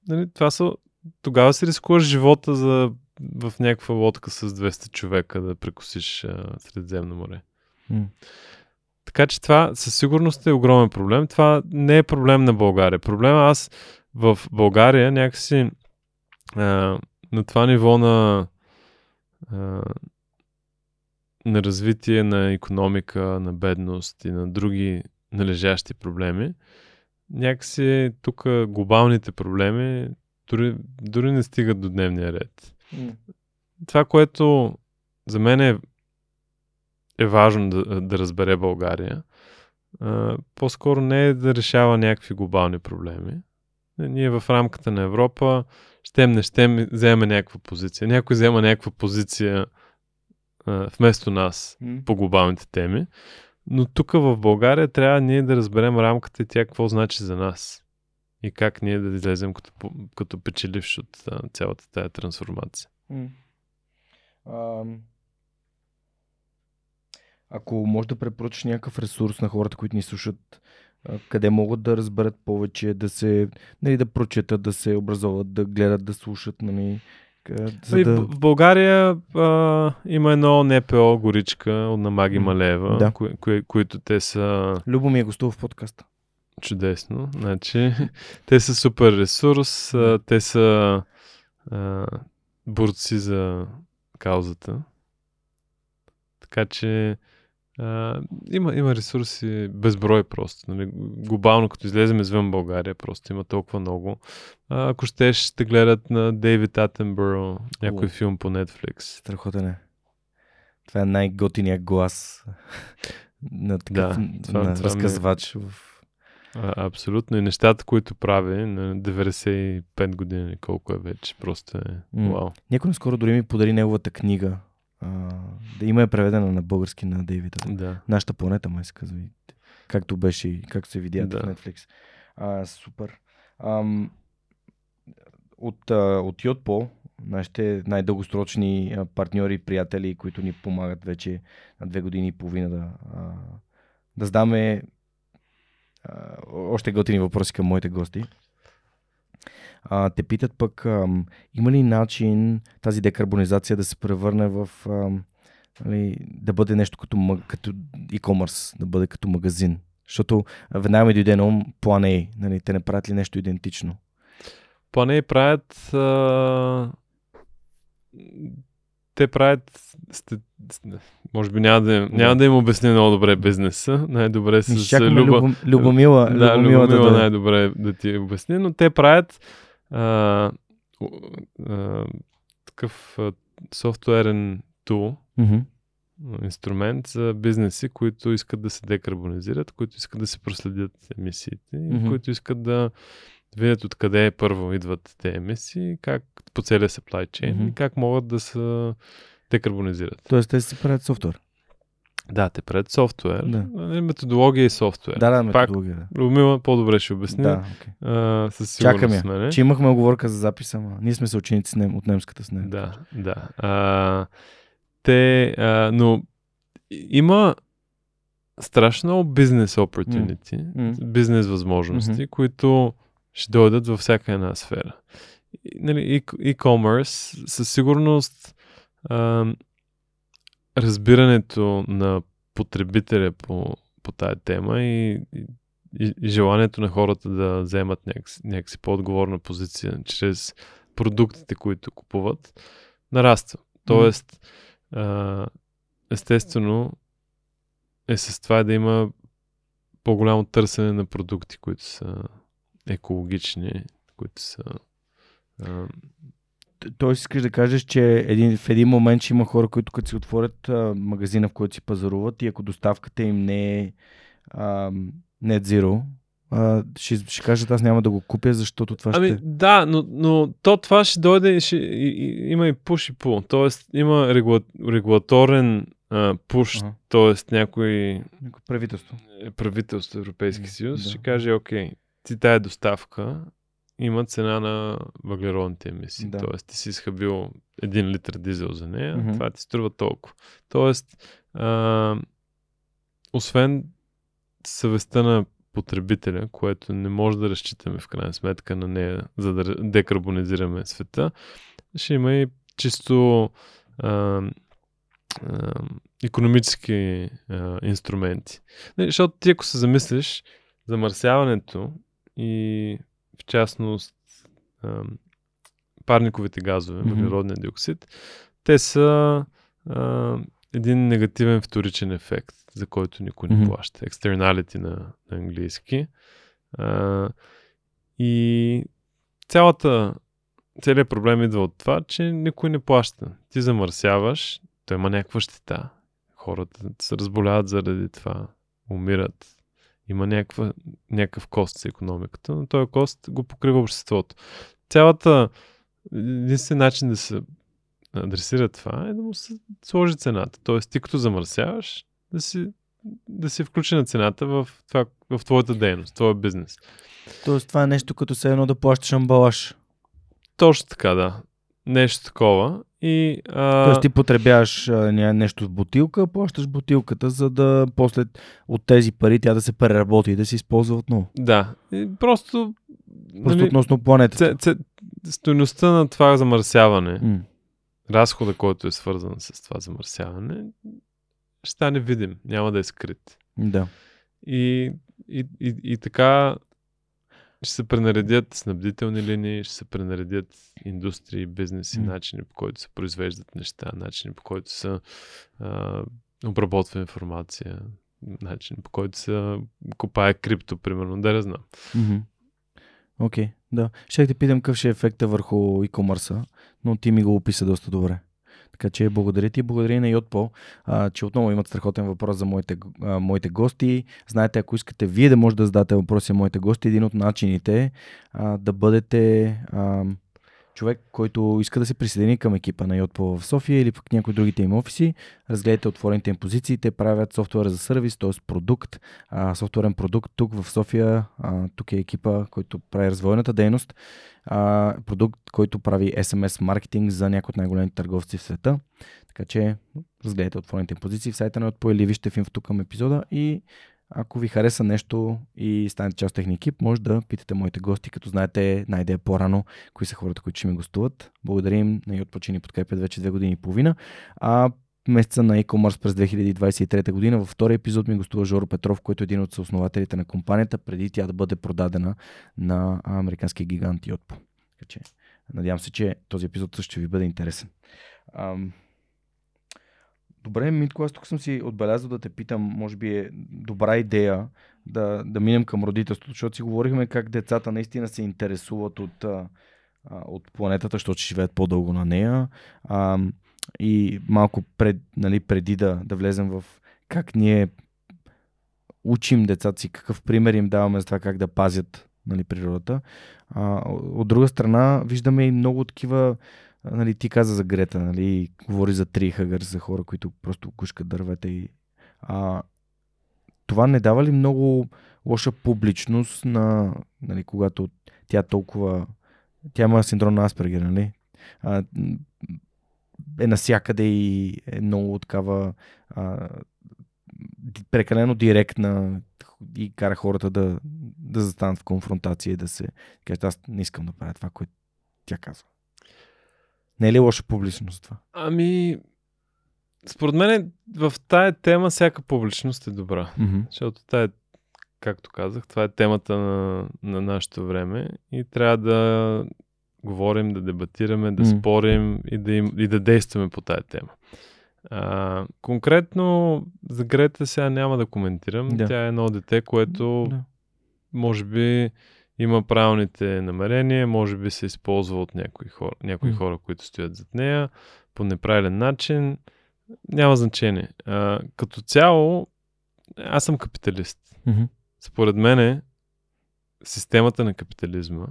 нали, това са, тогава си рискуваш живота за, в някаква лодка с 200 човека да прекусиш а, Средиземно море.
М.
Така че това със сигурност е огромен проблем. Това не е проблем на България. Проблема аз в България някакси а, на това ниво на, а, на развитие на економика, на бедност и на други належащи проблеми, някакси тук глобалните проблеми дори, дори не стигат до дневния ред това, което за мен е, е важно да, да разбере България, а, по-скоро не е да решава някакви глобални проблеми. Ние в рамката на Европа, щем не щем, вземем някаква позиция. Някой взема някаква позиция а, вместо нас
М.
по глобалните теми. Но тук в България трябва ние да разберем рамката и тя какво значи за нас. И как ние да излезем като, като печеливш от а, цялата тая трансформация.
М. Ам, Ако можеш да препоръчаш някакъв ресурс на хората, които ни слушат, а, къде могат да разберат повече, да се, нали, да прочетат, да се образоват, да гледат, да слушат, нали, за
Ами,
да...
В България а, има едно НПО Горичка на Маги Малева,
да.
кои, кои, които те са
Любо ми е гостува в подкаста.
чудесно. Значи, те са супер ресурс, а, те са а, борци за каузата. Така че а, има, има ресурси безброй просто. Нали? Глобално, като излезем извън България, просто има толкова много. А, ако щеш, ще гледат на Дейвид Атенбъро, някой
О.
филм по Netflix.
Страхотен е. Това е най-готиният глас на такъв
Да, това-
на
това ми е-
разказвач в...
А, абсолютно. И нещата, които прави на 95 години, колко е вече, просто е
М.
вау.
Някой наскоро дори ми подари неговата книга. А, да има е преведена на български на Дейвид.
Да.
Нашата планета, май се казва. Както беше и както се видя
Да.
в Netflix. А, супер. Ам, от, а, от Йотпо, нашите най-дългосрочни партньори приятели, които ни помагат вече на две години и половина да, а, да задаме а, още готини въпроси към моите гости. А, те питат пък, а, има ли начин тази декарбонизация да се превърне в а, нали, да бъде нещо като, като e-commerce, да бъде като магазин? Защото веднага ми дойде на ум план A. Нали, те не правят ли нещо идентично?
План A правят а... те правят може би няма да, няма да им обясня много добре бизнеса. Най-добре с Люба...
Любо, Любомила,
да,
Любомила
Любомила
да,
най-добре да ти обясни, но те правят а, а, такъв а, софтуерен тул,
Мгм.
инструмент за бизнеси, които искат да се декарбонизират, които искат да се проследят емисиите, mm-hmm. които искат да видят откъде първо идват те емисии, как по целия supply chain
Мгм.
и как могат да се декарбонизират.
Тоест те си правят софтуер.
Да, те правят софтуер,
Да.
нали, методология и софтуер.
Да, да,
Пак,
методология. Да.
Любомила по-добре ще обясни.
да окей.
А, със сигурност
Чакам я.
с мене.
Че имахме оговорка за записа, ама ние сме съученици с нем, от немската с нея.
Да, да. А, те, а, но има страшно много бизнес opportunity,
М.
бизнес възможности,
Мгм.
които ще дойдат във всяка една сфера. И, нали, e-commerce със сигурност а, разбирането на потребителя по, по тая тема и, и, и желанието на хората да вземат някакси, някакси по-отговорна позиция чрез продуктите, които купуват, нараства. Тоест, а, естествено, е с това да има по-голямо търсене на продукти, които са екологични, които са. А,
Тоест искаш да кажеш, че един, в един момент ще има хора, които като си отворят а, магазина, в който си пазаруват и ако доставката им не е а, net zero, а, ще, ще кажат аз няма да го купя, защото това
ами,
ще...
да, но, но то това ще дойде ще, и, и, има и пуш и пул. Тоест, има регула, регулаторен пуш,
Ага.
т.е. някой
Някое правителство.
правителство Европейски съюз
да.
ще каже, окей, ти тая доставка има цена на въглеродните емисии.
Да.
Тоест ти си изхабил един литър дизел за нея,
Мгм.
това ти струва толкова. Тоест, а, освен съвестта на потребителя, което не може да разчитаме в крайна сметка на нея, за да декарбонизираме света, ще има и чисто а, а, економически а, инструменти. Не, защото ти ако се замислиш, замърсяването и в частност парниковите газове, въглеродния диоксид, те са а, един негативен вторичен ефект, за който никой не
Мгм.
плаща. Externality на, на английски. А, и цялата, целият проблем идва от това, че никой не плаща. Ти замърсяваш, той има някаква щета. Хората се разболяват заради това, умират. Има някаква, някакъв кост за економиката, но този кост го покрива обществото. Цялата единствен начин да се адресира това е да му се сложи цената. Тоест ти като замърсяваш, да си, да си включи на цената в, това, в твоята дейност, твоя бизнес.
Тоест това е нещо като се едно да плащаш амбалаж.
Точно така, да. Нещо такова. И, а...
Тоест ти потребяваш а, нещо в бутилка, плащаш бутилката, за да после от тези пари тя да се преработи и да се използва отново.
Да. И просто.
Просто
нали,
относно планетата.
ц, ц, стоеността на това замърсяване,
М.
разхода, който е свързан с това замърсяване, ще стане видим. Няма да е скрит.
Да.
И, и, и, и така ще се пренаредят снабдителни линии, ще се пренаредят индустрии, бизнеси,
М.
начини по които се произвеждат неща, начини по които се обработва информация, начин по който се копае крипто, примерно, да не знам.
Окей, да. Ще те питам какъв ще е ефекта върху e-commerce, но ти ми го описа доста добре. Така че благодаря ти, благодаря на Йотпо, а, че отново имат страхотен въпрос за моите, а, моите гости. Знаете, ако искате вие да може да зададете въпроси на моите гости, един от начините е да бъдете а, човек, който иска да се присъедини към екипа на Yotpo в София или пък някои другите им офиси, разгледайте отворените им позиции. Те правят софтуер за сервис, т.е. продукт, а, софтуерен продукт тук в София. А, тук е екипа, който прави развойната дейност. А, продукт, който прави SMS маркетинг за някои от най-големите търговци в света. Така че разгледайте отворените им позиции в сайта на Yotpo или вижте в инфото към епизода и ако ви хареса нещо и станете част от техния екип, може да питате моите гости, като знаете най-дея по-рано, кои са хората, които ще ми гостуват. Благодарим на Йод Почини подкрепят вече две години и половина. А месеца на e-commerce през 2023 година. Във втория епизод ми гостува Жоро Петров, който е един от съоснователите на компанията, преди тя да бъде продадена на американския гигант Йотпо. Така че надявам се, че този епизод ще ви бъде интересен. Добре, Митко, аз тук съм си отбелязал да те питам, може би е добра идея да, да минем към родителството, защото си говорихме как децата наистина се интересуват от, от планетата, защото живеят по-дълго на нея. А, и малко пред, нали, преди да, да влезем в как ние учим децата си, какъв пример им даваме за това как да пазят нали, природата. А, от друга страна, виждаме и много такива нали, ти каза за Грета, нали, говори за трихагър, за хора, които просто гушкат дървета и а, това не дава ли много лоша публичност на, нали, когато тя толкова тя има синдром на Аспергер, нали? А, е насякъде и е много такава а, прекалено директна и кара хората да, да застанат в конфронтация и да се кажат, аз не искам да правя това, което тя казва. Не е ли лоша публичност това?
Ами, според мен в тая тема всяка публичност е добра.
Mm-hmm.
Защото тая, както казах, това е темата на, на нашето време и трябва да говорим, да дебатираме, да mm-hmm. спорим и да, им, и да действаме по тая тема. А, конкретно за Грета сега няма да коментирам. Да. Тя е едно дете, което да. може би има правилните намерения, може би се използва от някои хора, някои mm. хора които стоят зад нея по неправилен начин. Няма значение. А, като цяло, аз съм капиталист.
Mm-hmm.
Според мен, системата на капитализма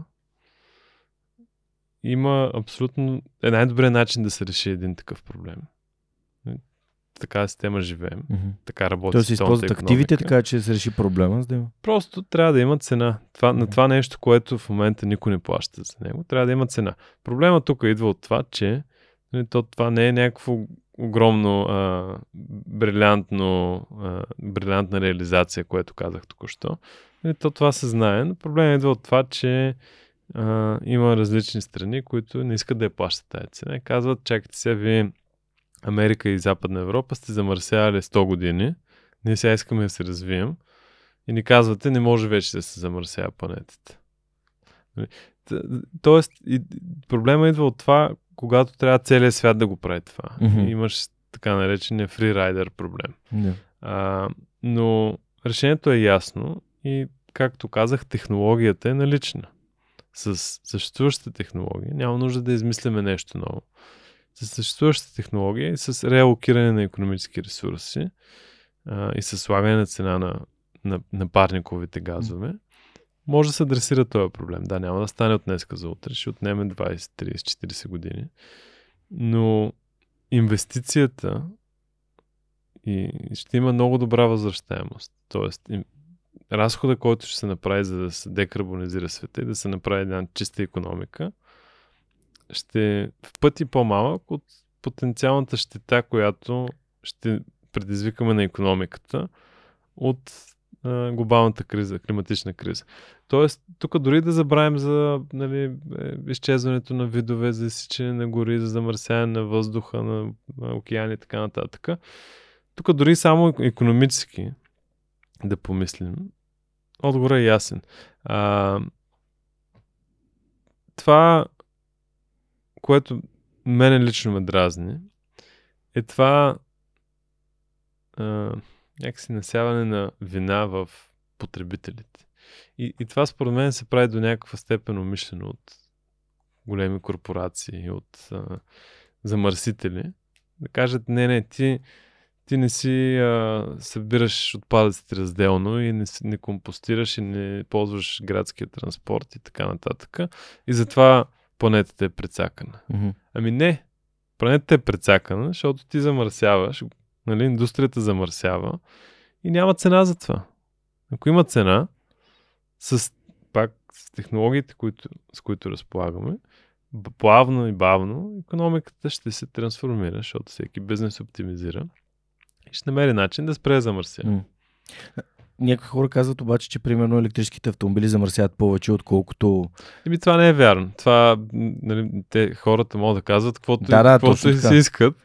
има абсолютно е най-добрият начин да се реши един такъв проблем така система живеем.
Mm-hmm.
Така работи.
Тоест се използват активите, така че се реши проблема. За да има.
Просто трябва да има цена. Това, mm-hmm. На това нещо, което в момента никой не плаща за него, трябва да има цена. Проблема тук идва от това, че нали, то, това не е някакво огромно а, брилянтно, а, брилянтна реализация, което казах току-що. Нали, то това се знае, но проблемът идва от това, че а, има различни страни, които не искат да я плащат тази цена. Казват, чакайте се, вие Америка и Западна Европа сте замърсявали 100 години, ние сега искаме да се развием и ни казвате, не може вече да се замърсява планетата. Нали? Тоест, проблема идва от това, когато трябва целият свят да го прави това.
Mm-hmm.
Имаш така наречения фрирайдер проблем.
Yeah.
А, но решението е ясно и, както казах, технологията е налична. С съществуващата технология няма нужда да измисляме нещо ново с съществуващата технология и с реалокиране на економически ресурси а, и с слагане на цена на, на, на парниковите газове, може да се адресира този проблем. Да, няма да стане от днеска за утре, ще отнеме 20, 30, 40 години. Но инвестицията и ще има много добра възвръщаемост. Тоест, разхода, който ще се направи за да се декарбонизира света и да се направи една чиста економика, ще в пъти по-малък от потенциалната щета, която ще предизвикаме на економиката от а, глобалната криза, климатична криза. Тоест, тук дори да забравим за нали, е, изчезването на видове, за изсичане на гори, за замърсяване на въздуха, на, на океани и така нататък. Тук дори само економически да помислим, отговорът е ясен. А, това което мене лично ме дразни, е това а, някакси насяване на вина в потребителите. И, и това според мен се прави до някаква степен умишлено от големи корпорации, от а, замърсители. Да кажат, не, не, ти, ти не си а, събираш отпадъците разделно и не, не компостираш и не ползваш градския транспорт и така нататък. И затова планетата е прецакана.
Мгм.
Ами не, планетата е прецакана, защото ти замърсяваш, нали, индустрията замърсява и няма цена за това. Ако има цена, с, пак с технологиите, които, с които разполагаме, плавно и бавно економиката ще се трансформира, защото всеки бизнес оптимизира и ще намери начин да спре да замърсява.
Някои хора казват обаче, че примерно електрическите автомобили замърсяват повече, отколкото...
Еми това не е вярно. Това, нали, те, хората могат да казват каквото,
Да, да,
каквото
точно
и
така.
си искат.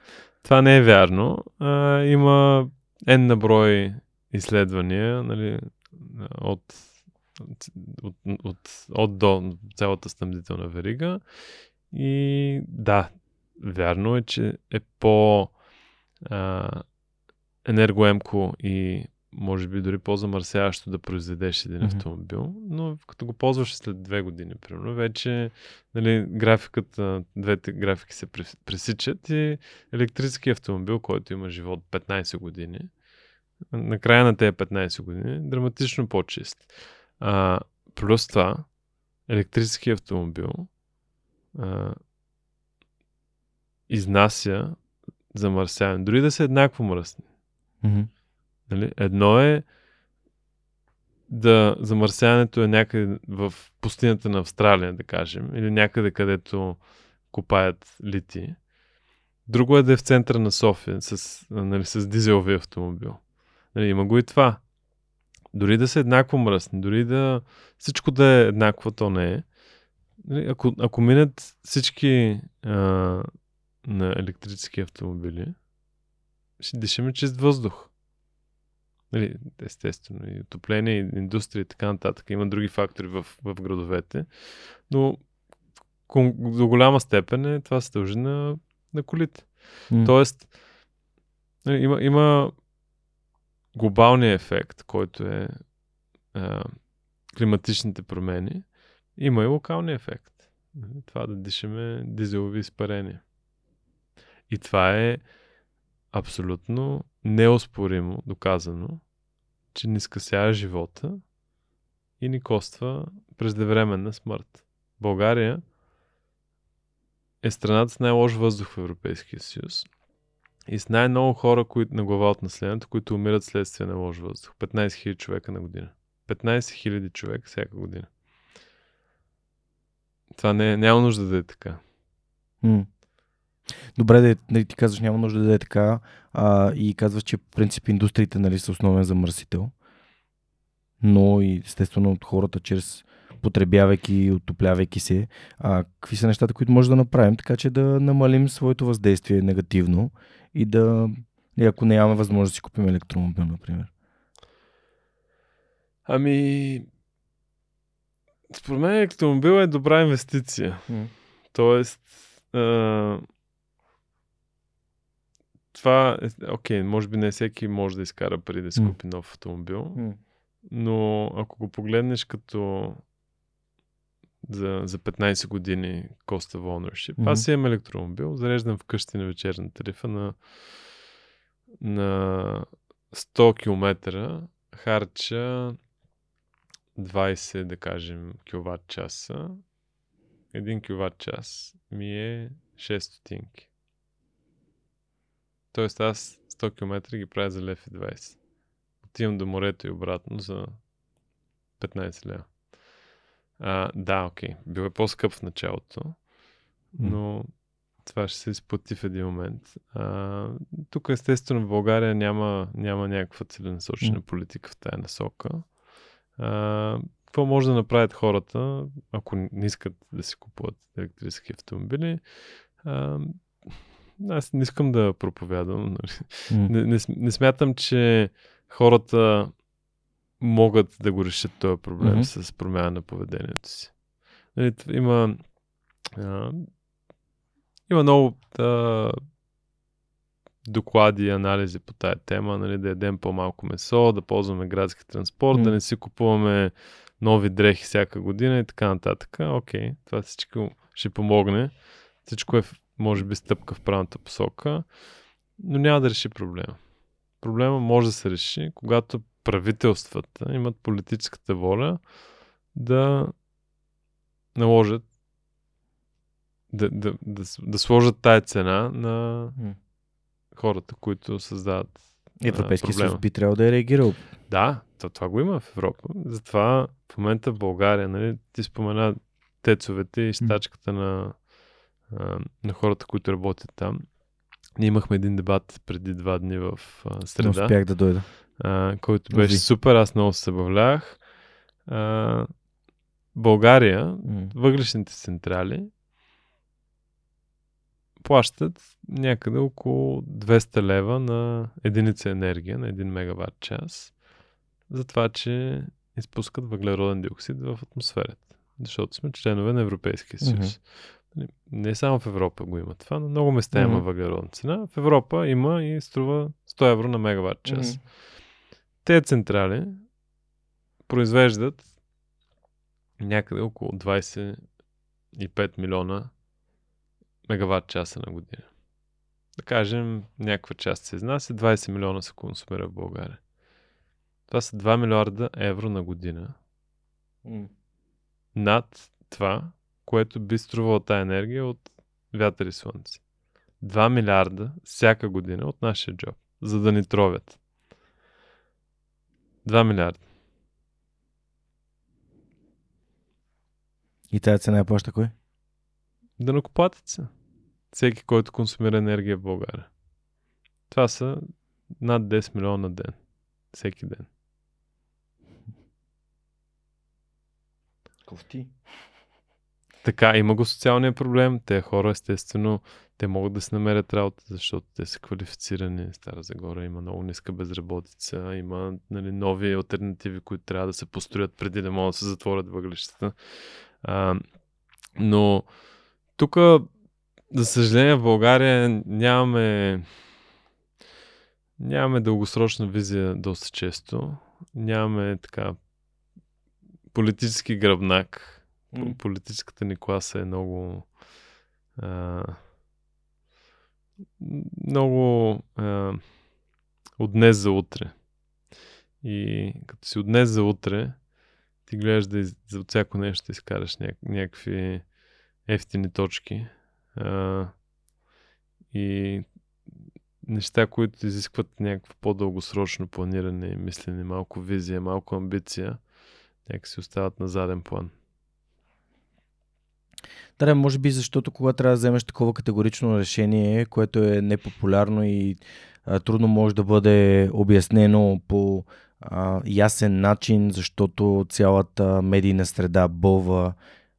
Това не е вярно. А, има N на брой изследвания нали, от, от, от, от, от до цялата снабдителна верига. И да, вярно е, че е по а, енергоемко и може би дори по-замърсяващо да произведеш един
Мгм.
автомобил, но като го ползваш след две години, примерно, вече нали, графиката, двете графики се прес- пресичат и електрически автомобил, който има живот 15 години, на края на тези 15 години е драматично по-чист. А, плюс това, електрически автомобил а, изнася замърсяване. Дори да са еднакво мръсни.
Мгм.
Нали? Едно е да замърсяването е някъде в пустинята на Австралия, да кажем, или някъде, където копаят лити. Друго е да е в центъра на София с, нали, с дизелови автомобил. Нали, има го и това. Дори да са еднакво мръсни, дори да всичко да е еднакво, то не е. Нали, ако, ако минат всички а, на електрически автомобили, ще дишаме чист въздух. Нали, естествено, и отопление, и индустрия и така нататък. Има други фактори в, в градовете. Но до голяма степен е, това се дължи на, на колите.
М.
Тоест, нали, има, има глобалния ефект, който е а, климатичните промени. Има и локалния ефект. Нали, Това да дишаме дизелови изпарения. И това е абсолютно неоспоримо доказано, че ни скъсява живота и ни коства преждевременна смърт. България е страната с най-лош въздух в Европейския съюз и с най-много хора които, на глава от населението, които умират следствие на лош въздух. 15 000 човека на година. 15 000 човека всяка година. Това не е, няма нужда да е така.
М. Добре, да, е- нали, ти казваш, няма нужда да е така а, и казваш, че в принцип индустриите нали, са основен замърсител, но и естествено от хората чрез потребявайки и отоплявайки се, а, какви са нещата, които може да направим, така че да намалим своето въздействие негативно и да, и ако нямаме възможност да си купим електромобил, например.
Ами, според мен електромобил е добра инвестиция. Тоест, а, това, е, окей, може би не всеки може да изкара пари да си купи нов автомобил,
М.
но ако го погледнеш като за, за 15 години cost of ownership,
Мгм.
аз имам електромобил, зареждам вкъщи на вечерна тарифа на, на 100 км, харча 20, да кажем, киловатт часа. Един киловатт час ми е 6 стотинки. Тоест аз 100 км ги правя за лев и 20. Отивам до морето и обратно за 15 лева. А, да, окей. Бил е по-скъп в началото, но това ще се изплати в един момент. А, тук естествено в България няма, няма някаква целенасочена политика в тая насока. А, какво може да направят хората, ако не искат да си купуват електрически автомобили? А, аз не искам да проповядвам. нали.
М.
Не, не, не смятам, че хората могат да го решат този проблем
Мгм.
с промяна на поведението си. Нали, има, а, има много а, доклади и анализи по тая тема, нали, да ядем по-малко месо, да ползваме градски транспорт,
М.
да не си купуваме нови дрехи всяка година и така нататък. Окей, това всичко ще помогне. Всичко е, може би, стъпка в правилната посока, но няма да реши проблема. Проблема може да се реши, когато правителствата имат политическата воля да наложат да, да, да, да сложат тая цена на хората, които създават
Европейския съюз би трябвало да е реагирал.
Да, то, това го има в Европа. Затова в момента в България, нали, ти спомена тецовете и стачката на, а, на хората, които работят там. Ние имахме един дебат преди два дни в а,
Не
среда,
успях да дойда.
а, който беше
Ви.
супер. Аз много се забавлявах. А, България,
М.
въглишните централи плащат някъде около 200 лева на единица енергия, на 1 мегаватт час, за това, че изпускат въглероден диоксид в атмосферата. Защото сме членове на Европейския съюз. Нали, Не само в Европа го има това, на много места има
Мгм.
въглеродна цена. В Европа има и струва 100 евро на мегаватт час.
Мгм.
Те централи произвеждат някъде около 25 милиона мегаватт часа на година. Да кажем, някаква част се изнася, 20 милиона се консумира в България. Това са 2 милиарда евро на година
М.
над това, което би струвала тая енергия от вятър и слънце. 2 милиарда всяка година от нашия джоб, за да ни тровят. 2 милиарда.
И тази цена я плаща кой?
Да накоплатеца. Всеки, който консумира енергия в България. Това са над 10 милиона на ден. Всеки ден.
Кофти.
Така, има го социалния проблем. Те хора, естествено, те могат да се намерят работа, защото те са квалифицирани. Стара Загора има много ниска безработица, има нали, нови альтернативи, които трябва да се построят преди да могат да се затворят въглищата. А, но тук, за съжаление, в България нямаме нямаме дългосрочна визия доста често. Нямаме така политически гръбнак. Политическата ни класа е много а, много а, от днес за утре. И като си от днес за утре, ти гледаш да из, за всяко нещо да изкараш ня, някакви ефтини точки. А, и неща, които изискват някакво по-дългосрочно планиране мислене, малко визия, малко амбиция, някакси остават на заден план.
Да, може би защото когато трябва да вземеш такова категорично решение, което е непопулярно и а, трудно може да бъде обяснено по а, ясен начин, защото цялата медийна среда бълва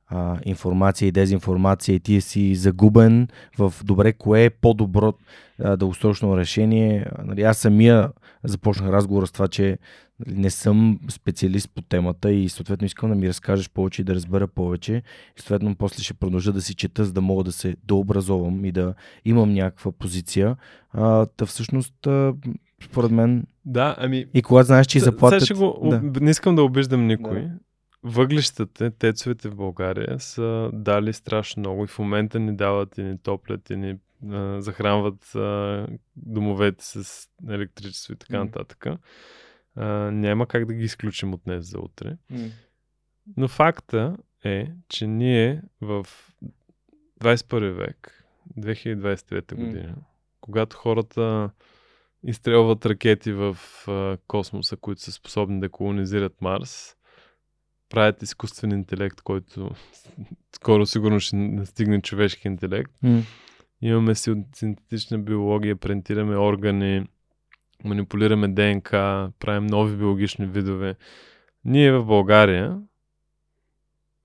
а, информация и дезинформация и ти си загубен в добре, кое е по-добро а, дългосрочно решение. Нали, аз самия започнах разговора с това, че нали, не съм специалист по темата и съответно искам да ми разкажеш повече и да разбера повече. И съответно после ще продължа да си чета, за да мога да се дообразовам и да имам някаква позиция. А, та всъщност, а, според мен,
Да, ами
и когато знаеш, че заплатят...
Сега ще го,
да.
Не искам да обиждам никой.
Да.
Въглищата, тецовете в България са дали страшно много и в момента ни дават и ни топлят и ни а, захранват а, домовете с електричество и така нататък. А, няма как да ги изключим от днес за утре. Но факта е, че ние в 21 век, 2023
М.
година, когато хората изстрелват ракети в а, космоса, които са способни да колонизират Марс, правят изкуствен интелект, който скоро сигурно ще настигне човешки интелект.
М.
Имаме си синтетична биология, принтираме органи, манипулираме ДНК, правим нови биологични видове. Ние в България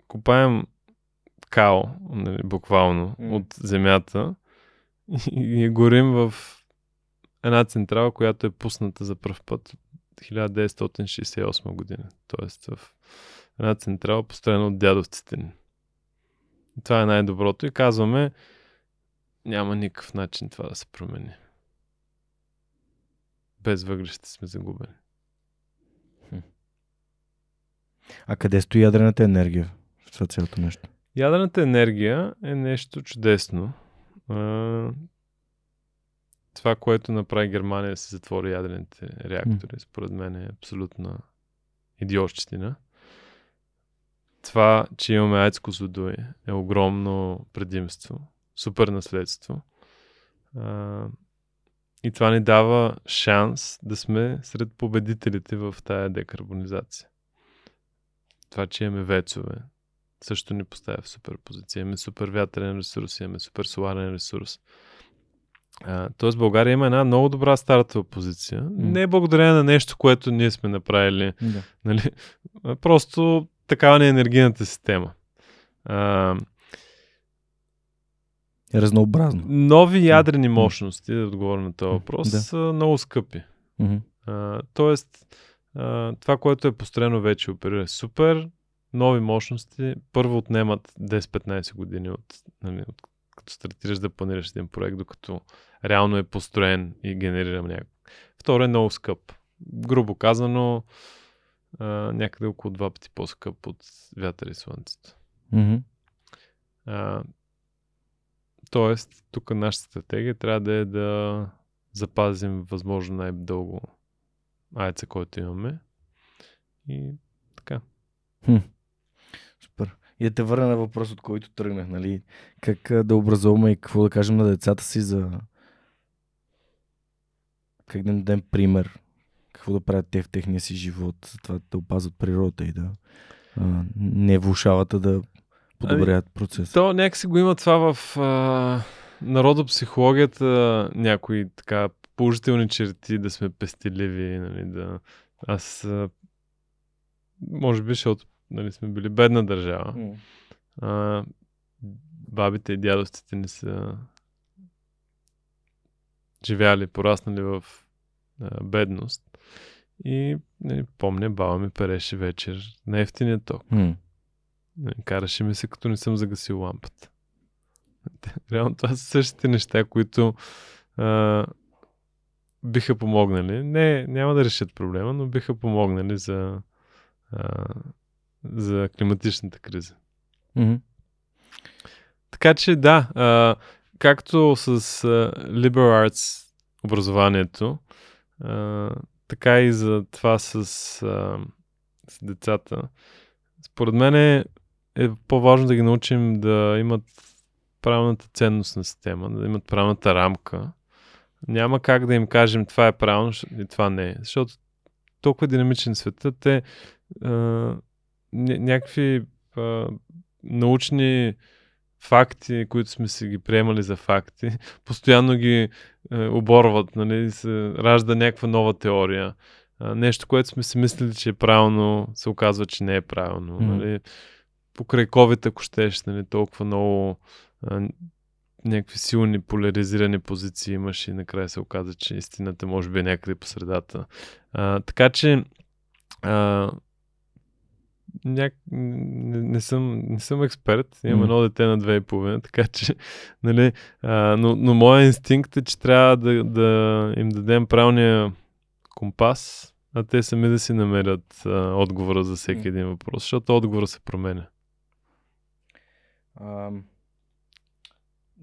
копаем као, нали, буквално,
М.
от земята и я горим в една централа, която е пусната за пръв път 1968 година. Тоест в една централа, построена от дядовците ни. Това е най-доброто и казваме, няма никакъв начин това да се промени. Без въглища сме загубени.
А къде стои ядрената енергия в това цялото нещо?
Ядрената енергия е нещо чудесно. Това, което направи Германия да се затвори ядрените реактори, според мен е абсолютна идиотщина. това, че имаме Айц Козлодуй е огромно предимство, супер наследство. А, и това ни дава шанс да сме сред победителите в тая декарбонизация. Това, че имаме вецове, също ни поставя в супер позиция. Имаме супер вятърен ресурс, имаме супер соларен ресурс. Тоест България има една много добра стартова позиция. Mm. Не е благодарение на нещо, което ние сме направили.
Да.
Нали? Просто такава не е енергийната система. А,
Е разнообразно.
нови ядрени мощности, да отговоря на този въпрос,
Да.
са много скъпи. А, тоест, а, това, което е построено вече оперира супер, нови мощности, първо отнемат 10-15 години от, нали, от като стартираш да планираш един проект, докато реално е построен и генерира някакво. Второ е много скъп. Грубо казано, а, някъде около два пъти по-скъп от вятър и слънцето.
Мгм.
А, тоест, тук нашата стратегия трябва да е да запазим възможно най-дълго айца, който имаме. И така.
Супер. И да те върна на въпрос, от който тръгнах, нали? Как да образуваме и какво да кажем на децата си за... Как да им дадем пример? Какво да правят те в техния си живот, за това да опазват природата и да а, не влушават, а да подобряват процеса.
То някакси го има това в а, народопсихологията, някои така положителни черти, да сме пестеливи, нали, да... Аз, а, може би, защото нали, сме били бедна държава.
М.
а, бабите и дядовците ни са живяли, пораснали в а, бедност. И нали, помня, баба ми переше вечер на ефтиния ток. Нали, Караше ми се, като не съм загасил лампата. Реално това са същите неща, които а, биха помогнали. Не, няма да решат проблема, но биха помогнали за, а, за климатичната криза.
Мгм.
Така че да, а, както с а, liberal arts образованието, а, така и за това с, а, с децата. Според мен е, е по-важно да ги научим да имат правилната ценностна система, да имат правилната рамка. Няма как да им кажем това е правилно и това не е. Защото толкова динамичен света, те а, някакви а, научни факти, които сме си ги приемали за факти, постоянно ги е, оборват, нали, се ражда някаква нова теория. А, нещо, което сме си мислили, че е правилно, се оказва, че не е правилно.
М.
Нали. Покрай COVID, ако щеш, нали, толкова много а, някакви силни поляризирани позиции имаш и накрая се оказа, че истината може би е някъде по средата. А, така че а, няк... не, не, съм, не съм експерт. Имам
М.
едно дете на две и половина, така че, нали, а, но, но моя инстинкт е, че трябва да, да им дадем правилния компас, а те сами да си намерят а, отговора за всеки
М.
един въпрос, защото отговора се променя.
Ам,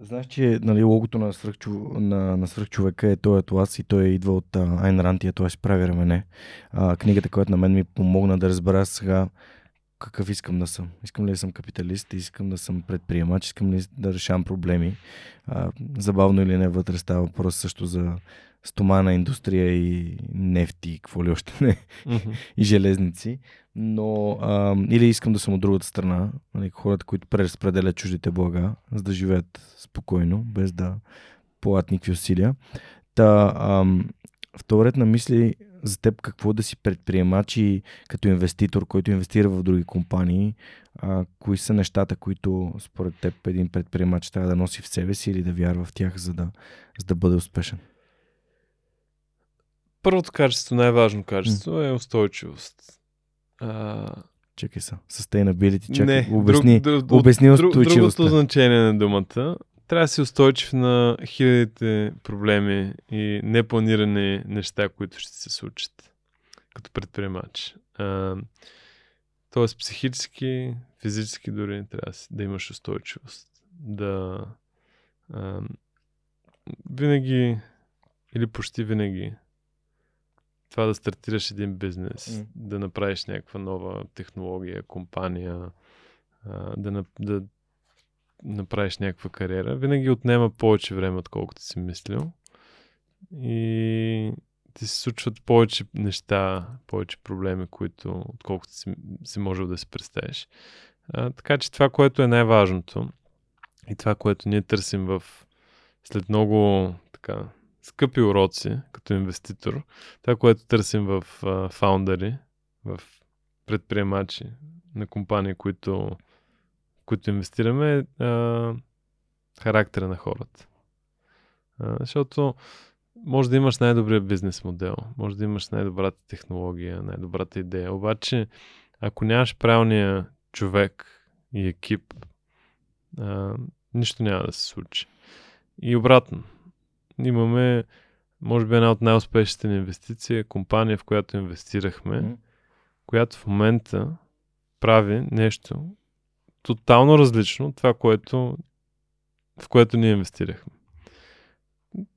Знаеш, че нали, логото на, свръхчу... на, на свръхчовека е той атлас и той идва от а, Айн Рант и а той си прави рамене. А, книгата, която на мен ми помогна да разбера сега какъв искам да съм. Искам ли да съм капиталист, искам да съм предприемач, искам ли да решавам проблеми. А, забавно или не, вътре става въпрос също за стомана индустрия и нефти, какво ли още не
Мгм.
и железници, но а, или искам да съм от другата страна, нали, хората, които преразпределят чуждите блага, за да живеят спокойно, без да полагат никакви усилия. Та, втори ред на мисли за теб какво да си предприемач и като инвеститор, който инвестира в други компании, а, кои са нещата, които според теб един предприемач трябва да носи в себе си или да вярва в тях, за да, за да бъде успешен?
Първото качество, най-важно качество е устойчивост. А,
Чакай са. Sustainability, чакай,
не,
обясни,
друг, друг,
обясни устойчивостта.
другото значение на думата. Трябва да си устойчив на хилядите проблеми и непланирани неща, които ще се случат като предприемач. А, тоест психически, физически дори трябва да имаш устойчивост. Да а, винаги или почти винаги това да стартираш един бизнес,
М.
да направиш някаква нова технология, компания, а, да, да направиш някаква кариера, винаги отнема повече време, отколкото си мислил. И ти се случват повече неща, повече проблеми, които, отколкото си, си можел да си представиш. А, така че това, което е най-важното и това, което ние търсим в след много така, скъпи уроци като инвеститор, това, което търсим в а, фаундъри, в предприемачи на компании, които, които инвестираме, е а, характера на хората. А, защото може да имаш най-добрия бизнес модел, може да имаш най-добрата технология, най-добрата идея, обаче ако нямаш правилния човек и екип, а, нищо няма да се случи. И обратно, имаме, може би, една от най-успешните ни инвестиции е компания, в която инвестирахме,
Мгм.
която в момента прави нещо тотално различно от това, което, в което ние инвестирахме.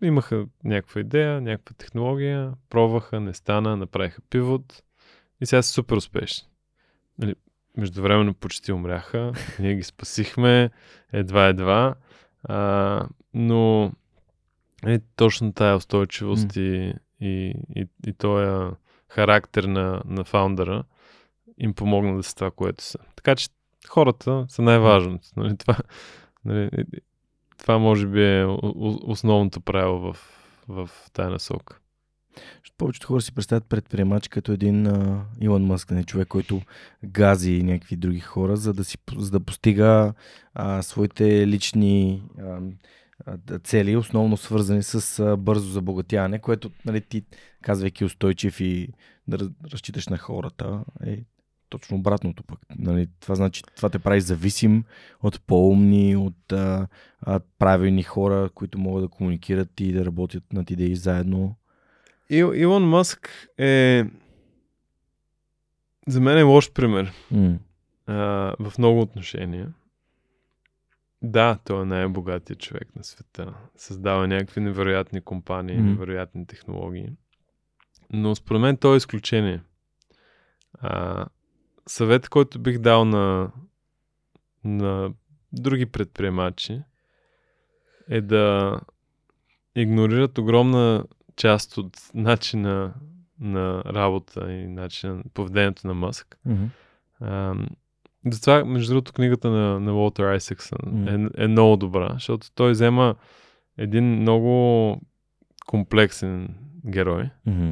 Имаха някаква идея, някаква технология, пробваха, не стана, направиха пивот и сега са супер успешни. Нали, междувременно почти умряха, ние ги спасихме, едва-едва, а, но е, точно тая устойчивост и, и, и, и този характер на, на фаундъра им помогна да са това, което са. Така че хората са най-важното. Нали, това, нали, това може би е основното правило в, в тая насока.
Повечето хора си представят предприемач като един а, Илон Мъск, не човек, който гази някакви други хора, за да, си, за да постига а, своите лични а, цели, основно свързани с бързо забогатяване, което нали, ти, казвайки устойчив и да раз- разчиташ на хората, е точно обратното пък. Нали, това значи, това те прави зависим от по-умни, от а, а, правилни хора, които могат да комуникират и да работят над идеи заедно.
Ил, Илон Мъск е за мен е лош пример
М.
а, в много отношения. Да, той е най-богатият човек на света. Създава някакви невероятни компании,
Мгм.
невероятни технологии. Но според мен той е изключение. А, съвет, който бих дал на, на други предприемачи е да игнорират огромна част от начина на работа и начина на поведението на Мъск. Ам, Затова, между другото, книгата на, на Уолтер Айсексън
Мгм.
е, е много добра, защото той взема един много комплексен герой
Мгм.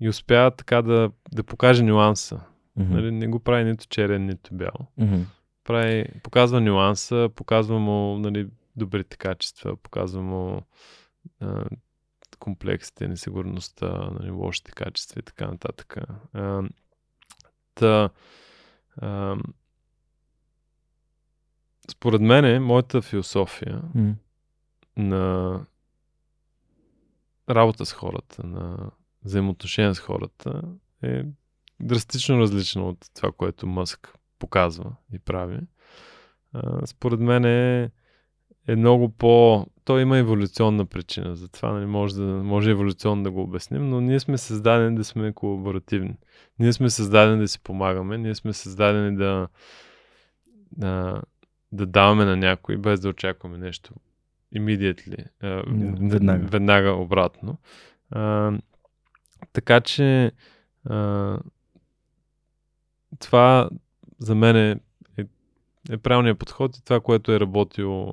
и успява така да, да покаже нюанса.
Мгм.
Нали, не го прави нито черен, нито бял.
Мгм.
Прави, показва нюанса, показва му нали, добрите качества, показва му а, комплексите, несигурността, нали, лошите качества и така нататък. А, та, а, според мен, моята философия
М.
на работа с хората, на взаимоотношения с хората е драстично различна от това, което Мъск показва и прави. А, според мен е, е много по... Той има еволюционна причина, затова нали, може, да, може еволюционно да го обясним, но ние сме създадени да сме колаборативни. Ние сме създадени да си помагаме, ние сме създадени да, да, да даваме на някой, без да очакваме нещо immediately, а,
веднага.
веднага обратно. А, така че а, това за мен е, е, е правилният подход и това, което е работило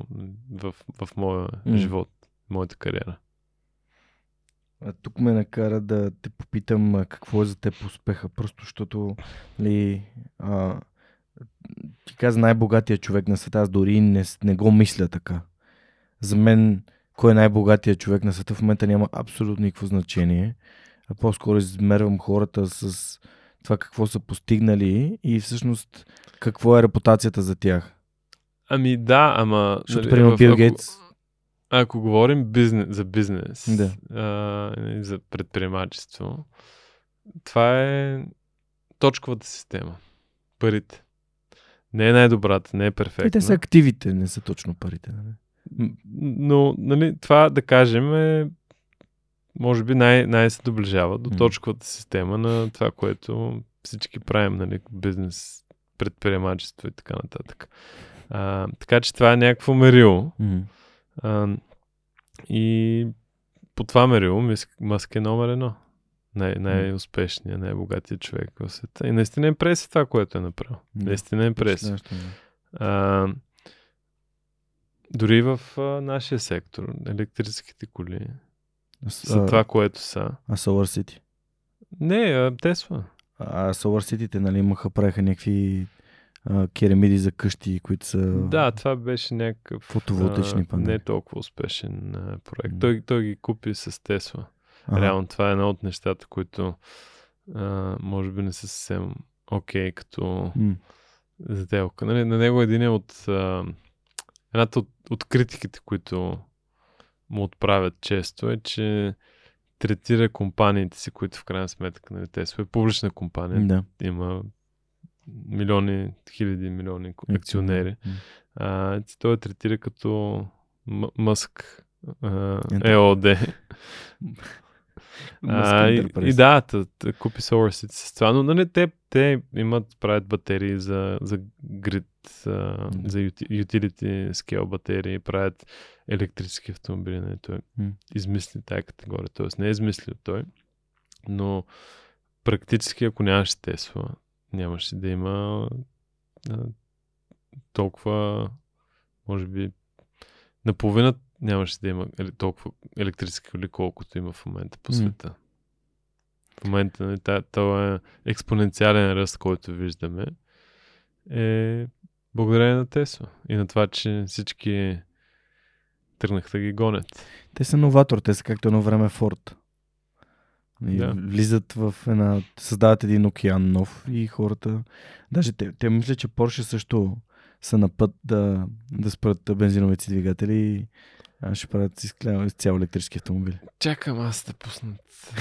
в, в моя
М.
живот, моята кариера.
А тук ме накара да те попитам какво е за теб успеха, просто защото ли, а, ти каза най-богатия човек на света, аз дори не, не го мисля така. За мен, кой е най-богатия човек на света в момента няма абсолютно никакво значение. А по-скоро измервам хората с това какво са постигнали и всъщност какво е репутацията за тях.
Ами да, ама...
Защото,
нали,
примерно, Бил
ако-
Гейтс,
Ако говорим бизнес, за бизнес,
Да.
а, и за предприемачество, това е точковата система. Парите. Не е най-добрата, не е перфектна.
и те са активите, не са точно парите. Нали?
Но, нали, това да кажем е може би най- най- се доближава до точковата система на това, което всички правим, нали, бизнес предприемачество и така нататък. А, така че това е някакво мерило. А, и по това мерило Мъск е номер едно. Най- най-успешният, най-богатият човек в света. И наистина им преси това, което е направил.
Да.
Наистина им преси. А, дори в а, нашия сектор, електрическите коли, за
а,
това, което са.
А Solar City?
Не, Тесла.
А Solar City нали, имаха, правиха някакви а, керамиди за къщи, които са...
Да, това беше някакъв
Фотоволтаични
а,
панели.
не толкова успешен а, проект.
М.
Той, той ги купи с Тесла.
Ага.
Реално това е едно от нещата, които а, може би не са съвсем окей като
М.
сделка. Нали, на него един е от а, едната от, от критиките, които му отправят често е, че третира компаниите си, които в крайна сметка, нали, Тесла е публична компания,
Да.
има милиони, хиляди милиони акционери.
М.
А, той третира като М- Мъск а. ЕОД.
Musk
А, и, и да, тъ, тъ, купи SolarCity с това, но нали, те, те имат, правят батерии за, за грид, а, за utility scale батерии, правят електрически автомобили. Нали, той
М.
измисли тази категория, т.е. не е измислил той, но практически ако нямаше Тесла, нямаше да има а, толкова, може би, наполовина нямаше да има толкова електрически коли, колкото има в момента по света. В момента нали, та- този експоненциален ръст, който виждаме, е благодарение на Тесла и на това, че всички тръгнаха да ги гонят.
Те са новатор, те са както едно време Форд. И
Да.
Влизат в една... Създават един океан нов и хората... Даже те, те мисля, че Порше също са на път да, да спрат бензиновите двигатели и а, ще правят изцяло, електрически автомобили.
Чакам аз да пуснат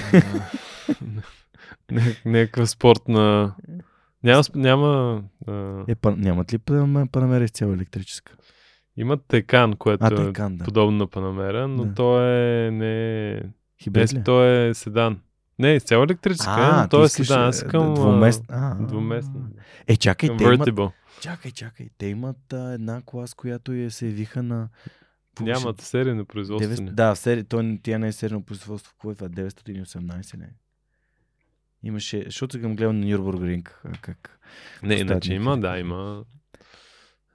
някакъв спорт на... Няма, няма а,
Е, па, нямат ли Панам- Панамера изцяло електрическа?
имат Текан, което
А,
е
Тайкан, да.
подобно на Панамера, но
Да.
то е не,
Хибрид ли?
то е седан. Не, изцяло електрическа, е, но то е седан. Аз
е,
искам
двумест... а,
двуместно.
Е, чакай, те имат... Чакай, чакай. Те имат а, една клас, която я се явиха на...
Нямат серийно производство.
900, да, сери, той, тя не е серийно производство. Какво е това? 918 не. Имаше, защото съм гледал на а, как.
Не, иначе има, да, има.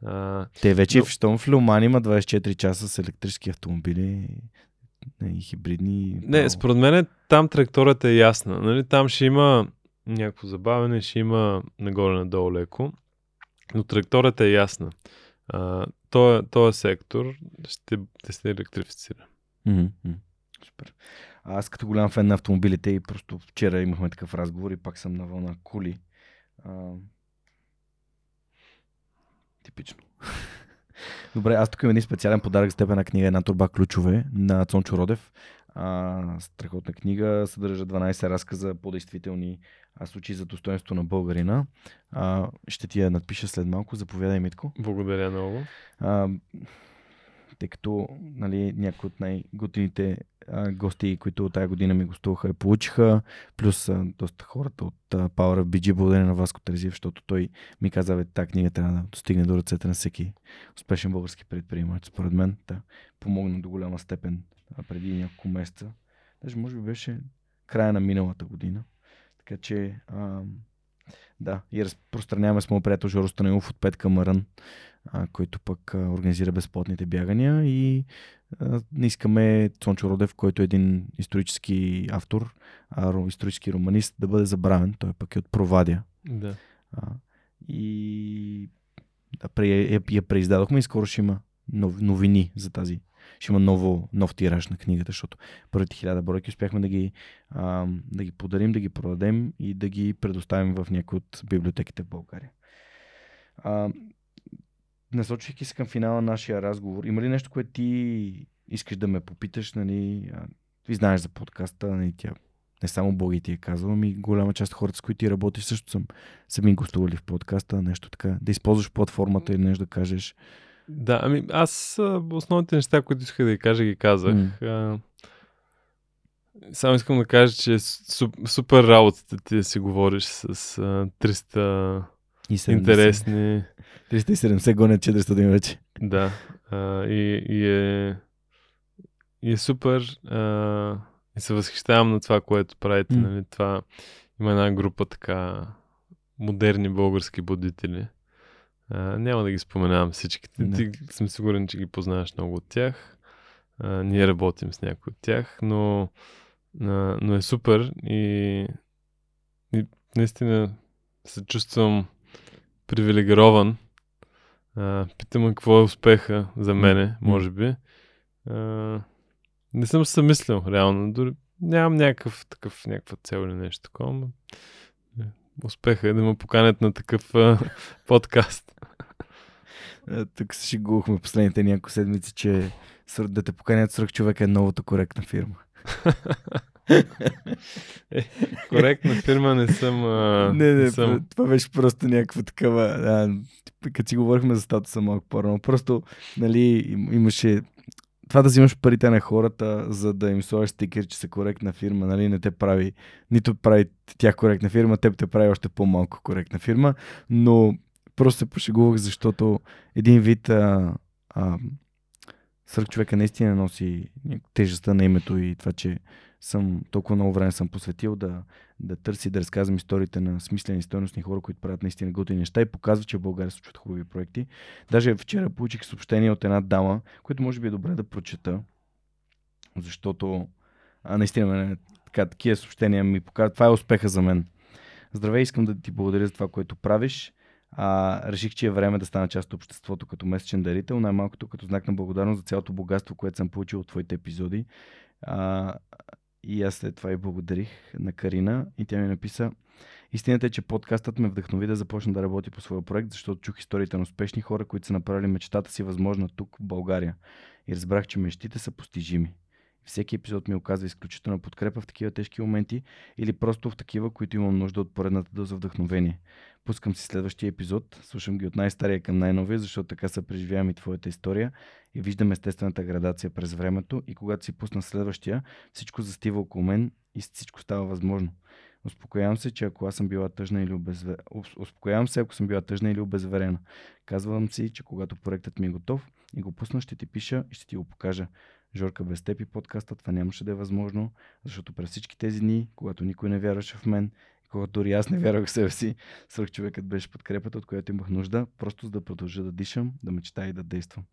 А,
Те вече
Но-
в Леоман има 24 часа с електрически автомобили и хибридни.
Не,
право.
според мен там траекторията е ясна. Нали? Там ще има някакво забавене, ще има нагоре-надолу леко, но траекторията е ясна. А, този, този сектор ще, ще се електрифицира.
Мгм. Супер. Аз като голям фен на автомобилите и просто вчера имахме такъв разговор и пак съм на вълна коли. А... Типично. Добре, аз тук имам един специален подарък за теб една книга, една турба ключове на Цончо Родев. А, страхотна книга, съдържа 12 разказа по-действителни случаи за достоинство на българина. А, ще ти я надпиша след малко. Заповядай, Митко.
Благодаря много.
А, тъй като нали, някои от най-готините гости, които тази година ми гостуваха, я получиха, плюс а, доста хората от а, Power BG, благодарение на Васко Терезиев, защото той ми каза, бе, тази книга трябва да достигне до ръцете на всеки успешен български предприемач. Според мен, да, помогна до голяма степен а, преди няколко месеца. Даже може би беше края на миналата година. Така че, а, да, и разпространяваме с моят приятел Жоро Станилов от Петка Мърън, а, който пък а, организира безплатните бягания и а, не искаме Цончо Родев, който е един исторически автор, а, исторически романист, да бъде забравен. Той пък е от Провадия.
Да.
А, и да, пре, я, я преиздадохме и скоро ще има нов, новини за тази. Ще има ново, нов тираж на книгата, защото първите хиляда бройки успяхме да ги, а, да ги подарим, да ги продадем и да ги предоставим в някои от библиотеките в България. А, насочвайки се към финала на нашия разговор, има ли нещо, което ти искаш да ме попиташ? Нали? Ти знаеш за подкаста, нали, тя не само Боги ти е казал, ами голяма част от хората, с които ти работиш, също съм сами гостували в подкаста, нещо така. Да използваш платформата или нещо да кажеш.
Да, ами аз основните неща, които исках да ви кажа, ги казах. А, само искам да кажа, че е су- супер работата ти да си говориш с а, 300
И 70.
интересни.
370 гонят 400 вече.
Да. А, и, и, е, и е супер. А, и се възхищавам на това, което правите.
М.
Нали? Това, има една група така модерни български будители. А, няма да ги споменавам всичките.
Не.
Ти съм сигурен, че ги познаваш много от тях. А, ние работим с някои от тях, но, а, но е супер и, и наистина се чувствам привилегирован. А, питам какво е успеха за мене, може би. А, не съм се замислял, реално. Дори нямам някакъв такъв, някаква цел или нещо такова. но, е, Успеха е да ме поканят на такъв а, подкаст.
Е, Тук се шегувахме последните няколко седмици, че да те поканят свръх човека е новата коректна фирма.
Коректна фирма не съм. А,
не, не,
съм.
това беше просто някаква такава. А, като си говорихме за статуса малко по-рано, просто, нали, им- имаше. Това да взимаш парите на хората, за да им сложиш стикер, че са коректна фирма, нали, не те прави, нито прави тях коректна фирма, теб те прави още по-малко коректна фирма, но просто се пошегувах, защото един вид а, а, свърх човека наистина носи тежестта на името и това, че съм толкова много време съм посветил да, да търси, да разказвам историите на смислени стойностни хора, които правят наистина готини неща и показва, че в България се случват хубави проекти. Даже вчера получих съобщение от една дама, което може би е добре да прочета, защото а, наистина мене, така, такива съобщения ми показват. Това е успеха за мен. Здравей, искам да ти благодаря за това, което правиш. А, реших, че е време да стана част от обществото като месечен дарител, най-малкото като знак на благодарност за цялото богатство, което съм получил от твоите епизоди. А, и аз след това и благодарих на Карина и тя ми написа Истината е, че подкастът ме вдъхнови да започна да работя по своя проект, защото чух историите на успешни хора, които са направили мечтата си възможна тук, в България. И разбрах, че мечтите са постижими. Всеки епизод ми оказва изключителна подкрепа в такива тежки моменти или просто в такива, които имам нужда от поредната доза вдъхновение. Пускам си следващия епизод, слушам ги от най-стария към най-новия, защото така се преживявам и твоята история и виждам естествената градация през времето и когато си пусна следващия, всичко застива около мен и всичко става възможно. Успокоявам се, че ако аз съм била тъжна или обезве... Ус- Успокоявам се, ако съм била тъжна или обезверена. Казвам си, че когато проектът ми е готов и го пусна, ще ти пиша и ще ти го покажа. Жорка, без теб и подкаста това нямаше да е възможно, защото през всички тези дни, когато никой не вярваше в мен, и когато дори аз не вярвах в себе си, свърх човекът беше подкрепата, от която имах нужда, просто за да продължа да дишам, да мечтая и да действам.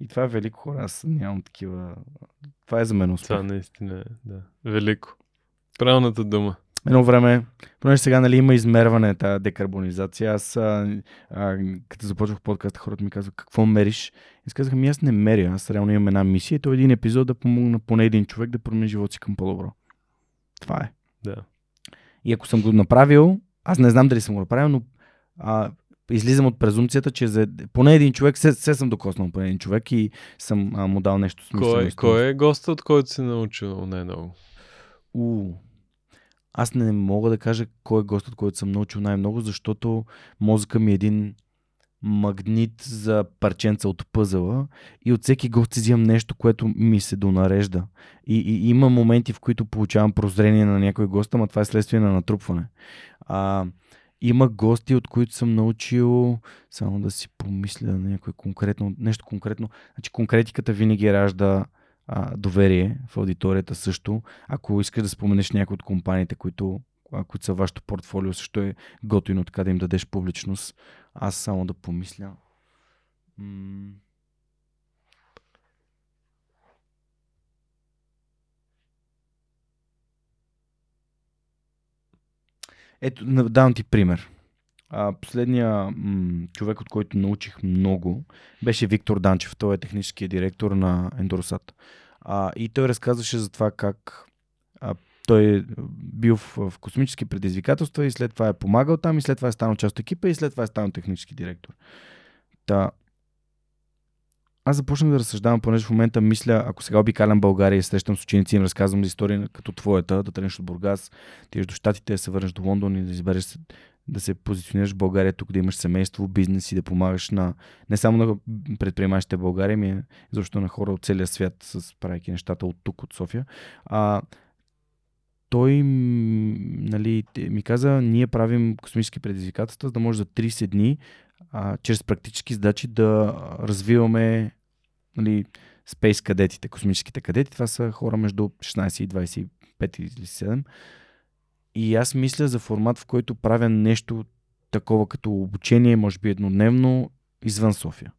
И това е велико хора, аз нямам такива... Това е за мен успех.
Това наистина е, да. Велико. Правилната дума.
Едно време, понеже сега нали, има измерване, тази декарбонизация, аз а, а, като започвах подкаста, хората ми казват какво мериш. И аз казах, ми аз не меря, аз реално имам една мисия и то е един епизод да помогна поне един човек да промени живота си към по-добро. Това е.
Да.
И ако съм го направил, аз не знам дали съм го направил, но а, излизам от презумцията, че за поне един човек, се, се съм докоснал поне един човек и съм а, му дал нещо смислено.
Кой, кой е гостът, от който си научил най-много?
У. Аз не мога да кажа кой е гостът, който съм научил най-много, защото мозъка ми е един магнит за парченца от пъзела и от всеки гост си взимам нещо, което ми се донарежда. И, и има моменти, в които получавам прозрение на някой гост, ама това е следствие на натрупване. А, има гости, от които съм научил, само да си помисля на някой конкретно, нещо конкретно. Значи конкретиката винаги ражда а, доверие в аудиторията също. Ако искаш да споменеш някои от компаниите, които, които са вашето портфолио, също е готино така да им дадеш публичност. Аз само да помисля. М- Ето, давам ти пример. А, последния м- човек, от който научих много, беше Виктор Данчев. Той е техническия директор на Endorosat. А, и той разказваше за това как а, той е бил в, в космически предизвикателства и след това е помагал там и след това е станал част от екипа и след това е станал технически директор. Та, аз започнах да разсъждавам, понеже в момента мисля, ако сега обикалям България и срещам с ученици и им разказвам за история като твоята, да тръгнеш от Бургас, ти до Штатите, се върнеш до Лондон и да избереш да се позиционираш в България, тук да имаш семейство, бизнес и да помагаш на не само на предприемачите в България, ми е защо на хора от целия свят с правейки нещата от тук, от София. А, той нали, ми каза, ние правим космически предизвикателства, за да може за 30 дни а, чрез практически задачи да развиваме нали, спейс кадетите, космическите кадети. Това са хора между 16 и 25 или 7. И аз мисля за формат, в който правя нещо такова като обучение, може би еднодневно, извън София.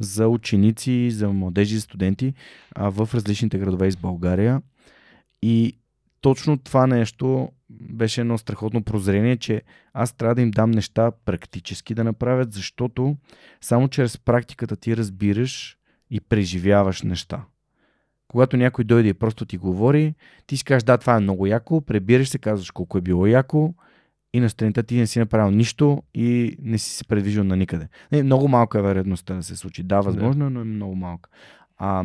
За ученици, за младежи, за студенти а, в различните градове из България. И точно това нещо беше едно страхотно прозрение, че аз трябва да им дам неща практически да направят, защото само чрез практиката ти разбираш и преживяваш неща. Когато някой дойде и просто ти говори, ти си кажеш, да, това е много яко, пребираш се, казваш колко е било яко и на странита ти не си направил нищо и не си се предвижил на никъде. Не, много малка е вероятността да се случи. Да, възможно, да. но е много малка. А,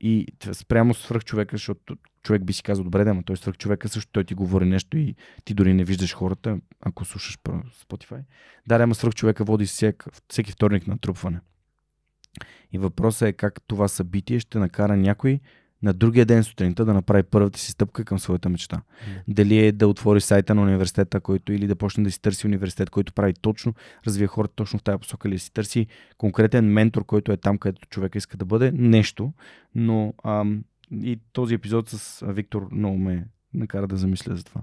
и спрямо свръх човека, защото човек би си казал, добре, да, но той свръх човека също, той ти говори нещо и ти дори не виждаш хората, ако слушаш Spotify. Да, ама свръх човека води всек, всеки вторник на трупване. И въпросът е как това събитие ще накара някой на другия ден сутринта да направи първата си стъпка към своята мечта. Mm. Дали е да отвори сайта на университета, който или да почне да си търси университет, който прави точно, развие хората точно в тази посока, или да си търси конкретен ментор, който е там, където човека иска да бъде, нещо. Но ам, и този епизод с Виктор много ме накара да замисля за това.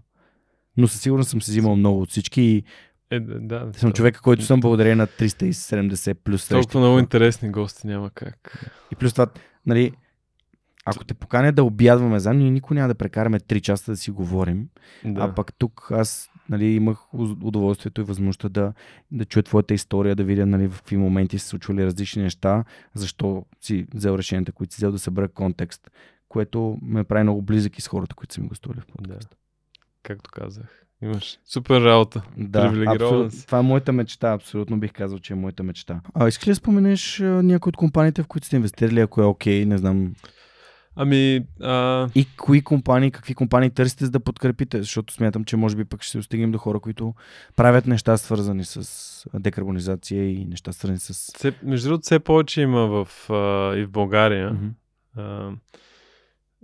Но със сигурност съм се взимал много от всички и
е, да,
съм да, човека, който съм благодарен на 370 плюс
срещи. Толкова много интересни гости няма как.
И плюс това, нали, ако те поканя да обядваме за, ние никой няма да прекараме 3 часа да си говорим. Да. А пък тук аз нали, имах удоволствието и възможността да, да чуя твоята история, да видя нали, в какви моменти се случвали различни неща, защо си взел решенията, които си взел да събера контекст, което ме прави много близък и с хората, които са ми гостували в подкаста. Да.
Както казах. Имаш супер работа.
Да, абсолютно. Това е моята мечта. Абсолютно бих казал, че е моята мечта. А искаш ли да споменеш някои от компаниите, в които сте инвестирали, ако е окей, okay, не знам.
Ами. А...
И кои компании, какви компании търсите за да подкрепите? Защото смятам, че може би пък ще се достигнем до хора, които правят неща свързани с декарбонизация и неща свързани с.
Все, между другото, все повече има в, а, и в България. Mm-hmm. А,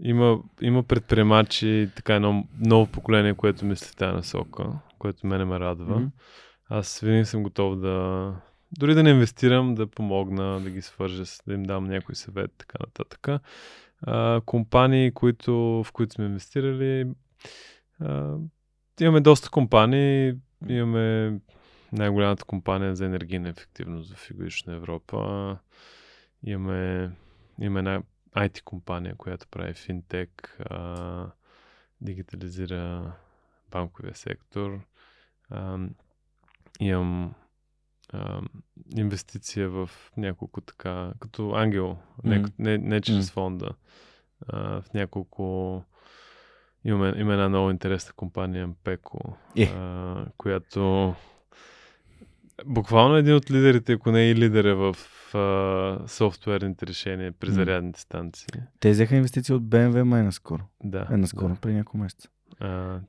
има, има предприемачи, така едно ново поколение, което мисли тази насока, което мене ме радва. Mm-hmm. Аз винаги съм готов да, дори да не инвестирам, да помогна, да ги свържа, да им дам някой съвет, така нататък. А, компании, които, в които сме инвестирали, а, имаме доста компании, имаме най-голямата компания за енергийна ефективност в Юго-Источна Европа, имаме, имаме една IT компания, която прави финтек, а, дигитализира банковия сектор. А, имам а, инвестиция в няколко така, като ангел, не, не, не чрез фонда, а, в няколко имаме, има една много интересна компания Mpeko, yeah. Е. а, която буквално един от лидерите, ако не е и лидера в а, софтуерните решения при зарядните станции.
Те взеха инвестиции от BMW май наскоро.
Да.
Е, наскоро,
да.
при няколко месеца.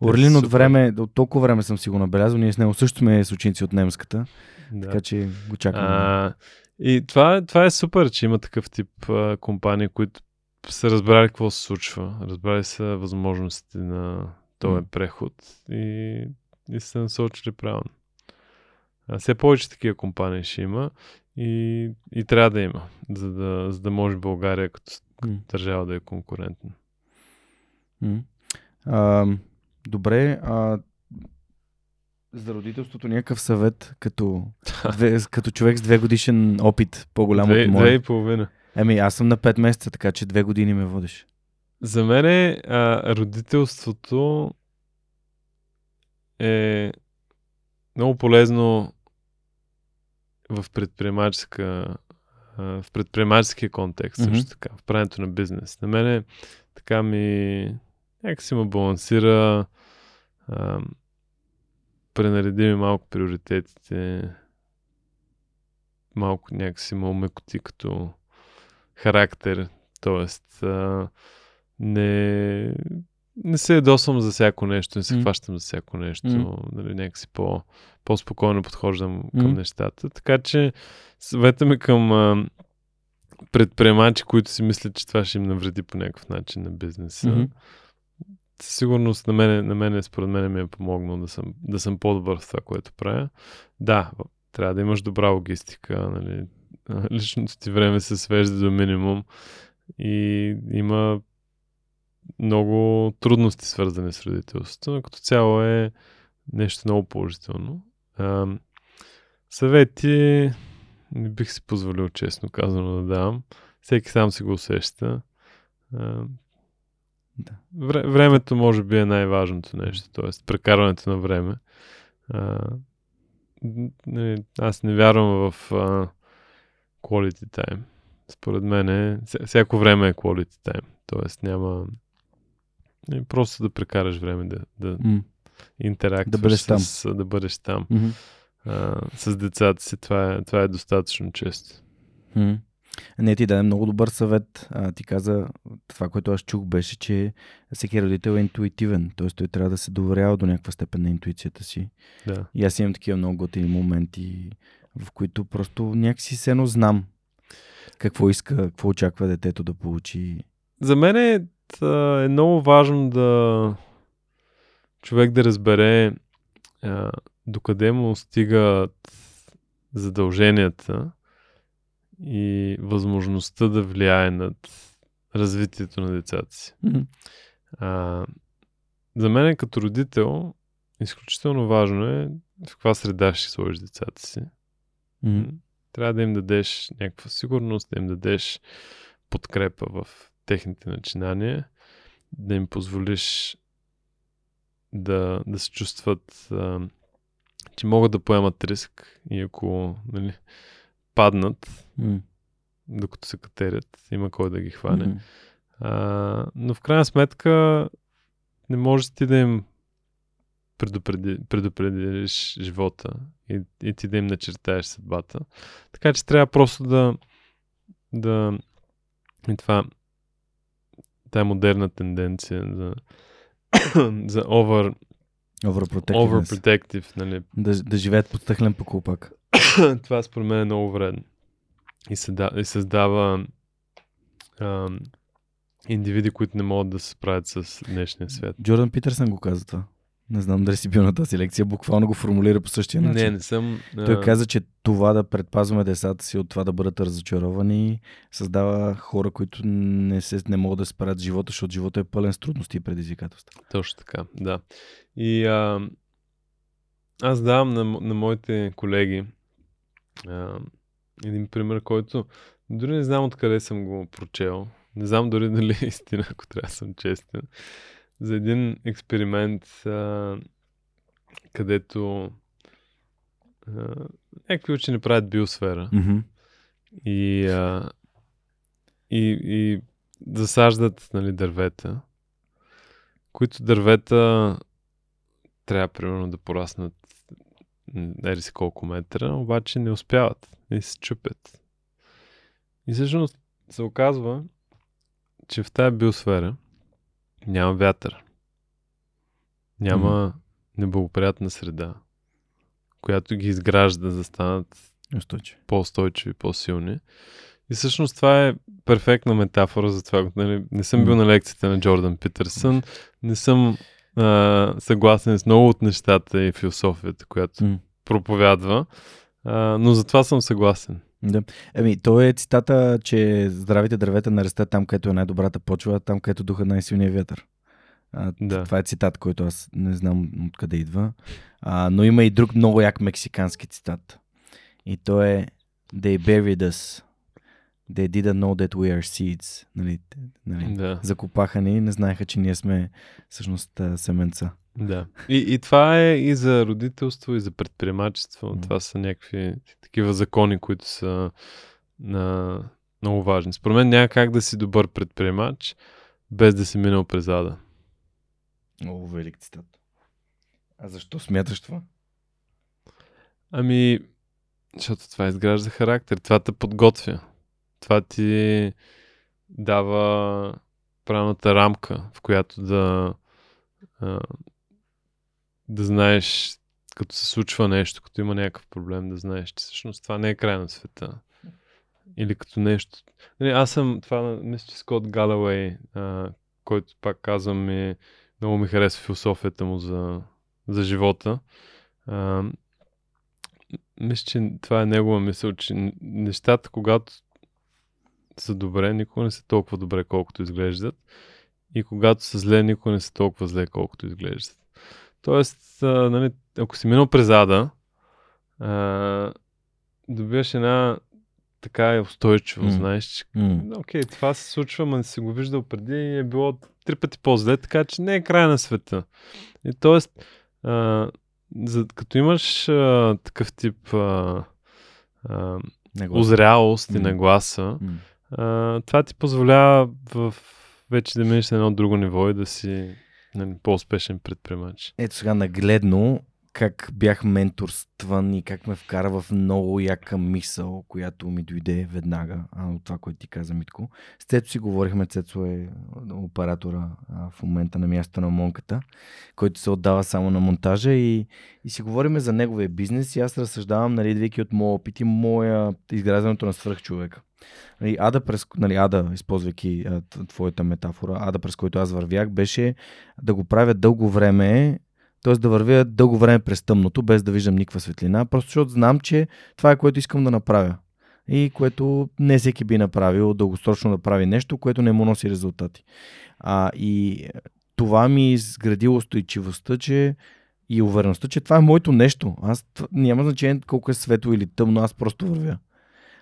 Орлин от време, от толкова време съм си го набелязал. Ние с него също сме с ученици от немската. Да. Така че го чакаме. А,
и това, това е супер, че има такъв тип а, компании, които са разбрали какво се случва. Разбрали са възможностите на този mm. преход и, и са насочили правилно. А, все повече такива компании ще има и, и трябва да има, за да, за да може България като mm. държава да е конкурентна.
Mm. А, добре, а, за родителството някакъв съвет като, две, като човек с две годишен опит, по-голям
две, от моя. Две и половина.
Еми, аз съм на 5 месеца, така че две години ме водиш.
За мен е, а, родителството е много полезно в предприемаческа в предприемаческия контекст mm-hmm. също така, в правенето на бизнес. На мене така ми някакси ме балансира а, пренареди ми малко приоритетите малко някакси ме умекоти като характер, т.е. не, не се ядосвам за всяко нещо, не се mm. хващам за всяко нещо, mm. нали, някакси по, по-спокойно подхождам mm. към нещата. Така че съвета ми към а, предприемачи, които си мислят, че това ще им навреди по някакъв начин на бизнеса. Mm-hmm. със сигурност на мен, на мен според мен ми е помогнал да съм, да съм по-добър в това, което правя. Да, трябва да имаш добра логистика, нали, личното ти време се свежда до минимум и има много трудности свързани с родителството, но като цяло е нещо много положително. А, съвети не бих си позволил честно казано да давам. Всеки сам си го усеща. А, да. Вре, времето може би е най-важното нещо, т.е. прекарването на време. А, не, нали, аз не вярвам в а, quality time. Според мен е, всяко време е quality time. Тоест няма не, просто да прекараш време да, да mm. интерактуваш
да бъдеш там.
С, да бъдеш там. Mm-hmm. А, с децата си. Това е, това е достатъчно често.
Mm. Не, ти даде много добър съвет. А, ти каза, това, което аз чух, беше, че всеки родител е интуитивен. Т.е. той трябва да се доверява до някаква степен на интуицията си.
Да.
И аз имам такива много готини моменти, в които просто някакси се едно знам какво иска, какво очаква детето да получи.
За мен е, е много важно да човек да разбере а, докъде му стигат задълженията и възможността да влияе над развитието на децата си.
Mm-hmm.
А, за мен като родител изключително важно е в каква среда ще сложиш децата си.
Mm-hmm.
Трябва да им дадеш някаква сигурност, да им дадеш подкрепа в техните начинания, да им позволиш да, да се чувстват, а, че могат да поемат риск и ако нали, паднат,
mm.
докато се катерят, има кой да ги хване. Mm. А, но в крайна сметка не можеш ти да им предупреди, предупредиш живота и, и ти да им начертаеш съдбата. Така че трябва просто да да и това тая модерна тенденция за за over overprotective, нали?
Да, да живеят под стъхлен покупак.
това според мен е много вредно. И, съда, и създава а, индивиди, които не могат да се справят с днешния свят.
Джордан Питърсън го каза това. Не знам дали си бил на тази лекция, буквално го формулира по същия начин.
Не, не съм.
Той каза, че това да предпазваме децата си от това да бъдат разочаровани, създава хора, които не, се, не могат да справят живота, защото живота е пълен с трудности и предизвикателства.
Точно така, да. И а, аз давам на, на моите колеги а, един пример, който дори не знам откъде съм го прочел. Не знам дори дали е истина, ако трябва да съм честен за един експеримент, а, където а, някакви учени правят биосфера
mm-hmm.
и, а, и, и засаждат нали, дървета, които дървета трябва примерно да пораснат ери си колко метра, обаче не успяват и се чупят. И всъщност се оказва, че в тази биосфера няма вятър. Няма mm. неблагоприятна среда, която ги изгражда да станат
Устойчиви.
по-устойчиви, по-силни. И всъщност това е перфектна метафора за това. Нали, не съм бил на лекцията на Джордан Питърсън, не съм а, съгласен с много от нещата и философията, която mm. проповядва, а, но за това съм съгласен.
Да. Еми, то е цитата, че здравите дървета не растат там, където е най-добрата почва, там, където духа най-силният вятър. А,
да.
Това е цитат, който аз не знам откъде идва. А, но има и друг много як мексикански цитат. И то е They buried us. They didn't know that we are seeds. Нали, нали,
да.
Закопаха ни и не знаеха, че ние сме всъщност семенца.
Да. И, и това е и за родителство, и за предприемачество. Mm. Това са някакви такива закони, които са на, много важни. Според мен няма как да си добър предприемач, без да си минал през ада.
Много велик цитат. А защо смяташ това?
Ами, защото това изгражда характер. Това те подготвя. Това ти дава правилната рамка, в която да да знаеш, като се случва нещо, като има някакъв проблем, да знаеш, че всъщност това не е край на света. Или като нещо. Нали, аз съм, това мисля, че Скот Галауей, който пак казвам е много ми харесва философията му за, за живота. А, мисля, че това е негова мисъл, че нещата, когато са добре, никога не са толкова добре, колкото изглеждат. И когато са зле, никога не са толкова зле, колкото изглеждат. Тоест, а, нали, ако си минал през ада, а, добиваш една така устойчиво, mm. знаеш, че mm. окей, това се случва, но не си го виждал преди и е било три пъти по-зле, така че не е край на света. И т.е. за, като имаш а, такъв тип а, а, озрялост mm. и нагласа, mm. Това ти позволява в, вече да минеш на едно друго ниво и да си нали, по-успешен предприемач.
Ето сега нагледно как бях менторстван и как ме вкара в много яка мисъл, която ми дойде веднага а, от това, което ти каза, Митко. С Цецо си говорихме, Цецо е оператора а, в момента на място на Монката, който се отдава само на монтажа и, и си говориме за неговия бизнес и аз разсъждавам, нали, идвайки от моя опит и моя изграждането на свръхчовека. Нали, ада, през, нали, ада, използвайки твоята метафора, ада през който аз вървях, беше да го правя дълго време т.е. да вървя дълго време през тъмното, без да виждам никаква светлина, просто защото знам, че това е което искам да направя. И което не всеки би направил дългосрочно да прави нещо, което не му носи резултати. А, и това ми изградило устойчивостта, че и увереността, че това е моето нещо. Аз няма значение колко е светло или тъмно, аз просто вървя.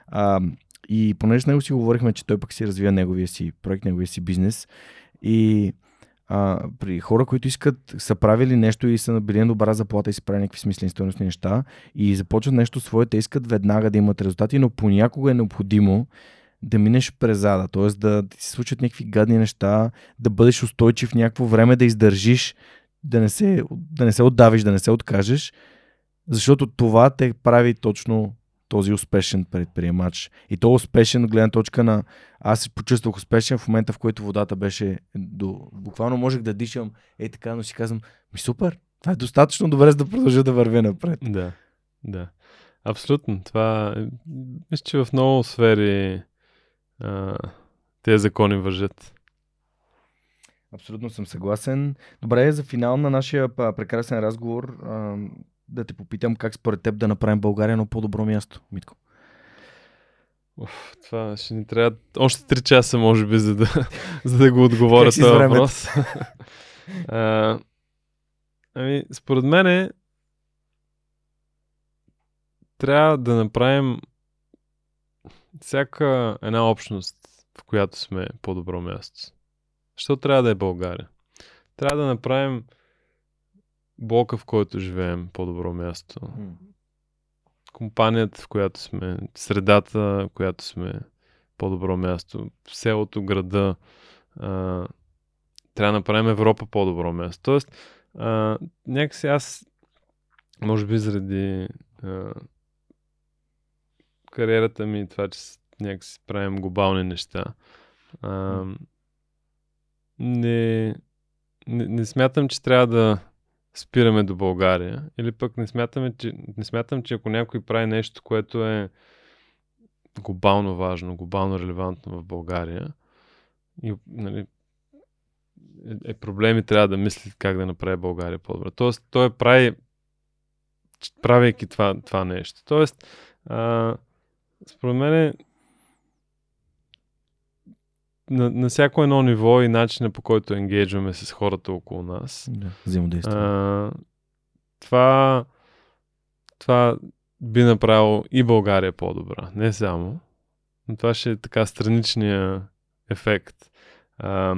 А, и понеже с него си говорихме, че той пък си развива неговия си проект, неговия си бизнес. И а, при хора, които искат, са правили нещо и са били на добра заплата и са правили някакви смислени стойностни неща и започват нещо свое, те искат веднага да имат резултати, но понякога е необходимо да минеш през зада, т.е. да ти се случат някакви гадни неща, да бъдеш устойчив някакво време, да издържиш, да не се, да не се отдавиш, да не се откажеш, защото това те прави точно този успешен предприемач. И то успешен от гледна точка на... Аз се почувствах успешен в момента, в който водата беше до... Буквално можех да дишам е така, но си казвам, ми супер, това е достатъчно добре, за да продължа да вървя напред.
Да, да. Абсолютно. Това е... Мисля, че в много сфери а, тези закони въжат.
Абсолютно съм съгласен. Добре, за финал на нашия прекрасен разговор да те попитам как според теб да направим България едно по-добро място, Митко.
Уф, това ще ни трябва още 3 часа, може би, за да, за да го отговоря този въпрос. а, ами, според мен трябва да направим всяка една общност, в която сме по-добро място. Що трябва да е България? Трябва да направим блока, в който живеем, по-добро място. Mm. Компанията, в която сме, средата, в която сме, по-добро място. Селото, града. А, трябва да направим Европа по-добро място. Тоест, а, някакси аз, може би заради а, кариерата ми, това, че някакси правим глобални неща, а, не, не, не смятам, че трябва да спираме до България. Или пък не, смятаме, че, не смятам, че ако някой прави нещо, което е глобално важно, глобално релевантно в България, и, нали, е, е проблем и трябва да мисли как да направи България по-добре. Тоест, той прави, правейки това, това нещо. Тоест, а, според мен на, на всяко едно ниво и начина по който енгейджваме с хората около нас.
Да, взаимодействие.
това, това би направило и България по-добра. Не само. Но това ще е така страничния ефект. А,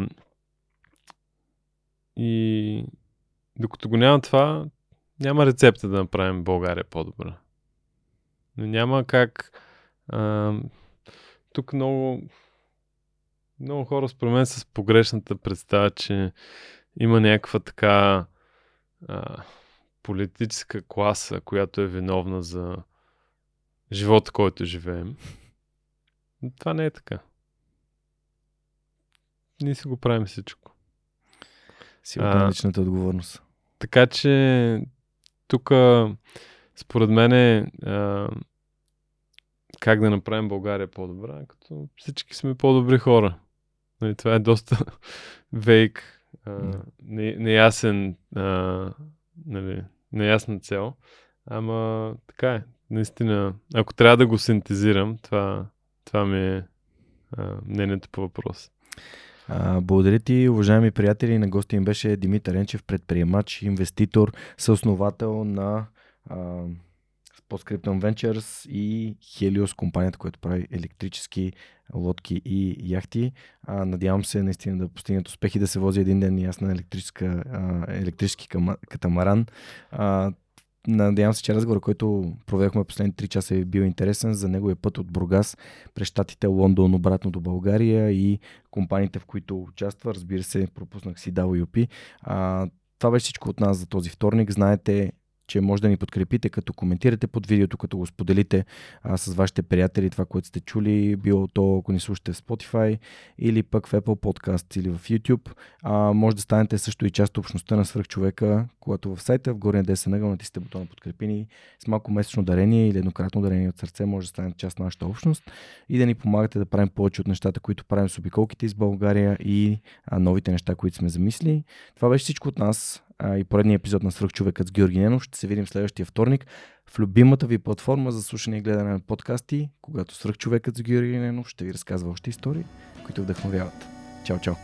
и докато го няма това, няма рецепта да направим България по-добра. Но няма как. А, тук много много хора според мен с погрешната представа, че има някаква така а, политическа класа, която е виновна за живота, който живеем. Но това не е така. Ние си го правим всичко.
Си личната отговорност.
Така че тук според мен е как да направим България по-добра, като всички сме по-добри хора. Нали, това е доста вейк а, не, неясен, а, нали, неясна цел. Ама така е. Наистина, ако трябва да го синтезирам, това, това ми е а, мнението по въпрос.
А, благодаря ти, уважаеми приятели. На гости им беше Димитър Енчев, предприемач, инвеститор, съосновател на а, Postscriptum Ventures и Helios, компанията, която прави електрически лодки и яхти. А, надявам се наистина да постигнат успех и да се вози един ден и аз електрическа, а, електрически катамаран. А, Надявам се, че разговор, който проведохме последните 3 часа е бил интересен за неговия път от Бургас през щатите Лондон обратно до България и компаниите, в които участва. Разбира се, пропуснах си WP. А, това беше всичко от нас за този вторник. Знаете, че може да ни подкрепите, като коментирате под видеото, като го споделите а, с вашите приятели, това, което сте чули, било то, ако ни слушате в Spotify или пък в Apple Podcast или в YouTube. А, може да станете също и част от общността на свръхчовека, когато в сайта в горния десен ъгъл натиснете бутона подкрепини с малко месечно дарение или еднократно дарение от сърце, може да станете част на нашата общност и да ни помагате да правим повече от нещата, които правим с обиколките из България и а, новите неща, които сме замисли. Това беше всичко от нас и поредния епизод на Свръхчовекът с Георги Ненов. Ще се видим следващия вторник в любимата ви платформа за слушане и гледане на подкасти, когато Свръхчовекът с Георги Ненов ще ви разказва още истории, които вдъхновяват. Чао, чао!